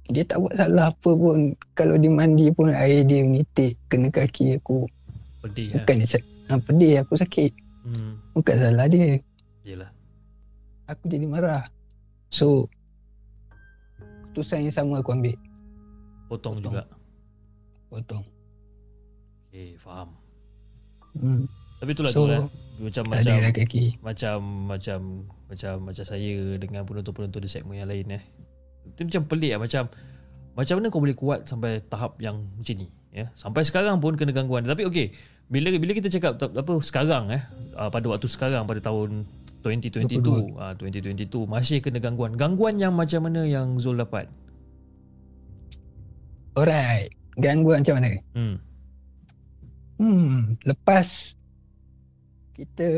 S2: dia tak buat salah apa pun kalau dia mandi pun air dia menitik kena kaki aku
S1: Pedih kan.
S2: bukan dia sak- ha, pedih aku sakit
S1: Hmm.
S2: bukan salah dia
S1: Yalah.
S2: aku jadi marah so keputusan yang sama aku ambil
S1: Potong,
S2: Potong.
S1: juga.
S2: potong
S1: Okay, faham.
S2: hmm.
S1: Tapi itulah
S2: so
S1: tu lah. Macam macam
S2: lah kaki
S1: macam macam macam macam saya dengan penonton-penonton di segmen yang lain eh. Itu macam pelik lah macam macam mana kau boleh kuat sampai tahap yang macam ni ya. Sampai sekarang pun kena gangguan. Tapi okey, bila bila kita cakap apa sekarang eh uh, pada waktu sekarang pada tahun 2022 ah uh, 2022 masih kena gangguan. Gangguan yang macam mana yang Zul dapat?
S2: alright gangguan macam mana
S1: Hmm.
S2: hmm lepas kita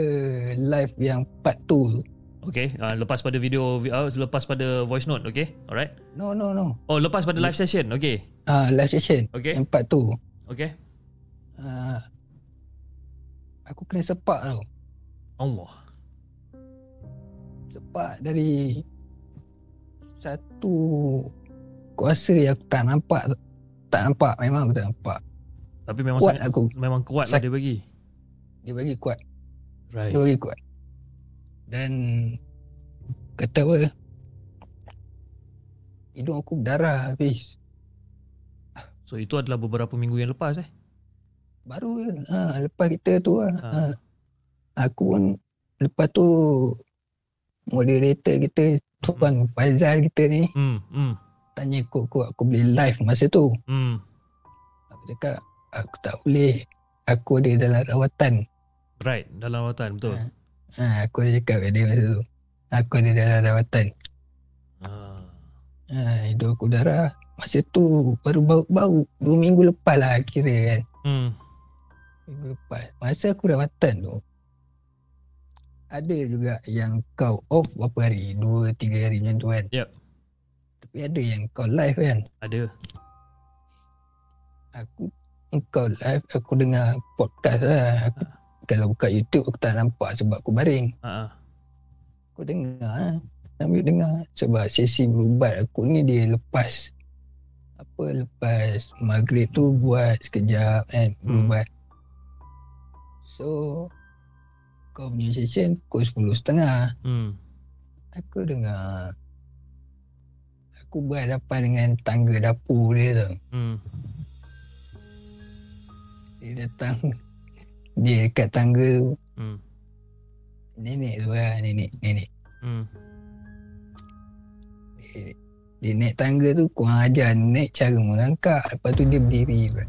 S2: live yang part 2 tu
S1: Okey, uh, lepas pada video uh, lepas pada voice note, okey? Alright.
S2: no no no
S1: Oh, lepas pada live session, okey.
S2: ah live session
S1: Okey.
S2: yang part 2
S1: Okey.
S2: ah aku kena sepak tau
S1: Allah.
S2: sepak dari satu kuasa yang aku tak nampak tak nampak memang aku tak nampak
S1: Tapi memang
S2: kuat
S1: sangat
S2: aku
S1: memang kuat lah dia bagi.
S2: dia bagi kuat
S1: Right.
S2: dia bagi kuat dan kata apa hidung aku berdarah habis
S1: So itu adalah beberapa minggu yang lepas eh.
S2: baru ha, lepas kita tu lah
S1: Ha.
S2: ha. aku pun lepas tu moderator kita Tuan Faizal kita ni
S1: Hmm. Hmm.
S2: tanya aku, aku, aku boleh live masa tu.
S1: Hmm.
S2: Aku cakap, aku tak boleh. Aku ada dalam rawatan.
S1: Right, dalam rawatan betul.
S2: Ha, aku ada cakap kat dia masa tu. Aku ada dalam rawatan.
S1: Ah.
S2: Ha, hidup aku darah. Masa tu baru bau-bau. Dua minggu lepas lah kira kan.
S1: Hmm.
S2: Minggu lepas. Masa aku rawatan tu. Ada juga yang kau off berapa hari? Dua, tiga hari macam tu kan.
S1: Yep.
S2: Tapi ada yang kau live kan.
S1: Ada.
S2: Aku kau live aku dengar podcast lah. Aku, kalau buka YouTube aku tak nampak sebab aku baring.
S1: Ha.
S2: Aku dengar lah. Sambil dengar. Sebab sesi berubat aku ni dia lepas. Apa lepas maghrib tu buat sekejap kan. Berubat. So. Kau punya session pukul 10.30.
S1: Hmm.
S2: Aku dengar. Aku berhadapan dengan tangga dapur dia tu.
S1: Hmm.
S2: Dia datang. Dia dekat tangga tu.
S1: Hmm.
S2: Nenek tu lah. Nenek. Nenek.
S1: Hmm.
S2: Dia, dia naik tangga tu kurang ajar naik cara merangkak. Lepas tu dia berdiri. pula.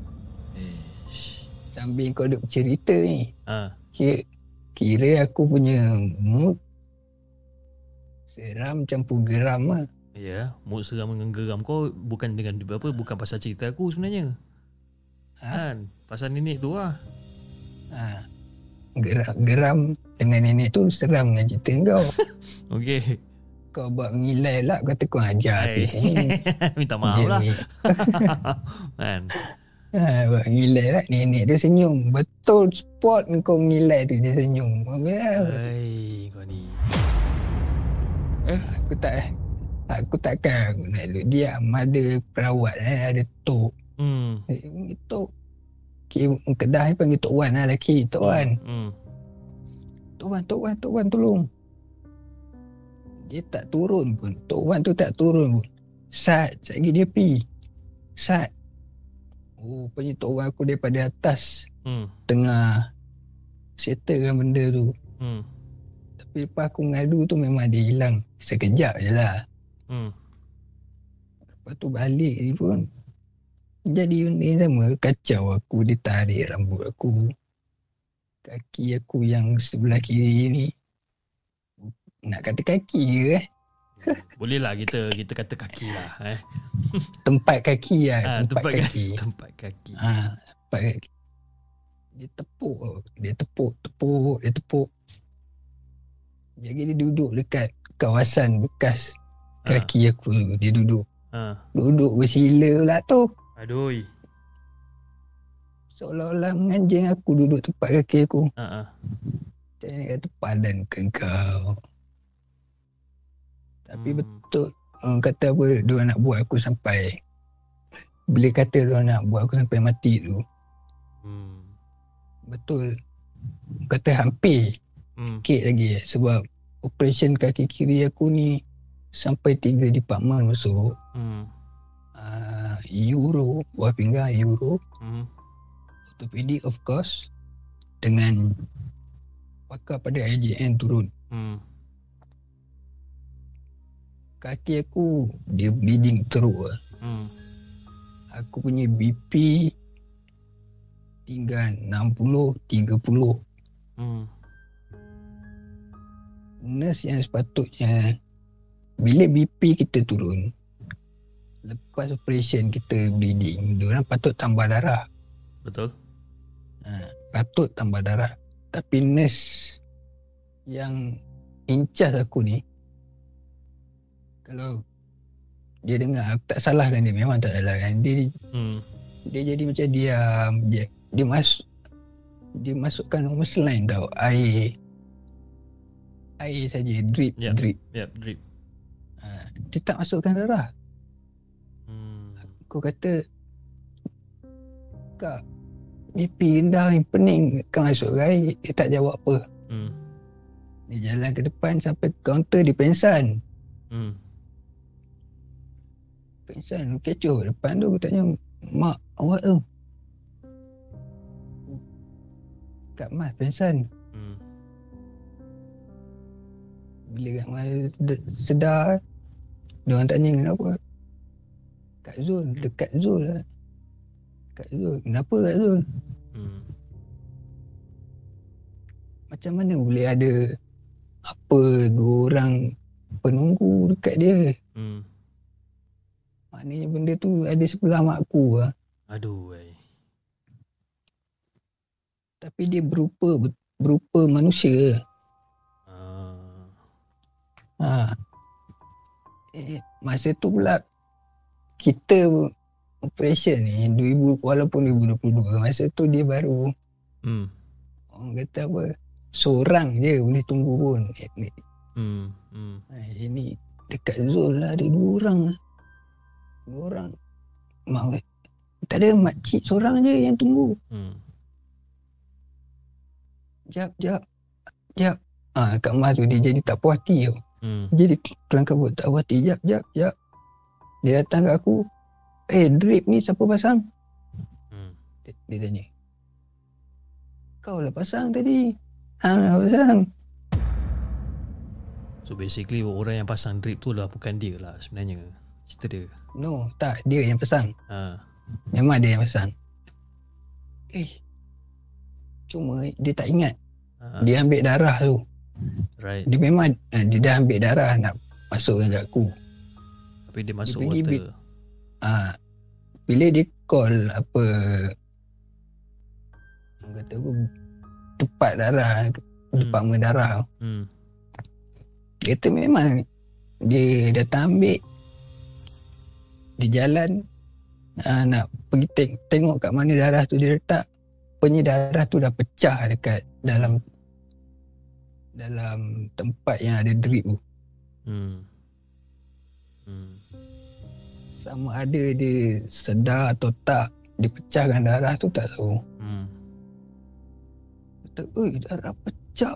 S1: Ish.
S2: Sambil kau duk cerita ni.
S1: Ah.
S2: Kira, kira aku punya mood seram campur geram lah.
S1: Ya, mood seram dengan geram kau bukan dengan apa bukan pasal cerita aku sebenarnya.
S2: Ha?
S1: Kan? Pasal nenek tu lah.
S2: Ha. Geram, geram dengan nenek tu seram dengan cerita kau.
S1: Okey.
S2: Kau buat mengilai lah kata kau ajar ni.
S1: Minta maaf
S2: Dia
S1: lah. kan?
S2: Ha, buat ngilai lah. Nenek dia senyum. Betul spot kau ngilai tu dia senyum. Ya,
S1: Hai, kau ni.
S2: aku tak aku takkan aku nak duduk diam. Ada perawat eh, ada tok.
S1: Hmm.
S2: Eh, tok. Kira Kedah ni panggil Tok Wan lah lelaki. Tok Wan.
S1: Hmm.
S2: Tok Wan, Tok Wan, Tok Wan tolong. Dia tak turun pun. Tok Wan tu tak turun pun. Sat, sat lagi dia pi. Sat. Oh, punya Tok Wan aku daripada atas.
S1: Hmm.
S2: Tengah settlekan benda tu.
S1: Hmm.
S2: Tapi lepas aku ngadu tu memang dia hilang. Sekejap je lah.
S1: Hmm.
S2: Lepas tu balik ni pun. Jadi yang sama. Kacau aku. Dia tarik rambut aku. Kaki aku yang sebelah kiri ni. Nak kata kaki ke eh?
S1: Boleh lah kita kita kata kaki lah eh.
S2: Tempat kaki lah.
S1: Ah,
S2: tempat, kaki.
S1: Tempat kaki.
S2: Ha, tempat kaki. Dia tepuk. Dia tepuk, tepuk, dia tepuk. Jadi dia duduk dekat kawasan bekas kaki aku tu. Dia duduk.
S1: Ha.
S2: Duduk bersila pula tu.
S1: Aduh.
S2: Seolah-olah menganjing aku duduk tempat kaki aku.
S1: Ha ah.
S2: Kata padan ke kau. Tapi
S1: Hmm.
S2: betul. Orang kata apa, dia nak buat aku sampai. Bila kata dia nak buat aku sampai mati tu.
S1: Hmm.
S2: Betul. Kata hampir.
S1: Hmm.
S2: Sikit lagi. Sebab operation kaki kiri aku ni sampai tiga department masuk.
S1: Hmm.
S2: Uh, euro, buah pinggang euro.
S1: Hmm.
S2: Orthopedic of course. Dengan pakar pada IJN turun.
S1: Hmm.
S2: Kaki aku dia bleeding teruk lah.
S1: Hmm.
S2: Aku punya BP tinggal 60 30.
S1: Hmm.
S2: Nurse yang sepatutnya bila BP kita turun lepas operation kita bleeding, diorang patut tambah darah.
S1: Betul.
S2: Ha, patut tambah darah. Tapi nurse yang in charge aku ni kalau dia dengar aku tak salahkan dia memang tak salahkan dia
S1: Hmm.
S2: dia jadi macam diam dia dia masuk dia masukkan normal line tau air air saja drip
S1: Yep.
S2: drip
S1: Yep, drip.
S2: ha, dia tak masukkan darah. Aku kata kak BP rendah ni pening kau masuk air dia tak jawab apa
S1: Hmm.
S2: dia jalan ke depan sampai ke kaunter dia pensan
S1: Hmm.
S2: pensan kecoh depan tu aku tanya mak awak tu Kak Mas pensan
S1: Hmm.
S2: Bila kat mana sed- sedar Dia orang tanya kenapa Kak Zul Dekat Zul lah Kak Zul Kenapa Kak Zul
S1: Hmm.
S2: Macam mana boleh ada Apa Dua orang Penunggu dekat dia
S1: Hmm.
S2: Maknanya benda tu Ada sebelah mak aku lah
S1: Aduh, wey.
S2: Tapi dia berupa Berupa manusia
S1: Ah.
S2: Ha. Eh, masa tu pula kita operation ni 2000 walaupun 2022 masa tu dia baru
S1: Hmm.
S2: orang kata apa seorang je boleh tunggu pun
S1: Hmm. Hmm.
S2: ha, ini dekat Zul lah ada dua orang dua orang mak tak ada makcik seorang je yang tunggu
S1: Hmm.
S2: jap jap jap ah kat Mas tu dia jadi tak puas hati tau
S1: Hmm.
S2: Jadi kelang tak puas hati. Jap, jap, jap. Dia datang kat aku. Eh, drip ni siapa pasang?
S1: Hmm.
S2: Dia, dia tanya. Kau lah pasang tadi. Lah pasang.
S1: So basically orang yang pasang drip tu lah bukan dia lah sebenarnya. Cerita dia.
S2: No, tak. Dia yang pasang.
S1: Ha.
S2: Memang dia yang pasang. Eh. Cuma dia tak ingat.
S1: ha.
S2: Dia ambil darah tu.
S1: Right.
S2: Dia memang eh, dia dah ambil darah nak masukkan kat aku.
S1: Tapi dia masuk
S2: pergi
S1: water.
S2: bi- Ah, bila dia call apa orang kata apa tempat darah department darah tu,
S1: Hmm.
S2: dia tu memang dia datang ambil dia jalan ah, nak pergi te- tengok kat mana darah tu dia letak punya darah tu dah pecah dekat dalam dalam tempat yang ada drip tu
S1: Hmm. Hmm.
S2: sama ada dia sedar atau tak dia pecahkan darah tu tak tahu
S1: Hmm.
S2: Kata, oi darah pecah.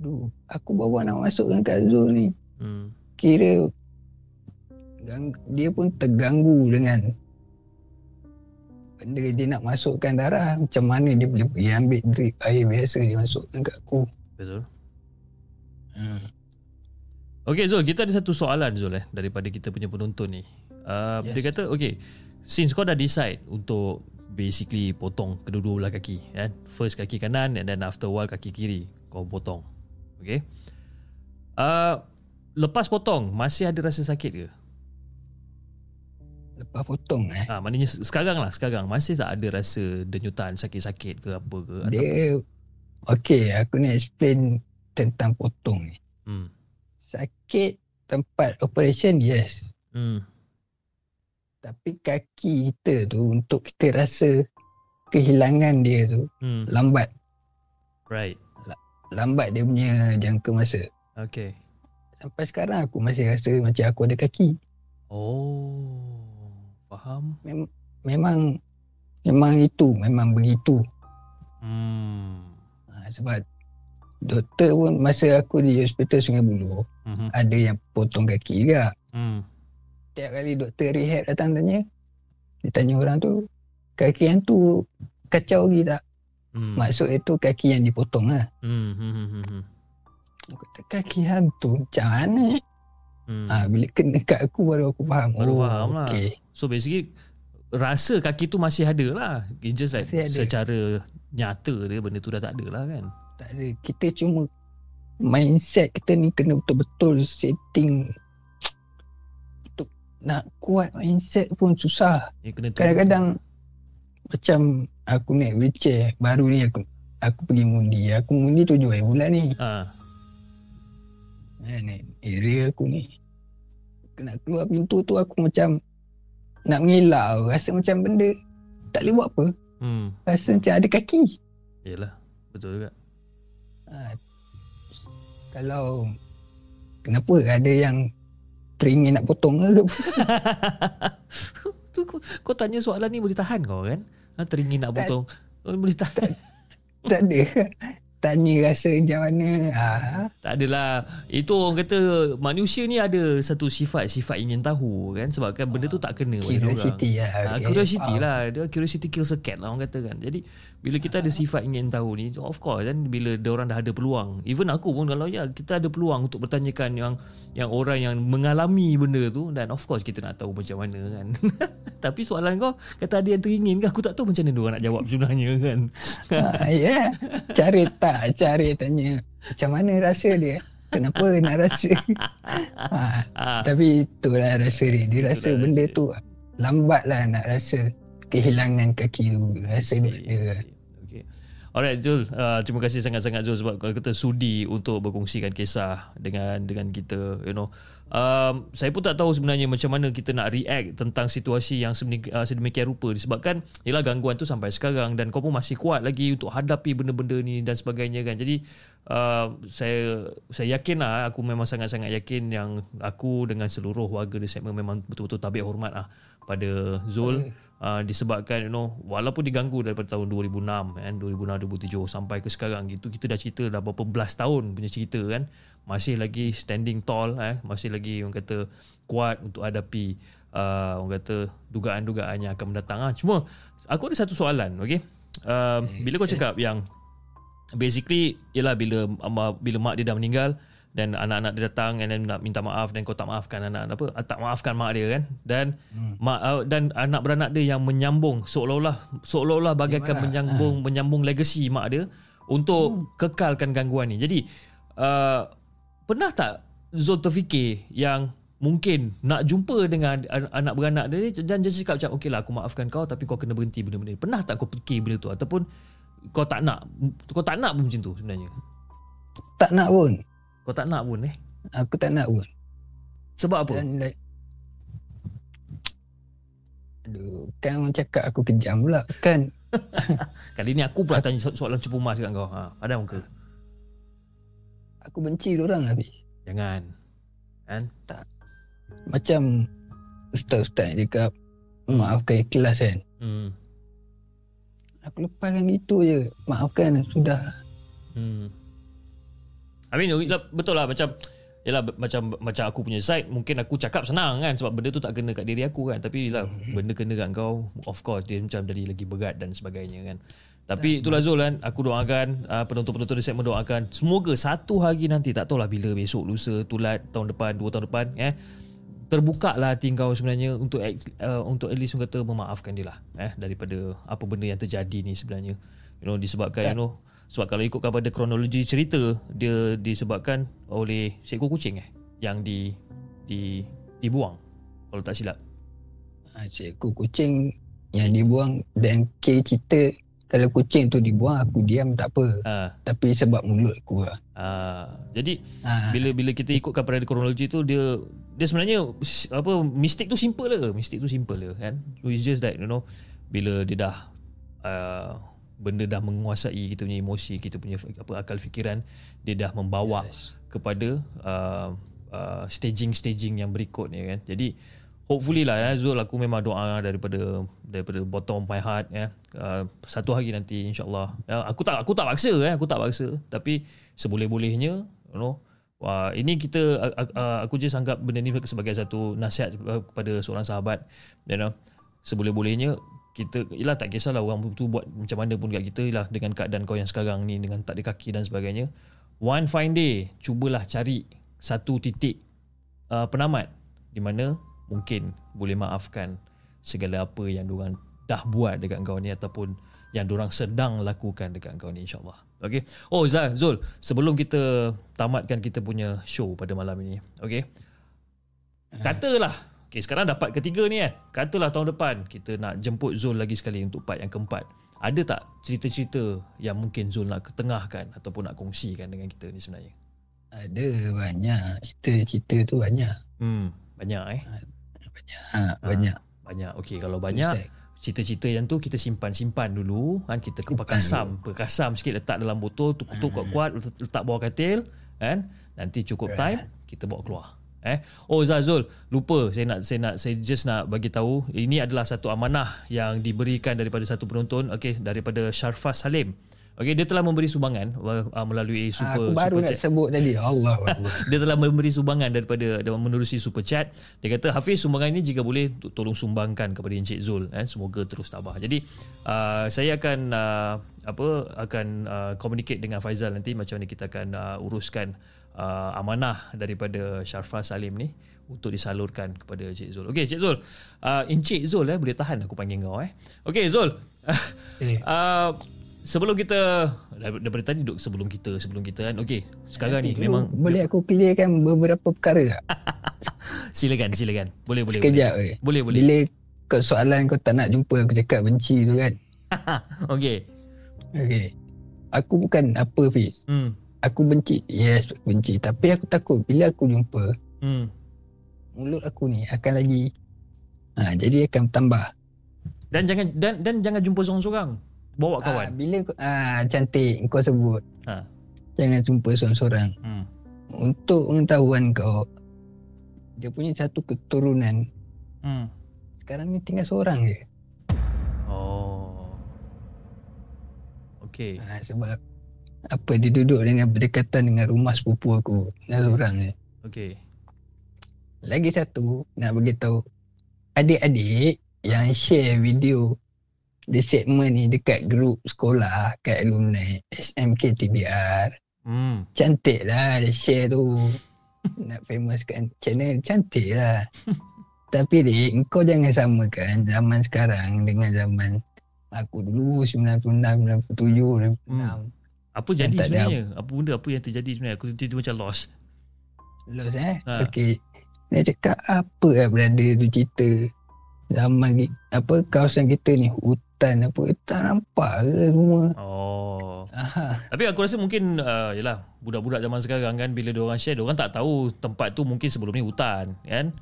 S2: Aduh, aku bawa nak masukkan kat Zul ni.
S1: Hmm.
S2: Kira dia pun terganggu dengan benda dia nak masukkan darah. Macam mana dia boleh pergi ambil drip air biasa dia masukkan kat aku.
S1: Betul.
S2: Hmm.
S1: Okay Zul, kita ada satu soalan Zul eh daripada kita punya penonton ni. Uh, yes. Dia kata, okay, since kau dah decide untuk basically potong kedua-dua belah kaki kan. First kaki kanan and then after a while kaki kiri kau potong. Okay. Uh, lepas potong masih ada rasa sakit ke?
S2: Lepas potong eh.
S1: Ha, maknanya se- sekarang lah, sekarang masih tak ada rasa denyutan sakit-sakit ke apa ke?
S2: Dia Okay, aku nak explain tentang potong ni.
S1: hmm.
S2: Sakit tempat operation yes.
S1: Hmm.
S2: Tapi kaki kita tu untuk kita rasa kehilangan dia tu
S1: Hmm.
S2: lambat.
S1: Right.
S2: Lambat dia punya jangka masa.
S1: Okay.
S2: Sampai sekarang aku masih rasa macam aku ada kaki.
S1: Oh. Faham?
S2: Mem- memang memang itu, memang begitu.
S1: Hmm.
S2: Ha, sebab doktor pun masa aku di hospital Sungai Buloh
S1: Mhm.
S2: ada yang potong kaki juga.
S1: Hmm.
S2: Tiap kali doktor rehab datang tanya, dia tanya orang tu, kaki yang tu kacau lagi tak?
S1: Hmm.
S2: Maksud dia tu kaki yang dipotong lah.
S1: Hmm. Hmm. Hmm. Hmm. Hmm.
S2: Aku kata kaki hantu macam mana?
S1: Hmm.
S2: Ha, bila kena kat aku baru aku faham.
S1: Baru
S2: oh,
S1: faham lah.
S2: okay.
S1: So basically rasa kaki tu masih ada lah. It just like
S2: Masih ada.
S1: secara nyata dia benda tu dah tak ada lah kan.
S2: Tak ada. Kita cuma mindset kita ni kena betul-betul setting untuk nak kuat mindset pun susah.
S1: Kena
S2: Kadang-kadang macam aku naik wheelchair baru ni aku aku pergi mundi. Aku mundi tujuh hari bulan ni.
S1: ha.
S2: Ni area aku ni. Nak keluar pintu tu aku macam nak mengelak. Rasa macam benda tak boleh buat apa.
S1: Hmm.
S2: Rasa macam ada kaki.
S1: Yalah. Betul juga.
S2: Ha, kalau kenapa ada yang teringin nak potong ke?
S1: tu kau, kau tanya soalan ni boleh tahan kau kan? Ha, teringin nak
S2: Tak-
S1: potong. Kau boleh tahan.
S2: tak ada. tanya rasa macam mana. Ah,
S1: Tak adalah. Itu orang kata manusia ni ada satu sifat-sifat ingin tahu kan sebab kan benda tu tak kena pada
S2: Curiosity
S1: orang.
S2: lah,
S1: Ah,
S2: okay.
S1: curiosity
S2: Faham.
S1: lah. Dia curiosity kills a cat lah orang kata kan. Jadi bila kita ada sifat ingin tahu ni of course kan bila dia orang dah ada peluang. Even aku pun kalau ya kita ada peluang untuk bertanyakan yang yang orang yang mengalami benda tu dan of course kita nak tahu macam mana kan. Tapi soalan kau kata ada yang teringin kan aku tak tahu macam mana dia orang nak jawab sebenarnya kan.
S2: ah, ya. Cara tak, cara tanya macam mana rasa dia. Kenapa nak rasa? ah,
S1: Ah.
S2: tapi itulah rasa dia. Dia rasa
S1: Itulah
S2: benda
S1: rasa.
S2: tu lambat lah nak rasa kehilangan kaki tu. Rasa dia.
S1: Okay. Alright Zul, uh, terima kasih sangat-sangat Zul sebab kau kata sudi untuk berkongsikan kisah dengan dengan kita, you know. Um, saya pun tak tahu sebenarnya macam mana kita nak react tentang situasi yang sedemikian, uh, sedemikian rupa disebabkan ialah gangguan tu sampai sekarang dan kau pun masih kuat lagi untuk hadapi benda-benda ni dan sebagainya kan. Jadi uh, saya saya yakin lah aku memang sangat-sangat yakin yang aku dengan seluruh warga di segmen memang betul-betul tabik hormat lah pada Zul uh, disebabkan you know walaupun diganggu daripada tahun 2006 kan 2006 2007 sampai ke sekarang gitu kita dah cerita dah berapa belas tahun punya cerita kan. Masih lagi standing tall eh masih lagi orang kata kuat untuk hadapi uh, orang kata dugaan-dugaan yang akan mendatang ah. Cuma aku ada satu soalan okey? Uh, bila kau cakap yang basically ialah bila bila mak dia dah meninggal dan anak-anak dia datang and then nak minta maaf dan kau tak maafkan anak apa ah, tak maafkan mak dia kan dan hmm. mak uh, dan anak beranak dia yang menyambung seolah-olah seolah-olah bagaikan
S2: lah.
S1: menyambung menyambung legasi mak dia untuk hmm. kekalkan gangguan ni. Jadi uh, pernah tak Zul terfikir yang mungkin nak jumpa dengan an- anak beranak dia ni dan dia cakap macam okey lah aku maafkan kau tapi kau kena berhenti benda-benda ni. Pernah tak kau fikir benda tu ataupun kau tak nak kau tak nak pun macam tu sebenarnya.
S2: Tak nak pun.
S1: Kau tak nak pun eh.
S2: Aku tak nak pun.
S1: Sebab apa?
S2: Dan like Aduh, kan orang cakap aku kejam pula. Kan
S1: Kali ni aku pula tanya so- soalan cepu mas kat kau. Ha, ada muka.
S2: aku benci orang habis.
S1: Jangan. Kan?
S2: Macam ustaz-ustaz cakap maafkan ikhlas kan.
S1: Hmm.
S2: Aku lepaskan gitu je. Maafkan sudah.
S1: Hmm. I mean yelah, betul lah macam Yalah macam macam aku punya side mungkin aku cakap senang kan sebab benda tu tak kena kat diri aku kan tapi lah benda kena kat kau of course dia macam jadi lagi berat dan sebagainya kan. Tapi itulah Zul kan aku doakan uh, penonton-penonton di segmen doakan semoga satu hari nanti tak tahulah bila besok lusa tulat tahun depan dua tahun depan eh terbuka lah hati kau sebenarnya untuk uh, untuk at least kata memaafkan dia lah eh daripada apa benda yang terjadi ni sebenarnya. You know disebabkan you know sebab kalau ikutkan pada kronologi cerita dia disebabkan oleh seekor kucing eh yang di di dibuang. Kalau tak silap.
S2: Ha, seekor kucing yang dibuang dan K cerita kalau kucing tu dibuang aku diam tak apa.
S1: ah
S2: Tapi sebab mulut aku lah.
S1: ah jadi
S2: Ha,
S1: bila bila kita ikutkan pada kronologi tu dia dia sebenarnya apa mistik tu simple lah. Mistik tu simple lah kan? So it's just that you know bila dia dah uh, benda dah menguasai kita punya emosi kita punya apa akal fikiran dia dah membawa
S2: Yes.
S1: kepada uh, uh, staging-staging yang berikut ni kan? Jadi hopefully lah ya Zul aku memang doa daripada daripada bottom of my heart ya. Uh, satu hari nanti insyaallah. Ya, aku tak aku tak paksa ya aku tak paksa. Tapi seboleh-bolehnya you know wah ini kita uh, aku just anggap benda ni sebagai satu nasihat kepada seorang sahabat you know. Seboleh-bolehnya kita ialah tak kisahlah orang tu buat macam mana pun kat kita ialah dengan keadaan kau yang sekarang ni dengan tak ada kaki dan sebagainya one fine day cubalah cari satu titik uh, penamat di mana mungkin boleh maafkan segala apa yang diorang dah buat dekat kau ni ataupun yang diorang sedang lakukan dekat kau ni insyaAllah. Okay. Oh Zul, Zul, sebelum kita tamatkan kita punya show pada malam ini. Okay. Katalah, okay, sekarang dapat ketiga ni kan. Katalah tahun depan kita nak jemput Zul lagi sekali untuk part yang keempat. Ada tak cerita-cerita yang mungkin Zul nak ketengahkan ataupun nak kongsikan dengan kita ni sebenarnya?
S2: Ada banyak. Cerita-cerita tu banyak.
S1: Hmm, banyak eh.
S2: Ha, banyak.
S1: Banyak. Okey, kalau banyak cerita-cerita yang tu kita simpan-simpan dulu kan kita
S2: Simpan
S1: perkasam, perkasam sikit letak dalam botol, tutup kuat-kuat letak bawah katil kan. Nanti cukup time kita bawa keluar. Eh. Oh Zazul, lupa saya nak saya nak saya just nak bagi tahu ini adalah satu amanah yang diberikan daripada satu penonton okey daripada Syarfas Salim. Okey, dia telah memberi sumbangan uh, melalui
S2: Ah,
S1: super
S2: aku baru
S1: super
S2: nak
S1: chat.
S2: sebut tadi. Allah.
S1: Dia telah memberi sumbangan daripada dia menerusi super chat. Dia kata Hafiz sumbangan ini jika boleh to- tolong sumbangkan kepada Encik Zul eh semoga terus tabah. Jadi uh, saya akan uh, apa akan uh, communicate dengan Faizal nanti macam mana kita akan uh, uruskan uh, amanah daripada Syarfa Salim ni untuk disalurkan kepada Encik Zul. Okey Encik Zul. Uh, Encik Zul eh boleh tahan aku panggil kau eh. Okey Zul.
S2: Eh.
S1: uh, sebelum kita daripada tadi duduk sebelum kita sebelum kita kan. Okey, sekarang ni
S2: Nanti
S1: memang
S2: dulu boleh aku clearkan beberapa perkara?
S1: Silakan, silakan. Boleh, boleh.
S2: Sekejap weh.
S1: Boleh, boleh.
S2: Bila kau soalan kau tak nak jumpa aku cakap benci tu kan.
S1: Okey.
S2: Okay. Aku bukan apa Fiz.
S1: Hmm.
S2: Aku benci. Yes, aku benci. Tapi aku takut bila aku jumpa,
S1: Hmm.
S2: mulut aku ni akan lagi ha, jadi akan tambah.
S1: Dan jangan dan dan jangan jumpa seorang-seorang. Bawa
S2: Ah,
S1: kawan.
S2: bila kau, ah, cantik kau sebut.
S1: Ha.
S2: Jangan jumpa seorang-seorang.
S1: Hmm.
S2: Untuk pengetahuan kau, dia punya satu keturunan
S1: Hmm.
S2: sekarang ni tinggal seorang je.
S1: Oh. Okey.
S2: Ha, sebab apa dia duduk dengan berdekatan dengan rumah sepupu aku. Tinggal seorang je.
S1: Okey.
S2: Lagi satu nak bagi tahu adik-adik yang share video di segmen ni dekat grup sekolah kat alumni SMK TBR.
S1: Hmm.
S2: Cantik lah dia share tu. nak famous kan channel cantik lah. Tapi dik, kau jangan samakan zaman sekarang dengan zaman aku dulu 96, 97, 96.
S1: Hmm. Apa
S2: Yang
S1: jadi
S2: tak ada
S1: sebenarnya? Apa benda apa yang terjadi sebenarnya? Aku tiba-tiba macam lost.
S2: Lost eh?
S1: Ha.
S2: Okey. Dia cakap apa lah berada tu cerita zaman apa kawasan kita ni hutan apa tak nampak ke semua.
S1: Oh.
S2: Aha.
S1: Tapi aku rasa mungkin uh, yalah budak-budak zaman sekarang kan bila dia orang share dia orang tak tahu tempat tu mungkin sebelum ni hutan kan.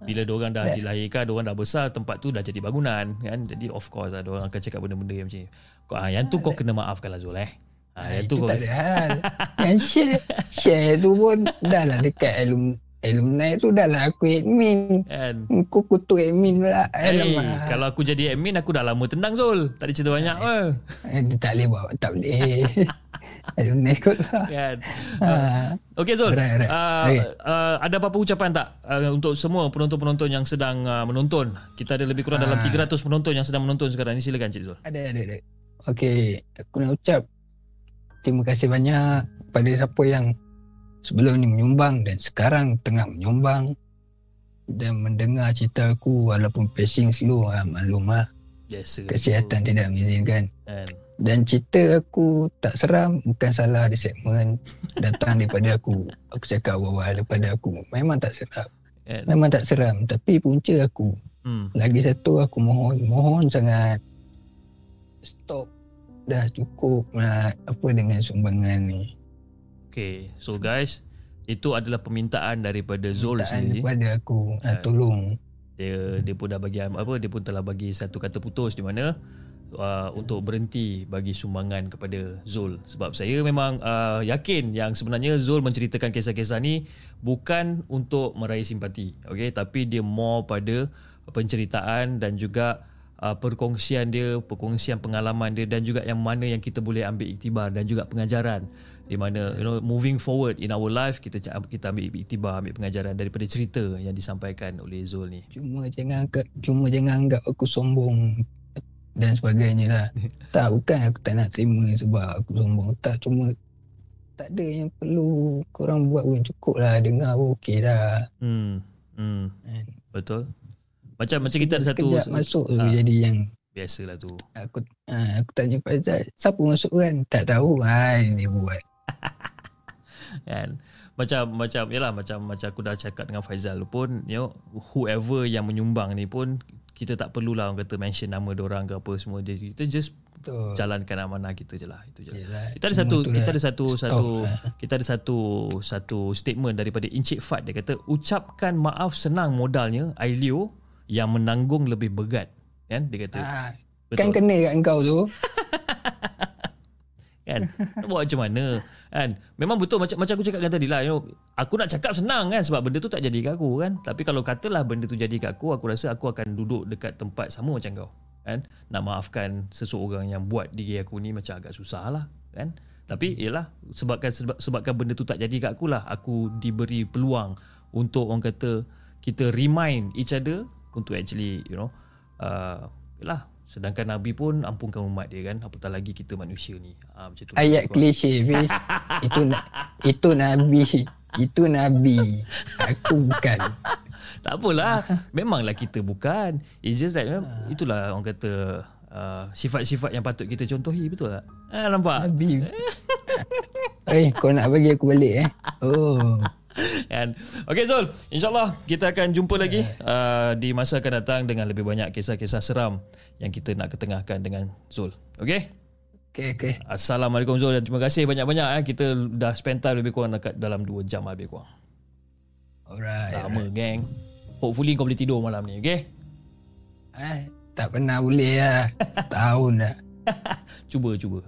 S1: Bila dia orang dah
S2: Ya.
S1: dilahirkan, dia orang dah besar, tempat tu dah jadi bangunan kan. Jadi of course lah dia orang akan cakap benda-benda yang macam ni. Kau ah, yang tu kau kena maafkan lah Zul eh. Ah,
S2: Ha,
S1: yang
S2: itu tak ada hal. Yang share share tu pun dah lah dekat alum, alumni tu dah lah aku admin.
S1: kan.
S2: Kau kutu admin pula.
S1: Hey,
S2: Alamak.
S1: kalau aku jadi admin aku dah lama tendang Zul. Tak ada cerita banyak pun.
S2: Eh, dia tak boleh bawa. Tak boleh. alumni kot lah.
S1: Kan.
S2: Ha.
S1: Okey Zul.
S2: Right, right.
S1: Uh,
S2: Okay.
S1: uh, ada apa-apa ucapan tak uh, untuk semua penonton-penonton yang sedang uh, menonton? Kita ada lebih kurang dalam
S2: Ah.
S1: 300 penonton yang sedang menonton sekarang ni. Silakan Cik Zul.
S2: Ada, ada, ada. Okey, aku nak ucap terima kasih banyak pada siapa yang sebelum ni menyumbang dan sekarang tengah menyumbang dan mendengar cerita aku walaupun pacing slow ah, maklum lah
S1: Biasa.
S2: kesihatan tidak mengizinkan
S1: Kan.
S2: dan cerita aku tak seram bukan salah di segmen datang daripada aku aku cakap awal-awal daripada aku memang tak seram memang tak seram tapi punca aku
S1: Hmm.
S2: lagi satu aku mohon mohon sangat stop dah cukup lah. Apa dengan sumbangan ni?
S1: Okay. So guys, itu adalah permintaan daripada Zul
S2: Mintaan
S1: sendiri.
S2: daripada aku. Uh, tolong.
S1: Dia dia pun dah bagi apa dia pun telah bagi satu kata putus di mana uh, untuk berhenti bagi sumbangan kepada Zul. Sebab saya memang uh, yakin yang sebenarnya Zul menceritakan kisah-kisah ni bukan untuk meraih simpati okey tapi dia more pada penceritaan dan juga uh, perkongsian dia perkongsian pengalaman dia dan juga yang mana yang kita boleh ambil iktibar dan juga pengajaran di mana you know moving forward in our life kita kita ambil iktibar ambil pengajaran daripada cerita yang disampaikan oleh Zul ni
S2: cuma jangan anggap cuma jangan anggap aku sombong dan sebagainya lah tak bukan aku tak nak terima sebab aku sombong tak cuma tak ada yang perlu korang buat pun cukup lah dengar pun okey dah
S1: Hmm. Hmm. Betul. Macam macam kita ada satu
S2: masuk
S1: Ah.
S2: jadi yang
S1: biasalah tu.
S2: aku ha, aku tanya Faizal siapa masuk kan tak tahu ha, ini dia buat
S1: Kan. Macam macam yalah macam macam aku dah cakap dengan Faizal pun you know whoever yang menyumbang ni pun kita tak perlulah orang kata mention nama dia orang ke apa semua dia kita just
S2: betul
S1: jalankan amanah kita je lah itu je. lah.
S2: Yelah,
S1: Kita ada satu
S2: tu
S1: kita
S2: lah.
S1: ada satu
S2: Stop
S1: satu
S2: lah.
S1: kita ada satu satu statement daripada Encik Fat dia kata ucapkan maaf senang modalnya Ailio yang menanggung lebih berat kan? Dia kata.
S2: Ah,
S1: Betul.
S2: kan kena kat engkau tu.
S1: Kan? Nak buat macam mana? Kan? Memang betul macam macam aku cakap kan tadi lah you know, aku nak cakap senang kan? Sebab benda tu tak jadi kat aku kan? Tapi kalau katalah benda tu jadi kat aku aku rasa aku akan duduk dekat tempat sama macam kau kan? Nak maafkan seseorang yang buat diri aku ni macam agak susah lah kan? Tapi ialah sebabkan sebab, sebabkan benda tu tak jadi kat aku lah aku diberi peluang untuk orang kata kita remind each other untuk actually you know uh, yalah sedangkan nabi pun ampunkan umat dia kan apatah lagi kita manusia ni. Ha, macam tu.
S2: Ayat klise Fiz. Itu itu Nabi. Itu Nabi. Aku bukan.
S1: Tak apalah. Memanglah kita bukan. It's just that uh, itulah orang kata uh, sifat-sifat yang patut kita contohi betul tak? Ha, nampak?
S2: Nabi. Eh kau nak bagi aku balik eh? Oh
S1: kan okey Zul insyaallah kita akan jumpa lagi uh, di masa akan datang dengan lebih banyak kisah-kisah seram yang kita nak ketengahkan dengan Zul okey
S2: Okay okay
S1: Assalamualaikum Zul dan terima kasih banyak-banyak eh. Kita dah spend time lebih kurang dekat dalam 2 jam lebih kurang.
S2: Alright
S1: Lama geng. Hopefully kau boleh tidur malam ni, okay?
S2: eh, Tak pernah boleh lah Setahun dah
S1: Cuba, cuba.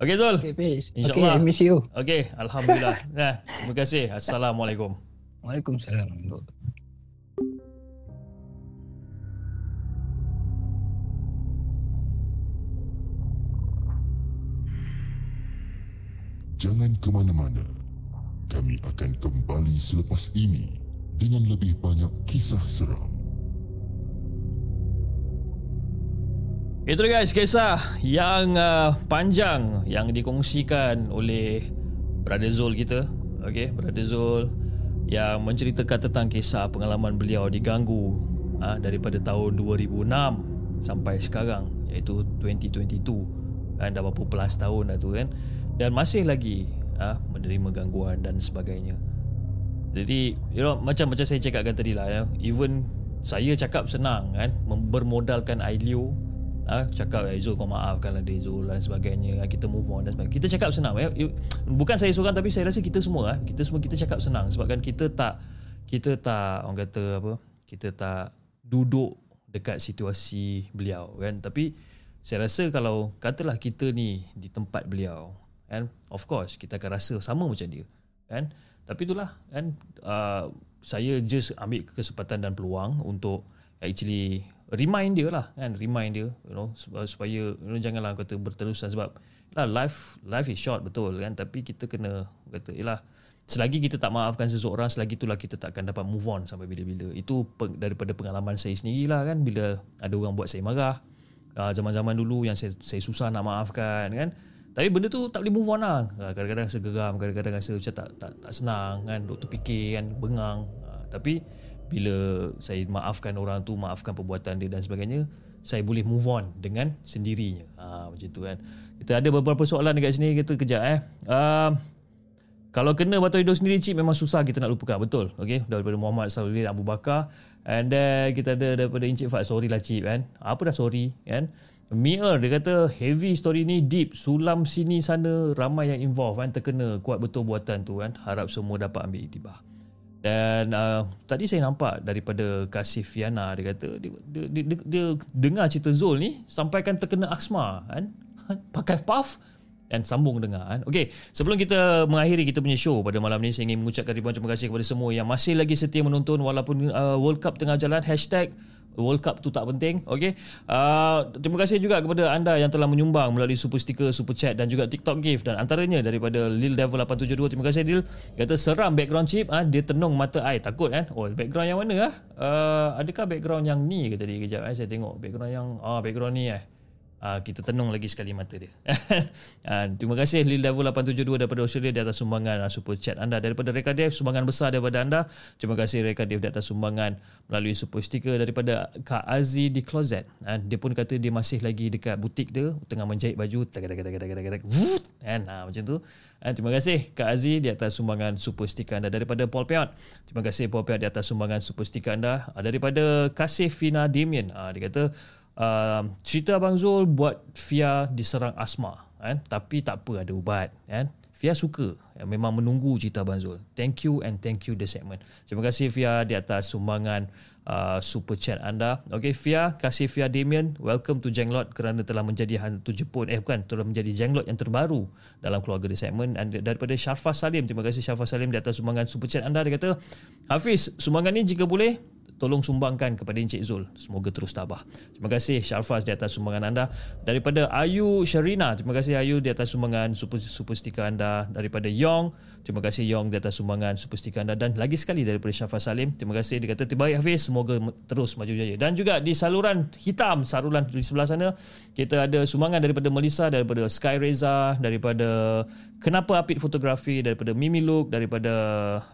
S1: Okay Zul.
S2: Okay Fiz
S1: InsyaAllah.
S2: Okay I miss you
S1: Okay, Alhamdulillah. nah, terima kasih. Assalamualaikum.
S2: Waalaikumsalam
S3: Jangan ke mana-mana. Kami akan kembali selepas ini dengan lebih banyak kisah seram.
S1: Itu dia guys, kisah yang uh, panjang yang dikongsikan oleh Brother Zul kita. Okay, Brother Zul yang menceritakan tentang kisah pengalaman beliau diganggu uh, daripada tahun 2006 sampai sekarang iaitu 2022 kan dah berapa belas tahun dah tu kan dan masih lagi uh, menerima gangguan dan sebagainya. Jadi you know macam macam saya cakapkan tadi lah ya, even saya cakap senang kan bermodalkan Ailio ha, cakap eh, Zul kau maafkanlah dia Zul dan sebagainya kita move on dan sebagainya. kita cakap senang. You- bukan saya seorang tapi saya rasa kita semua ah, kita semua kita cakap senang sebabkan kita tak kita tak orang kata apa kita tak duduk dekat situasi beliau kan tapi saya rasa kalau katalah kita ni di tempat beliau kan of course kita akan rasa sama macam dia kan tapi itulah kan uh, saya just ambil kesempatan dan peluang untuk actually remind dia lah kan remind dia you know supaya, you know, janganlah kata berterusan sebab lah life life is short betul kan? Tapi kita kena kata yalah selagi kita tak maafkan seseorang selagi itulah kita tak akan dapat move on sampai bila-bila. Itu pe- daripada pengalaman saya sendirilah kan bila ada orang buat saya marah. Uh, zaman-zaman dulu yang saya, saya susah nak maafkan kan. Tapi benda tu tak boleh move on lah. Ah, kadang-kadang rasa geram kadang-kadang rasa macam tak, tak, tak senang kan duk terfikir kan bengang. Uh, tapi bila saya maafkan orang tu maafkan perbuatan dia dan sebagainya saya boleh move on dengan sendirinya. Ha, macam tu kan. Kita ada beberapa soalan dekat sini kita kejap eh. Uh, kalau kena batu hidup sendiri cik memang susah kita nak lupakan. Betul okey? Daripada Muhammad Saudin Abu Bakar. And then kita ada daripada Encik Fat sorry lah cik kan? Apa dah sorry kan? Mir dia kata heavy story ni deep sulam sini sana ramai yang involve kan? Terkena kuat betul buatan tu kan? Harap semua dapat ambil iktibar dan uh, tadi saya nampak daripada Kasih Fiana dia kata dia, dia, dia, dia, dia dengar cerita Zul ni sampaikan terkena asma kan pakai puff dan sambung dengar kan. Okey, sebelum kita mengakhiri kita punya show pada malam ni saya ingin mengucapkan ribuan terima kasih kepada semua yang masih lagi setia menonton walaupun uh, World Cup tengah jalan hashtag World Cup tu tak penting Okey uh, Terima kasih juga kepada anda Yang telah menyumbang Melalui super sticker Super chat Dan juga TikTok gift. Dan antaranya Daripada Lil Devil 872 Terima kasih Lil. Kata seram background chip ah Dia tenung mata air Takut kan Oh background yang mana ah? Uh, adakah background yang ni ke tadi? Kejap eh, Saya tengok background yang Ah background ni eh Uh, kita tenung lagi sekali mata dia. uh, terima kasih Lil Level 872 daripada Australia di atas sumbangan uh, super chat anda. Daripada Reka Dev, sumbangan besar daripada anda. Terima kasih Reka Dev di atas sumbangan melalui super sticker daripada Kak Azi di Closet. Uh, dia pun kata dia masih lagi dekat butik dia tengah menjahit baju. Tak tak tak tak tak tak kan macam tu. Uh, terima kasih Kak Azi di atas sumbangan super sticker anda daripada Paul Peot. Terima kasih Paul Peot di atas sumbangan super sticker anda. Daripada Kasih Fina Damien. Uh, dia kata uh, cerita Abang Zul buat Fia diserang asma kan? Tapi tak apa ada ubat kan? Fia suka. Ya, memang menunggu cerita Abang Zul. Thank you and thank you the segment. Terima kasih Fia di atas sumbangan uh, super chat anda. Okay Fia kasih Fia Damien. Welcome to Jenglot kerana telah menjadi hantu Jepun eh bukan telah menjadi Jenglot yang terbaru dalam keluarga The Segment. Dan daripada Syarfah Salim. Terima kasih Syarfah Salim di atas sumbangan super chat anda. Dia kata Hafiz sumbangan ni jika boleh tolong sumbangkan kepada Encik Zul. Semoga terus tabah. Terima kasih Syarfaz di atas sumbangan anda. Daripada Ayu Sharina, terima kasih Ayu di atas sumbangan super, super stiker anda. Daripada Yong, terima kasih Yong di atas sumbangan super stiker anda. Dan lagi sekali daripada Syarfaz Salim, terima kasih. Dia kata terbaik Hafiz, semoga terus maju jaya. Dan juga di saluran hitam, saluran di sebelah sana, kita ada sumbangan daripada Melissa, daripada Sky Reza, daripada Kenapa Apit Fotografi, daripada Mimi Look, daripada...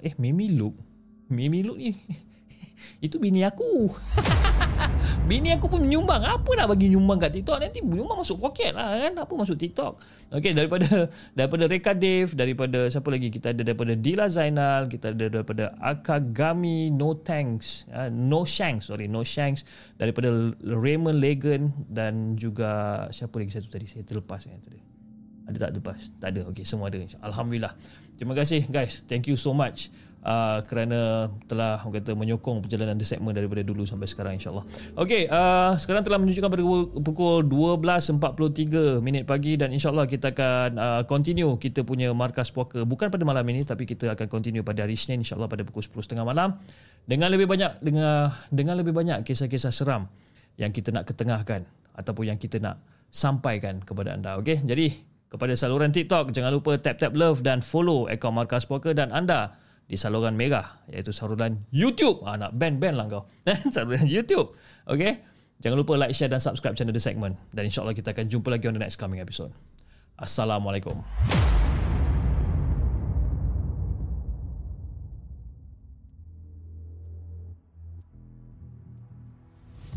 S1: Eh, Mimi Look? Mimi Look ni itu bini aku. bini aku pun menyumbang. Apa nak bagi nyumbang kat TikTok? Nanti nyumbang masuk poket lah kan. Apa masuk TikTok? Okay, daripada daripada Reka Dave, daripada siapa lagi? Kita ada daripada Dila Zainal, kita ada daripada Akagami No Thanks, uh, No Shanks, sorry, No Shanks, daripada Raymond Legan dan juga siapa lagi satu tadi? Saya terlepas kan tadi. Ada tak terlepas? Tak ada. Okay, semua ada. Alhamdulillah. Terima kasih guys. Thank you so much uh, kerana telah orang kata menyokong perjalanan The Segment daripada dulu sampai sekarang insyaAllah. Okey, uh, sekarang telah menunjukkan pada pukul 12.43 minit pagi dan insyaAllah kita akan uh, continue kita punya markas poker bukan pada malam ini tapi kita akan continue pada hari Isnin insyaAllah pada pukul 10.30 malam dengan lebih banyak dengan dengan lebih banyak kisah-kisah seram yang kita nak ketengahkan ataupun yang kita nak sampaikan kepada anda. Okey, jadi kepada saluran TikTok jangan lupa tap tap love dan follow akaun Markas Poker dan anda di saluran merah iaitu saluran YouTube. Ah nak band-band lah kau. saluran YouTube. Okay? Jangan lupa like, share dan subscribe channel The Segment. Dan insyaAllah kita akan jumpa lagi on the next coming episode. Assalamualaikum.